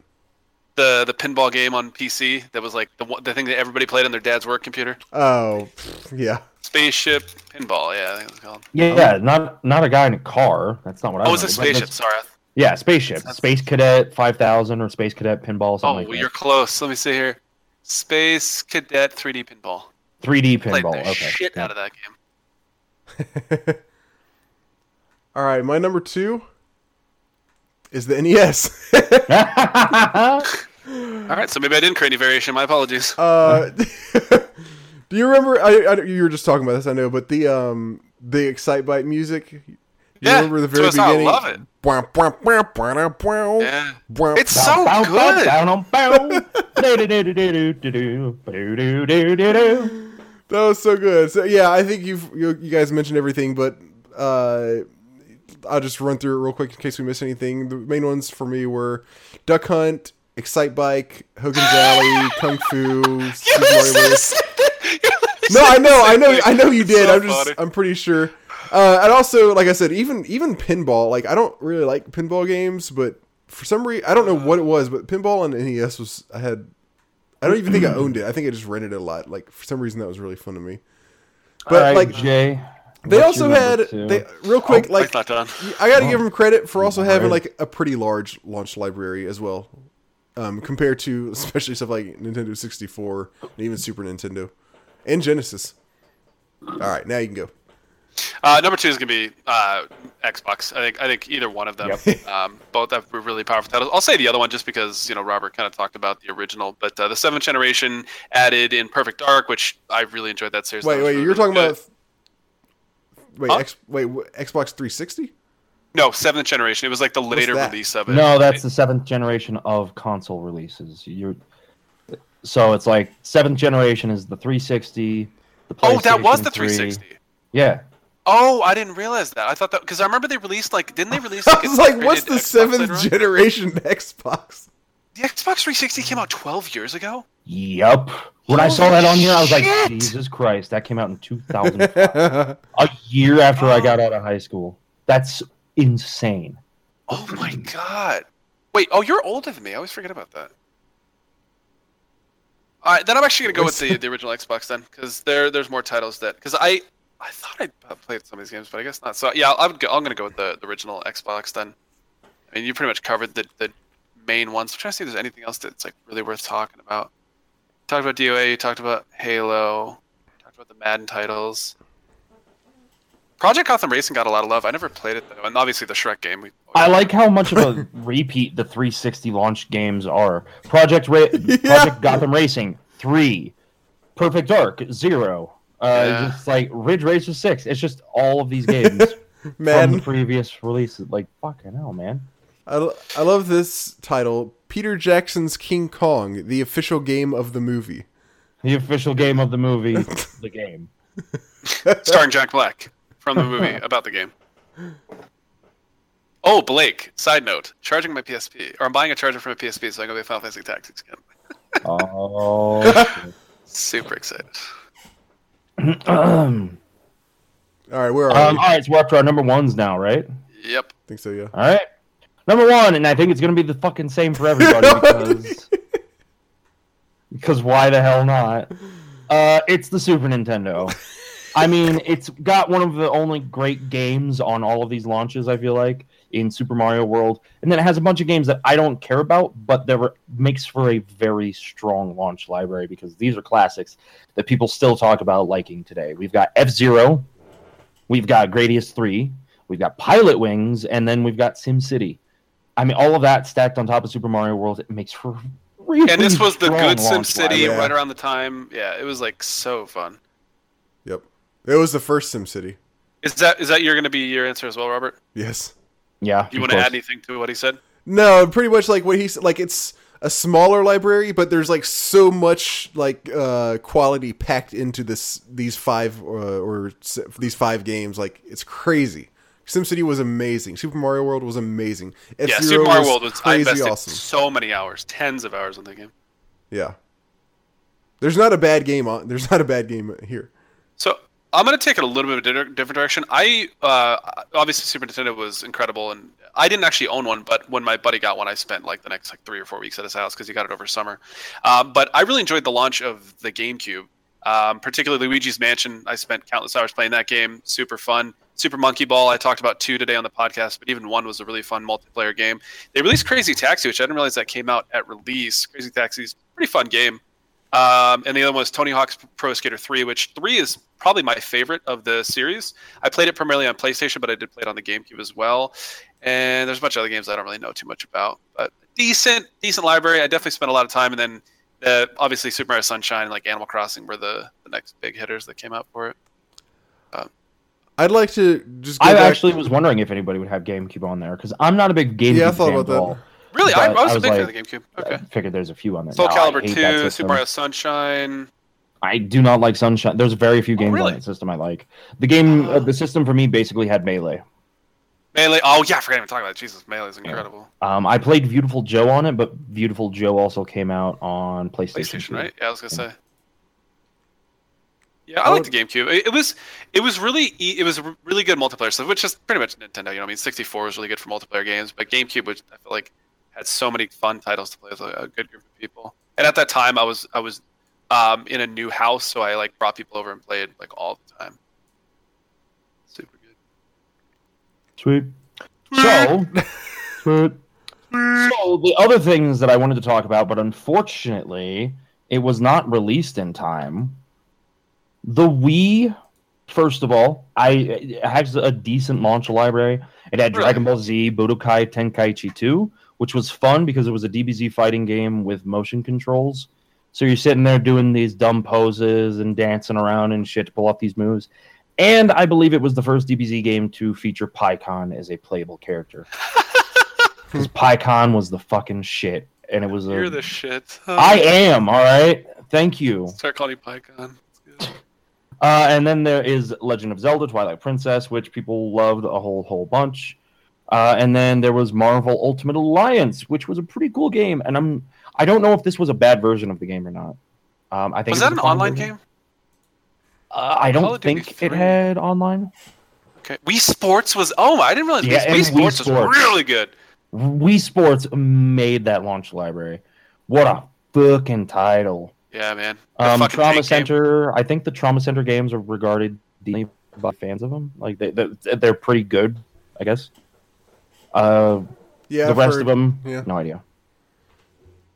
Speaker 3: The the pinball game on PC that was like the the thing that everybody played on their dad's work computer.
Speaker 1: Oh, yeah.
Speaker 3: Spaceship pinball. Yeah, I think it's called.
Speaker 2: Yeah, yeah, not not a guy in a car. That's not what I. Was.
Speaker 3: Oh, it's a spaceship.
Speaker 2: that's-
Speaker 3: Sorry.
Speaker 2: Yeah, spaceship.
Speaker 3: That's-
Speaker 2: Space Cadet Five Thousand or Space Cadet Pinball.
Speaker 3: Oh,
Speaker 2: Something like
Speaker 3: you're close. Let me see here. Space Cadet 3D pinball.
Speaker 2: 3D pinball.
Speaker 3: Played
Speaker 2: pinball.
Speaker 3: the
Speaker 2: Okay.
Speaker 3: shit
Speaker 2: yeah.
Speaker 3: out of that game.
Speaker 1: All right, my number two is the E NES.
Speaker 3: All right, so maybe I didn't create any variation. My apologies.
Speaker 1: uh, do you remember? I, I, you were just talking about this, I know, but the um the Excitebike music. You
Speaker 3: Yeah,
Speaker 1: remember the very
Speaker 3: that's what I
Speaker 1: beginning?
Speaker 3: love it. Yeah. It's so
Speaker 2: Bow, bow,
Speaker 3: good.
Speaker 1: That was so good. So yeah, I think you've you, you guys mentioned everything, but uh, I'll just run through it real quick in case we miss anything. The main ones for me were Duck Hunt, Excite Bike, Hogan's Alley, Kung Fu, Super Mario Bros. No, I know, I know, I know you did.
Speaker 3: so
Speaker 1: I'm just,
Speaker 3: funny.
Speaker 1: I'm pretty sure. Uh, and also, like I said, even even pinball. Like I don't really like pinball games, but for some reason, I don't know what it was, but pinball on NES was. I had. I don't even think I owned it. I think I just rented it a lot. Like for some reason, that was really fun to me. But
Speaker 2: All right,
Speaker 1: like
Speaker 2: Jay.
Speaker 1: They
Speaker 2: what's
Speaker 1: also had
Speaker 2: two?
Speaker 1: they real quick like
Speaker 3: Mike's not done.
Speaker 1: I got to give them credit for also having like a pretty large launch library as well, um, compared to especially stuff like Nintendo 64 and even Super Nintendo and Genesis. All right, now you can go.
Speaker 3: Uh, number two is gonna be uh, Xbox. I think I think either one of them. Um, both have really powerful titles. I'll say the other one just because you know Robert kind of talked about the original, but uh, the seventh generation added in Perfect Dark, which I really enjoyed that series.
Speaker 1: Wait,
Speaker 3: was
Speaker 1: wait,
Speaker 3: really,
Speaker 1: you're talking
Speaker 3: good.
Speaker 1: about wait,
Speaker 3: Huh?
Speaker 1: X, wait, Xbox 360?
Speaker 3: no seventh generation. It was like the later release of it.
Speaker 2: No, that's the seventh generation of console releases. You're so it's like seventh generation is the 360. The
Speaker 3: oh, that was
Speaker 2: PlayStation
Speaker 3: the
Speaker 2: 3.
Speaker 3: 360.
Speaker 2: Yeah,
Speaker 3: Oh, I didn't realize that. I thought that because I remember they released like didn't they release?
Speaker 1: I
Speaker 3: Like,
Speaker 1: was like, what's the
Speaker 3: Xbox
Speaker 1: seventh generation Xbox?
Speaker 3: The Xbox 360 came out 12 years ago.
Speaker 2: Yep. When I saw that on here, I was like, Jesus Christ, that came out in 2000, a year after I got out of high school. That's insane.
Speaker 3: Oh my god! Wait, oh, you're older than me. I always forget about that. All right, then I'm actually gonna go with the, the original Xbox then, because there there's more titles that because I I thought I played some of these games, but I guess not. So yeah, I would go, I'm gonna go with the, the original Xbox then. I mean, you pretty much covered the the main ones. I'm trying to see if there's anything else that's like really worth talking about. Talked about DOA. You talked about Halo. Talked about the Madden titles. Project Gotham Racing got a lot of love. I never played it though, and obviously the Shrek game. We,
Speaker 2: I like how much of a repeat the 360 launch games are. Project Ra-
Speaker 1: Yeah.
Speaker 2: Project Gotham Racing three, Perfect Dark zero, uh,
Speaker 3: Yeah.
Speaker 2: just like Ridge Racer six. It's just all of these games from the previous releases. Like fucking hell, man.
Speaker 1: I, I love this title Peter Jackson's King Kong, the official game of the movie.
Speaker 2: The official game of the movie, the game.
Speaker 3: starring Jack Black from the movie about the game. Oh, Blake. Side note: charging my PSP, or I'm buying a charger for my PSP, so I can play Final Fantasy Tactics again.
Speaker 2: Oh.
Speaker 3: Super excited.
Speaker 2: um,
Speaker 1: All right, where are
Speaker 2: all
Speaker 1: we?
Speaker 2: right, so we're up to our number ones now, right?
Speaker 3: Yep.
Speaker 1: I think so, yeah.
Speaker 2: All right. Number one, and I think it's gonna be the fucking same for everybody because because why the hell not? Uh, it's the Super Nintendo. I mean, it's got one of the only great games on all of these launches. I feel like in Super Mario World, and then it has a bunch of games that I don't care about, but there makes for a very strong launch library because these are classics that people still talk about liking today. We've got F Zero, we've got Gradius Three, we've got Pilotwings, and then we've got SimCity. I mean, all of that stacked on top of Super Mario World, it makes for really
Speaker 3: And this was the good
Speaker 2: launch
Speaker 3: SimCity
Speaker 2: library.
Speaker 1: Yeah.
Speaker 3: right around the time. Yeah, it was like so fun.
Speaker 1: Yep. It was the first SimCity.
Speaker 3: Is that is that you're going to be your answer as well, Robert?
Speaker 1: Yes.
Speaker 2: Yeah.
Speaker 3: Do you want to add anything to what he said?
Speaker 1: No, pretty much like what he said. Like it's a smaller library, but there's like so much like uh, quality packed into this these five uh, or these five games. Like it's crazy, SimCity was amazing. Super Mario World was amazing. F-Zero
Speaker 3: Super Mario World was I invested
Speaker 1: awesome.
Speaker 3: so many hours, tens of hours on that game.
Speaker 1: Yeah. There's not a bad game on. There's not a bad game here.
Speaker 3: So I'm gonna take it a little bit of a different direction. I uh, obviously Super Nintendo was incredible, and I didn't actually own one, but when my buddy got one, I spent like the next like three or four weeks at his house because he got it over summer. Um, but I really enjoyed the launch of the GameCube, um, particularly Luigi's Mansion. I spent countless hours playing that game. Super fun. Super Monkey Ball. I talked about two today on the podcast, but even one was a really fun multiplayer game. They released Crazy Taxi, which I didn't realize that came out at release. Crazy Taxi's a pretty fun game. Um, and the other one was Tony Hawk's Pro Skater 3, which 3 is probably my favorite of the series. I played it primarily on PlayStation, but I did play it on the GameCube as well. And there's a bunch of other games I don't really know too much about, but decent, decent library. I definitely spent a lot of time, and then uh, obviously Super Mario Sunshine and like Animal Crossing were the, the next big hitters that came out for it.
Speaker 1: I'd like to just. Go
Speaker 2: I
Speaker 1: back-
Speaker 2: actually was wondering if anybody would have GameCube on there because I'm not a big GameCube
Speaker 1: Yeah, I thought
Speaker 2: fan
Speaker 1: about
Speaker 2: at
Speaker 1: that.
Speaker 3: Really, I, I was
Speaker 2: I
Speaker 3: a
Speaker 2: was
Speaker 3: big fan of the GameCube.
Speaker 2: I
Speaker 3: Okay.
Speaker 2: figured there's a few on there.
Speaker 3: Soul
Speaker 2: No,
Speaker 3: Calibur 2, Super
Speaker 2: system.
Speaker 3: Mario Sunshine.
Speaker 2: I do not like Sunshine. There's very few games
Speaker 3: really?
Speaker 2: on that system I like. The game, uh, the system for me basically had Melee.
Speaker 3: Melee. Oh, yeah, I forgot to even talk about it. Jesus, Melee is incredible.
Speaker 2: Um, I played Viewtiful Joe on it, but Viewtiful Joe also came out on PlayStation.
Speaker 3: PlayStation,
Speaker 2: 2.
Speaker 3: right? Yeah, I was gonna say. Yeah, I like the GameCube. It, it was it was really e- it was really good multiplayer stuff, which is pretty much Nintendo. You know, I mean, 64 was really good for multiplayer games, but GameCube, which I feel like had so many fun titles to play with a, a good group of people. And at that time, I was I was um, in a new house, so I like brought people over and played like all the time. Super good.
Speaker 2: Sweet. So, sweet. so the other things that I wanted to talk about, but unfortunately, it was not released in time. The Wii, first of all, I it has a decent launch library. It had
Speaker 3: Really?
Speaker 2: Dragon Ball Z, Budokai Tenkaichi 2, which was fun because it was a DBZ fighting game with motion controls. So you're sitting there doing these dumb poses and dancing around and shit to pull off these moves. And I believe it was the first DBZ game to feature Pikkon as a playable character. Because Pikkon was the fucking shit, and it was a.
Speaker 3: You're the shit.
Speaker 2: I am all right. Thank you.
Speaker 3: start calling you Pikkon.
Speaker 2: Uh, and then there is Legend of Zelda: Twilight Princess, which people loved a whole whole bunch. Uh, and then there was Marvel Ultimate Alliance, which was a pretty cool game. And I'm I don't know if this was a bad version of the game or not. Um, I think
Speaker 3: Was that an online
Speaker 2: version.
Speaker 3: game?
Speaker 2: Uh, I don't think it had online.
Speaker 3: Okay. Wii Sports was. Oh, I didn't realize
Speaker 2: Yeah,
Speaker 3: Wii, Wii
Speaker 2: Wii
Speaker 3: Sports
Speaker 2: Sports.
Speaker 3: was really good.
Speaker 2: Wii Sports made that launch library. What a fucking title!
Speaker 3: Yeah, man. The
Speaker 2: Um, Trauma
Speaker 3: tank game.
Speaker 2: Center. I think the Trauma Center games are regarded decently by fans of them. Like they, they they're pretty good, I guess. Uh,
Speaker 1: Yeah,
Speaker 2: the
Speaker 1: I've
Speaker 2: rest
Speaker 1: heard-
Speaker 2: of them,
Speaker 1: yeah.
Speaker 2: no idea.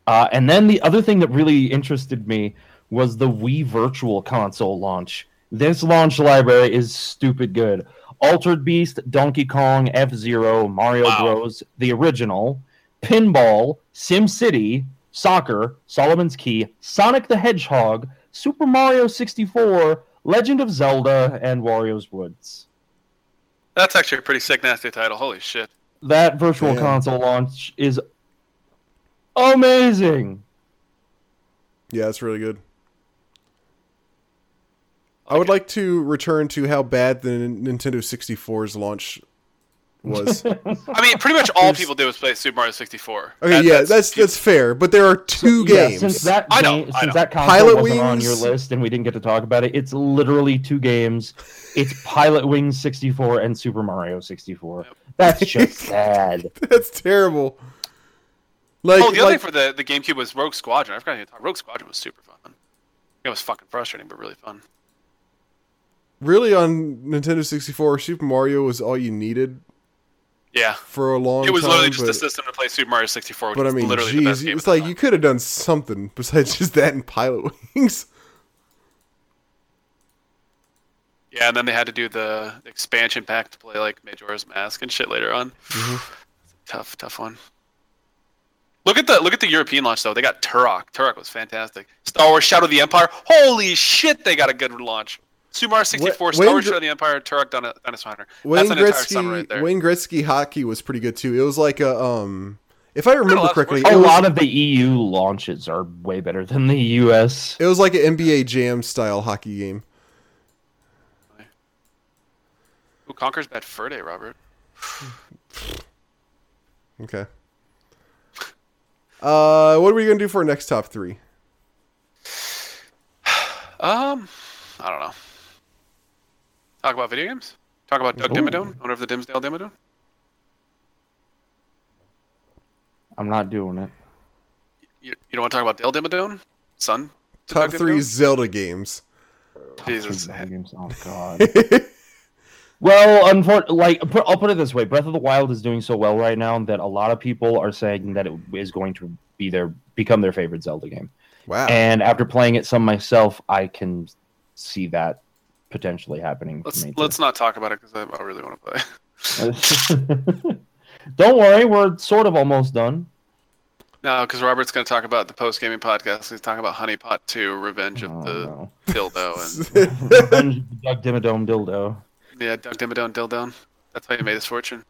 Speaker 2: Uh, and then the other thing that really interested me was the Wii Virtual Console launch. This launch library is stupid good. Altered Beast, Donkey Kong, F Zero, Mario
Speaker 3: Wow.
Speaker 2: Bros, the original, Pinball, SimCity, Soccer, Solomon's Key, Sonic the Hedgehog, Super Mario 64, Legend of Zelda, and Wario's Woods.
Speaker 3: That's actually a pretty sick, nasty title. Holy shit.
Speaker 2: That virtual
Speaker 1: Damn.
Speaker 2: console launch is amazing.
Speaker 1: Yeah, it's really good. I would like to return to how bad the N- Nintendo 64's launch was.
Speaker 3: I mean, pretty much all
Speaker 1: There's-
Speaker 3: people do is play Super Mario 64. That-
Speaker 1: yeah, that's that's fair, but there are two
Speaker 2: Yeah,
Speaker 1: games.
Speaker 2: since that
Speaker 3: I know,
Speaker 2: game,
Speaker 3: I know.
Speaker 2: that console
Speaker 1: Pilot
Speaker 2: wasn't on your list and we didn't get to talk about it, it's literally two games. It's Pilotwings 64 and Super Mario 64. That's just sad.
Speaker 1: That's terrible. Like,
Speaker 3: oh, the other
Speaker 1: like
Speaker 3: thing for the, the GameCube was Rogue Squadron. I forgot to talk. Rogue Squadron was super fun. It was fucking frustrating, but really fun.
Speaker 1: really on Nintendo 64, Super Mario was all you needed
Speaker 3: Yeah.
Speaker 1: for a long
Speaker 3: It was
Speaker 1: time.
Speaker 3: literally just
Speaker 1: but,
Speaker 3: a system to play Super Mario 64, which
Speaker 1: but I mean,
Speaker 3: literally the best
Speaker 1: geez, it's like you could have done something besides just that and Pilot Wings.
Speaker 3: Yeah, and then they had to do the expansion pack to play like Majora's Mask and shit later on.
Speaker 1: Mm-hmm.
Speaker 3: tough, tough one. Look at the look at the European launch though. They got Turok. Turok was fantastic. Star Wars Shadow of the Empire. Holy shit, they got a good launch. Super Mario 64,
Speaker 1: Wayne
Speaker 3: Star Wars
Speaker 1: Gre-
Speaker 3: Shadow of the Empire, Turok, Dino- Dinosaur Hunter.
Speaker 1: Wayne
Speaker 3: That's an entire
Speaker 1: Gretzky,
Speaker 3: summer right there.
Speaker 1: Wayne Gretzky hockey was pretty good too. It was like a um, if I remember
Speaker 3: lot
Speaker 1: correctly,
Speaker 2: A
Speaker 1: was,
Speaker 2: lot of the EU launches are way better than the US.
Speaker 1: it was like an NBA Jam style hockey game.
Speaker 3: Who Conker's Bad Fur Day, Robert.
Speaker 1: Okay. Uh, what are we gonna do for our next top three?
Speaker 3: Um, I don't know. Talk about video games. Talk about Doug
Speaker 2: Ooh.
Speaker 3: Dimmadome, owner of the Dimsdale Dimmadome.
Speaker 2: I'm not doing it.
Speaker 3: You, you don't want to talk about Dale Dimmadome, son? to
Speaker 1: Top
Speaker 3: Doug
Speaker 1: three
Speaker 3: Dimmadome?
Speaker 1: Zelda games.
Speaker 3: Jesus.
Speaker 2: Video games. Oh god. well, unfortunately, like put- I'll put it this way: Breath of the Wild is doing so well right now that a lot of people are saying that it is going to be their become their favorite Zelda game.
Speaker 1: Wow.
Speaker 2: And after playing it some myself, I can see that potentially happening
Speaker 3: Let's
Speaker 2: to me.
Speaker 3: let's not talk about it because I, I really want to play.
Speaker 2: Don't worry, we're sort of almost done.
Speaker 3: No, because Robert's going to talk about the post gaming podcast. He's talking about Honey Pot Two: Revenge of
Speaker 2: Oh,
Speaker 3: the
Speaker 2: no.
Speaker 3: Dildo, and
Speaker 2: Revenge of the Doug Dimmadome dildo.
Speaker 3: yeah, Doug Dimmadome Dildone. That's how he made his fortune.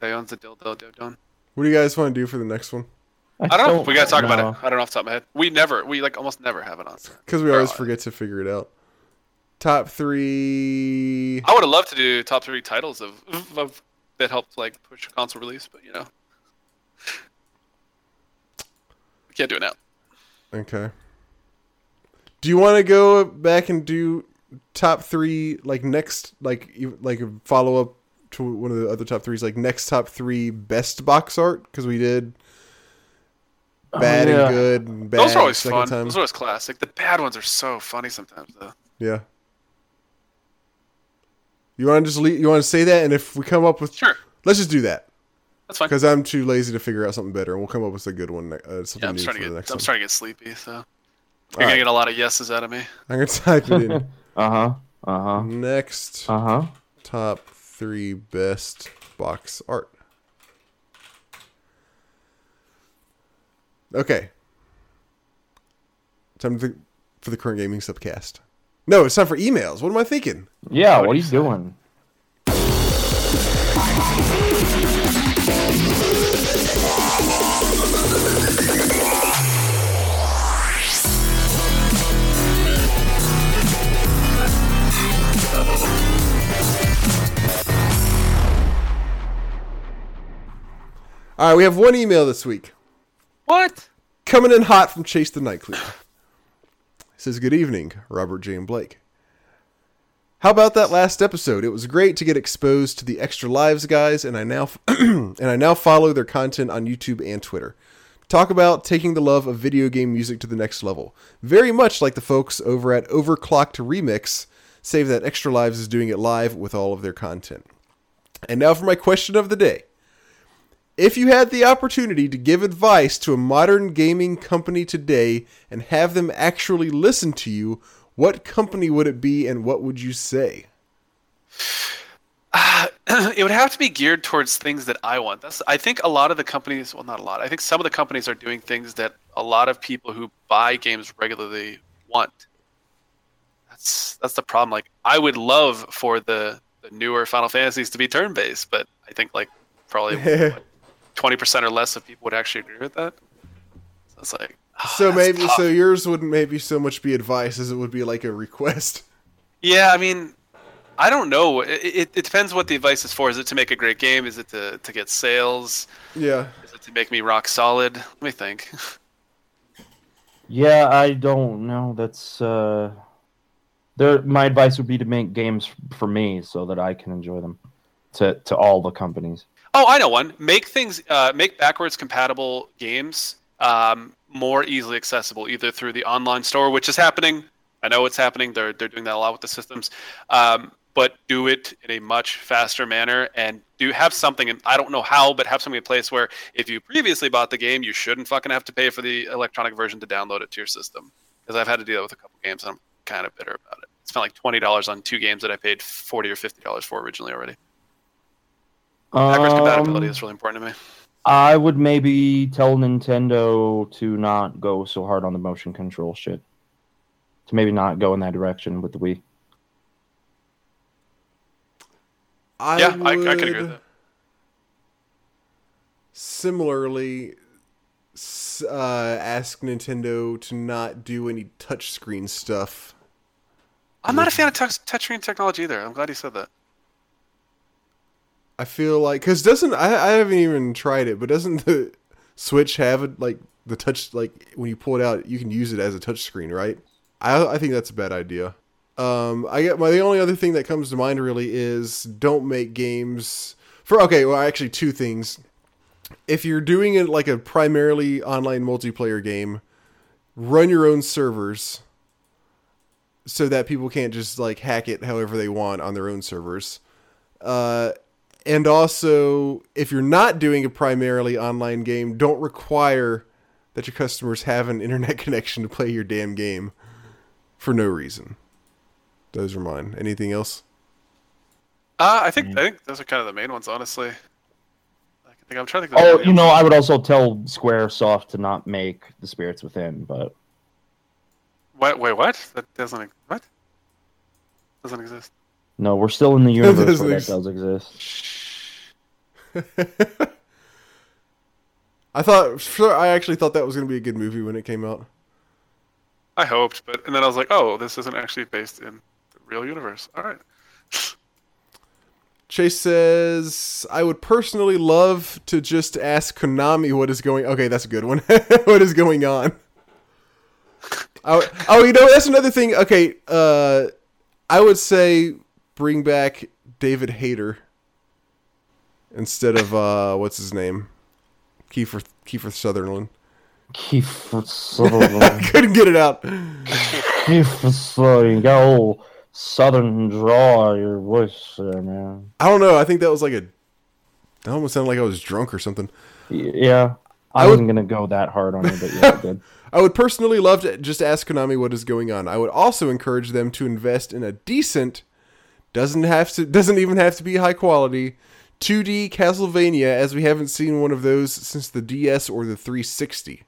Speaker 3: He owns the Dildo Dildone.
Speaker 1: what do you guys want to do for the next one?
Speaker 3: I don't know. We got to talk
Speaker 2: know.
Speaker 3: about it. I don't know off the top of my head. We never, we like almost never have it on.
Speaker 1: Because we always forget to figure it out. Top three.
Speaker 3: I would have loved to do top three titles of, of that helped like push a console release, but you know, we can't do it now.
Speaker 1: Okay. Do you want to go back and do top three like next like like a follow up to one of the other top threes like next top three best box art because we did oh, bad
Speaker 2: Oh, yeah.
Speaker 1: and good and bad
Speaker 3: Those are always
Speaker 1: second
Speaker 3: fun.
Speaker 1: time.
Speaker 3: Those are always classic. The bad ones are so funny sometimes, though.
Speaker 1: Yeah. You want to just leave, you want to say that and if we come up with
Speaker 3: Sure,
Speaker 1: let's just do that
Speaker 3: that's fine.
Speaker 1: because I'm too lazy to figure out something better and we'll come up with a good one uh, something
Speaker 3: Yeah, I'm
Speaker 1: new
Speaker 3: starting
Speaker 1: for
Speaker 3: to
Speaker 1: the
Speaker 3: get.
Speaker 1: next
Speaker 3: I'm
Speaker 1: one.
Speaker 3: starting to get sleepy, so you're
Speaker 1: All
Speaker 3: gonna
Speaker 1: right.
Speaker 3: get a lot of yeses out of me.
Speaker 1: I'm gonna type it in.
Speaker 2: Uh huh. Uh huh.
Speaker 1: Next
Speaker 2: Uh huh.
Speaker 1: top three best box art. Okay. Time to for the current gaming subcast. No, it's time for emails. What am I thinking?
Speaker 2: Yeah.
Speaker 3: What
Speaker 2: What are
Speaker 3: you
Speaker 2: you doing?
Speaker 1: All right, we have one email this week.
Speaker 3: What?
Speaker 1: Coming in hot from Chase the Night Cleaner. It says, Good evening, Robert J. and Blake. How about that last episode? It was great to get exposed to the Extra Lives guys, and I now and I now follow their content on YouTube and Twitter. Talk about taking the love of video game music to the next level. Very much like the folks over at Overclocked Remix, save that Extra Lives is doing it live with all of their content. And now for my question of the day. If you had the opportunity to give advice to a modern gaming company today and have them actually listen to you, what company would it be and what would you say?
Speaker 3: it would have to be geared towards things that I want. That's I think a lot of the companies, well, not a lot. I think some of the companies are doing things that a lot of people who buy games regularly want. That's that's the problem. Like I would love for the, the newer Final Fantasies to be turn based, but I think like probably twenty percent or less of people would actually agree with that. So it's like ah,
Speaker 1: So maybe
Speaker 3: tough.
Speaker 1: so yours wouldn't maybe so much be advice as it would be like a request.
Speaker 3: Yeah, I mean, I don't know. It, it, it depends what the advice is for. Is it to make a great game? Is it to, to get sales?
Speaker 1: Yeah.
Speaker 3: Is it to make me rock solid? Let me think.
Speaker 2: Yeah, I don't know. That's uh, there. My advice would be to make games for me so that I can enjoy them. To to all the companies.
Speaker 3: Oh, I know one. Make things, uh, make backwards compatible games um, more easily accessible, either through the online store, which is happening. I know it's happening. They're they're doing that a lot with the systems, um, but do it in a much faster manner and do have something. And I don't know how, but have something in place where if you previously bought the game, you shouldn't fucking have to pay for the electronic version to download it to your system. Because I've had to that with a couple games, and I'm kind of bitter about it. I spent like twenty dollars on two games that I paid forty or fifty dollars for originally already. Backwards compatibility
Speaker 2: Um,
Speaker 3: is really important to me.
Speaker 2: I would maybe tell Nintendo to not go so hard on the motion control shit. To maybe not go in that direction with the Wii.
Speaker 1: I
Speaker 3: yeah, I, I can agree with that.
Speaker 1: Similarly, uh, ask Nintendo to not do any touchscreen stuff.
Speaker 3: I'm not a fan of touch touchscreen technology either. I'm glad you said that.
Speaker 1: I feel like because doesn't I, I haven't even tried it, but doesn't the Switch have it like the touch like when you pull it out, you can use it as a touch screen, right? I I think that's a bad idea. Um, I get my the only other thing that comes to mind really is don't make games for okay. Well, actually, two things. If you're doing it like a primarily online multiplayer game, run your own servers so that people can't just like hack it however they want on their own servers. Uh, and also, if you're not doing a primarily online game, don't require that your customers have an internet connection to play your damn game for no reason. Those are mine. Anything else?
Speaker 3: Uh, I think I think those are kind of the main ones, honestly. I think I'm trying to think. of
Speaker 2: Oh, you know. I would also tell SquareSoft to not make the Spirits Within, but
Speaker 3: What? Wait, what? That doesn't. What? Doesn't exist.
Speaker 2: No, we're still in the universe where that does exist.
Speaker 1: I thought, sure, I actually thought that was going to be a good movie when it came out.
Speaker 3: I hoped, but and then I was like, oh, this isn't actually based in the real universe. All right.
Speaker 1: Chase says, I would personally love to just ask Konami what is going Okay, that's a good one. what is going on? Oh, oh, you know, that's another thing. Okay, uh, I would say bring back David Hayter instead of, uh, what's his name? Kiefer, Kiefer Sutherland.
Speaker 2: Kiefer Sutherland.
Speaker 1: Couldn't get it out.
Speaker 2: Kiefer Sutherland. You got a little southern draw your voice there, man.
Speaker 1: I don't know. I think that was like a. That almost sounded like I was drunk or something.
Speaker 2: Yeah. I,
Speaker 1: I
Speaker 2: wasn't gonna go that hard on you, but yeah, I did.
Speaker 1: I would personally love to just ask Konami what is going on. I would also encourage them to invest in a decent, doesn't have to, doesn't even have to be high quality, 2D Castlevania, as we haven't seen one of those since the DS or the 360.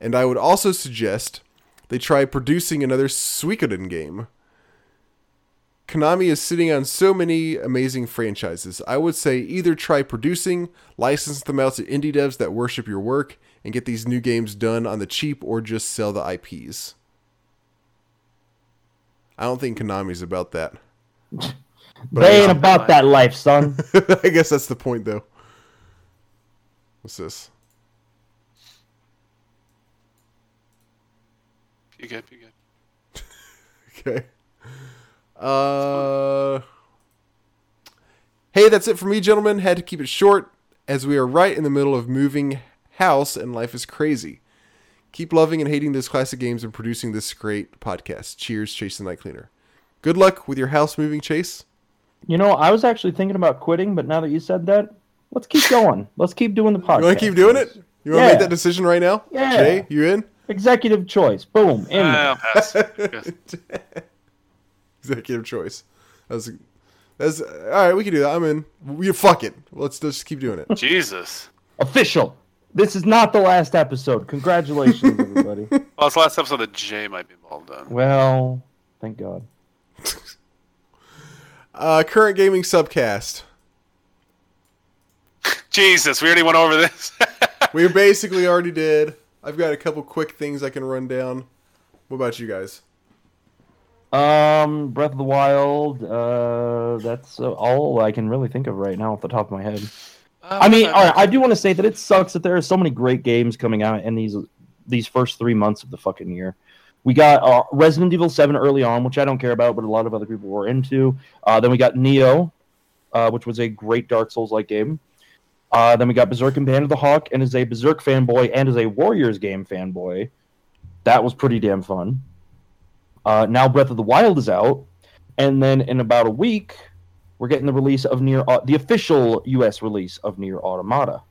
Speaker 1: And I would also suggest they try producing another Suikoden game. Konami is sitting on so many amazing franchises. I would say either try producing, license them out to indie devs that worship your work, and get these new games done on the cheap, or just sell the IPs. I don't think Konami's about that. But
Speaker 2: they ain't about that life, son.
Speaker 1: I guess that's the point, though. What's this?
Speaker 3: You good? You good?
Speaker 1: Okay. Uh. Hey, that's it for me, gentlemen. Had to keep it short as we are right in the middle of moving house and life is crazy. Keep loving and hating those classic games and producing this great podcast. Cheers, Chase the Night Cleaner. Good luck with your house moving, Chase.
Speaker 2: You know, I was actually thinking about quitting, but now that you said that, let's keep going. Let's keep doing the podcast.
Speaker 1: You want to keep doing it? You want to
Speaker 2: Yeah.
Speaker 1: make that decision right now?
Speaker 2: Yeah.
Speaker 1: Jay, you in?
Speaker 2: Executive choice. Boom. In.
Speaker 3: I'll pass.
Speaker 1: Executive choice. That's that's all right. We can do that. I'm in. We fuck it. Let's just keep doing it.
Speaker 3: Jesus.
Speaker 2: Official. This is not the last episode. Congratulations, everybody.
Speaker 3: Well, it's the last episode that Jay might be involved in.
Speaker 2: well, thank God.
Speaker 1: Uh, current gaming subcast.
Speaker 3: Jesus, we already went over this.
Speaker 1: We basically already did. I've got a couple quick things I can run down. What about you guys?
Speaker 2: Um, Breath of the Wild. Uh, that's uh, all I can really think of right now off the top of my head.
Speaker 3: Uh,
Speaker 2: I mean, all right, I do want to say that it sucks that there are so many great games coming out in these these first three months of the fucking year. We got uh, Resident Evil Seven early on, which I don't care about, but a lot of other people were into. Uh, then we got Nioh, uh, which was a great Dark Souls like game. Uh, then we got Berserk and Band of the Hawk, and as a Berserk fanboy and as a Warriors game fanboy, that was pretty damn fun. Uh, now Breath of the Wild is out, and then in about a week, we're getting the release of NieR the official U.S. release of NieR Automata.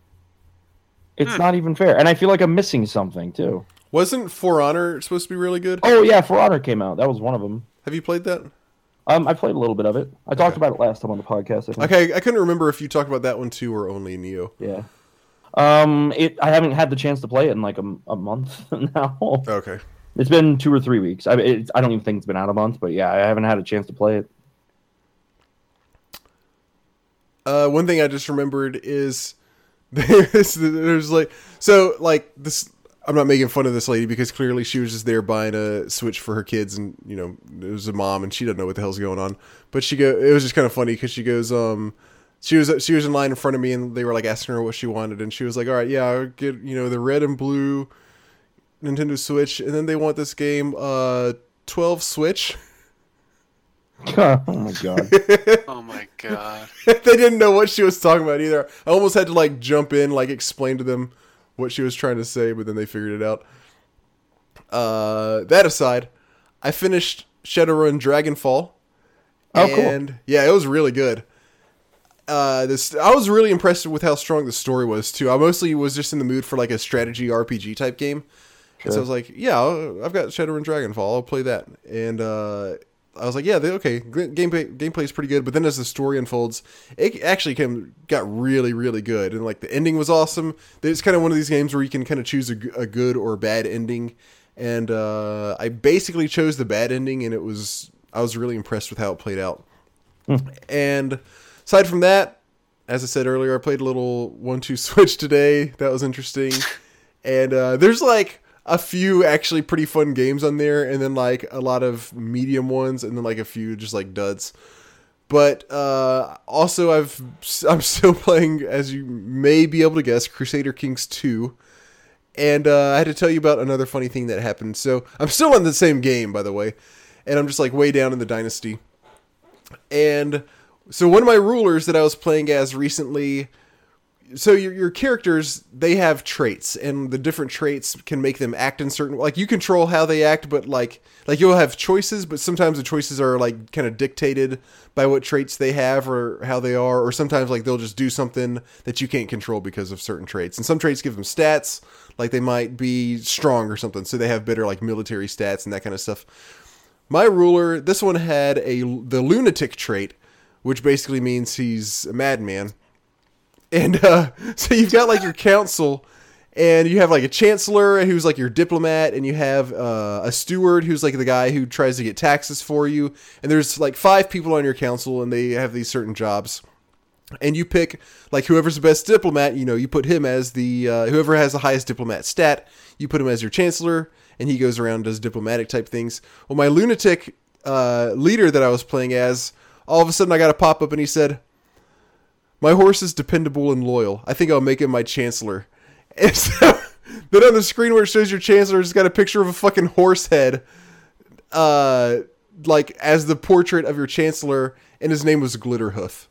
Speaker 2: It's
Speaker 3: Hmm.
Speaker 2: not even fair, and I feel like I'm missing something too.
Speaker 1: Wasn't For Honor supposed to be really good?
Speaker 2: Oh yeah, For Honor came out. That was one of them.
Speaker 1: Have you played that?
Speaker 2: Um, I played a little bit of it. I talked about it last time on the podcast. I think.
Speaker 1: Okay, I couldn't remember if you talked about that one too or only Nioh.
Speaker 2: Yeah. Um, it. I haven't had the chance to play it in like a, a month now.
Speaker 1: Okay.
Speaker 2: It's been two or three weeks. I it, I don't even think it's been out a month, but yeah, I haven't had a chance to play it.
Speaker 1: Uh, one thing I just remembered is there's, there's like so like this. I'm not making fun of this lady because clearly she was just there buying a Switch for her kids, and you know it was a mom and she doesn't know what the hell's going on. But she go, it was just kind of funny because she goes, um, she was she was in line in front of me, and they were like asking her what she wanted, and she was like, "All right, yeah, I'll get you know the red and blue Nintendo Switch, and then they want this game, uh, twelve Switch."
Speaker 2: oh my god.
Speaker 3: Oh my god.
Speaker 1: they didn't know what she was talking about either. I almost had to like jump in, like explain to them what she was trying to say, but then they figured it out. Uh, that aside, I finished Shadowrun Dragonfall.
Speaker 2: Oh, cool.
Speaker 1: yeah, it was really good. Uh, this I was really impressed with how strong the story was too. I mostly was just in the mood for like a strategy RPG type game, and so I was like, yeah, I've got Shadowrun Dragonfall, I'll play that. And uh, I was like, yeah, they, okay, gameplay gameplay is pretty good. But then as the story unfolds, it actually came got really really good, and like the ending was awesome. It's kind of one of these games where you can kind of choose a good or bad ending, and uh, I basically chose the bad ending, and it was I was really impressed with how it played out. And aside from that, as I said earlier, I played a little one two switch today. That was interesting. and uh, there's like a few actually pretty fun games on there, and then like a lot of medium ones, and then like a few just like duds. But uh, also, I've I'm still playing, as you may be able to guess, Crusader Kings two. And uh, I had to tell you about another funny thing that happened. So I'm still in the same game, by the way, and I'm just like way down in the dynasty. And so one of my rulers that I was playing as recently, so your your characters they have traits, and the different traits can make them act in certain like you control how they act, but like like you'll have choices, but sometimes the choices are like kind of dictated by what traits they have or how they are, or sometimes like they'll just do something that you can't control because of certain traits. And some traits give them stats, like they might be strong or something, so they have better like military stats and that kind of stuff. My ruler, this one had a the lunatic trait, which basically means he's a madman. And uh, so you've got like your council, and you have like a chancellor who's like your diplomat, and you have uh, a steward who's like the guy who tries to get taxes for you. And there's like five people on your council, and they have these certain jobs. And you pick like whoever's the best diplomat. You know, you put him as the uh, whoever has the highest diplomat stat. You put him as your chancellor, and he goes around does diplomatic type things. Well, my lunatic uh, leader that I was playing as, all of a sudden I got a pop up, and he said, my horse is dependable and loyal. I think I'll make him my chancellor. And so then on the screen where it shows your chancellor, it's got a picture of a fucking horse head, uh, like as the portrait of your chancellor, and his name was Glitterhoof.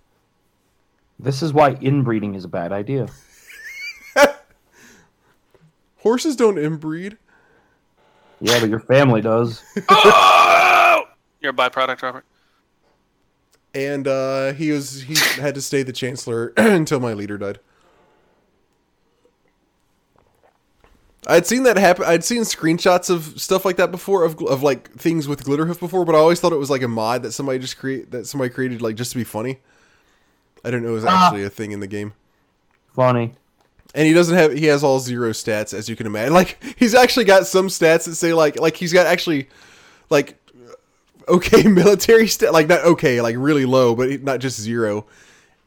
Speaker 2: This is why inbreeding is a bad idea.
Speaker 1: Horses don't inbreed.
Speaker 2: Yeah, but your family does.
Speaker 3: oh! You're a byproduct, Robert.
Speaker 1: And uh, he was he had to stay the chancellor until my leader died. I'd seen that happen. I'd seen screenshots of stuff like that before, of, of like things with Glitterhoof before, but I always thought it was like a mod that somebody just create that somebody created like just to be funny. I didn't know it was actually a thing in the game.
Speaker 2: Funny.
Speaker 1: And he doesn't have he has all zero stats as you can imagine. Like he's actually got some stats that say like like he's got actually like okay military stat like not okay like really low but not just zero.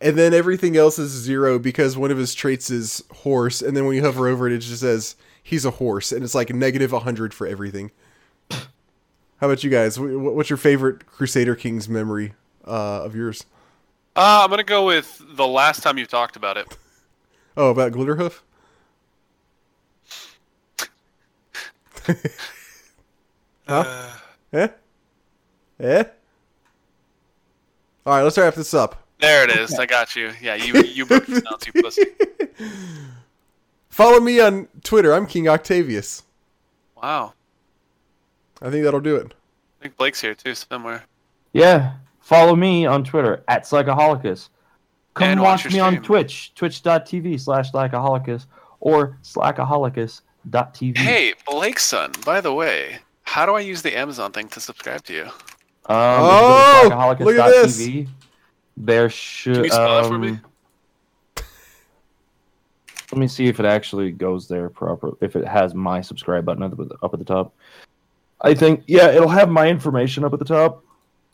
Speaker 1: And then everything else is zero because one of his traits is horse and then when you hover over it it just says he's a horse and it's like negative 100 for everything. How about you guys? Wh- wh- What's your favorite Crusader Kings memory uh, of yours?
Speaker 3: Uh, I'm gonna go with the last time you talked about it.
Speaker 1: Oh, about Glitterhoof? huh? Eh? Eh? All right, let's wrap this up.
Speaker 3: There it is. I got you. Yeah, you you broke it down, you pussy.
Speaker 1: Follow me on Twitter. I'm King Octavius.
Speaker 3: Wow.
Speaker 1: I think that'll do it.
Speaker 3: I think Blake's here too somewhere.
Speaker 2: Yeah. Follow me on Twitter at Slackaholicis. Come
Speaker 3: And
Speaker 2: watch
Speaker 3: watch
Speaker 2: me
Speaker 3: your
Speaker 2: on. Twitch, twitch.tv slash Slackaholicis or slackaholicis.tv.
Speaker 3: Hey, Blake's son. By the way, how do I use the Amazon thing to subscribe to you?
Speaker 2: Um,
Speaker 1: Oh,
Speaker 2: if you go to
Speaker 1: look at this.
Speaker 2: slackaholicis.tv, There should.
Speaker 3: Can you spell it for me?
Speaker 2: um, Let me see if it actually goes there proper. If it has my subscribe button up at the, up at the top. I think yeah, it'll have my information up at the top,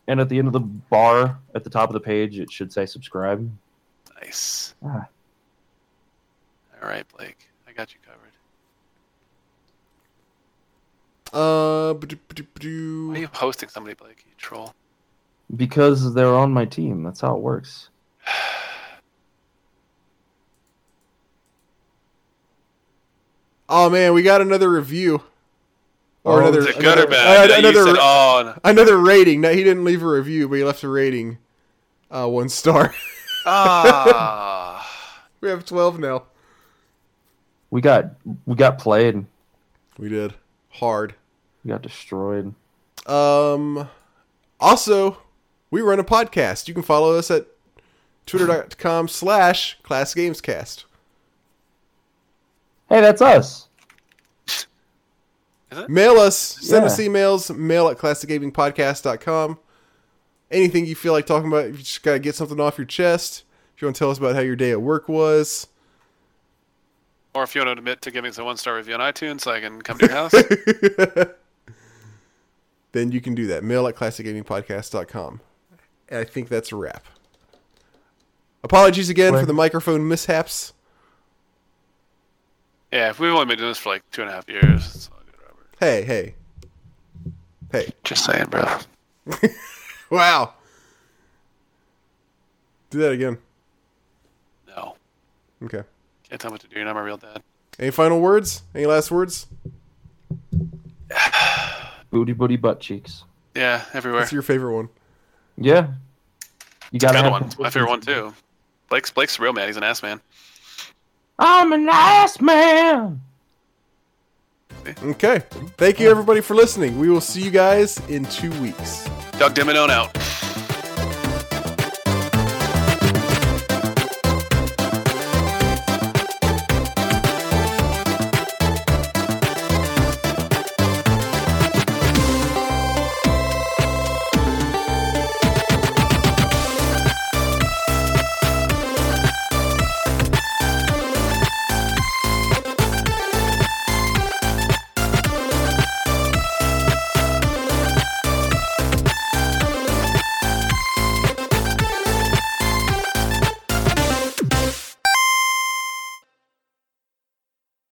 Speaker 2: and at the end of the bar at the top of the page, it should say subscribe.
Speaker 3: Nice.
Speaker 2: Ah.
Speaker 3: All right, Blake. I got you covered.
Speaker 1: Uh,
Speaker 3: Why are you posting somebody, Blake? You troll.
Speaker 2: Because they're on my team. That's how it works.
Speaker 1: oh man, we got another review. Or
Speaker 2: oh,
Speaker 1: another,
Speaker 3: good
Speaker 1: another,
Speaker 3: or bad?
Speaker 1: Uh, another,
Speaker 3: said, oh.
Speaker 1: another rating. Now he didn't leave a review, but he left a rating. Uh, one star.
Speaker 3: ah.
Speaker 1: we have twelve now.
Speaker 2: We got we got played.
Speaker 1: We did hard.
Speaker 2: We got destroyed.
Speaker 1: Um, also, we run a podcast. You can follow us at twitter.com slash classgamescast.
Speaker 2: Hey, that's us.
Speaker 1: Mail us. Send us emails. Mail at classicgamingpodcast.com. Anything you feel like talking about, if you just got to get something off your chest. If you want to tell us about how your day at work was.
Speaker 3: Or if you want to admit to giving us a one star review on iTunes so I can come to your house.
Speaker 1: then you can do that. Mail at classicgamingpodcast.com. And I think that's a wrap. Apologies again for the microphone mishaps.
Speaker 3: yeah, if we've only been doing this for like two and a half years. It's all good, Robert.
Speaker 1: Hey, hey. Hey.
Speaker 3: Just saying, bro.
Speaker 1: Wow. Do that again.
Speaker 3: No.
Speaker 1: Okay.
Speaker 3: Can't tell me what to do. You're not my real dad.
Speaker 1: Any final words? Any last words?
Speaker 2: Booty booty butt cheeks.
Speaker 3: Yeah, everywhere.
Speaker 1: What's your favorite one?
Speaker 2: Yeah. You gotta
Speaker 3: Kind one. My favorite one too. Blake's Blake's real man. He's an ass man.
Speaker 2: I'm an ass man.
Speaker 1: Okay. Thank you everybody for listening. We will see you guys in two weeks.
Speaker 3: Doug Dimmadome out.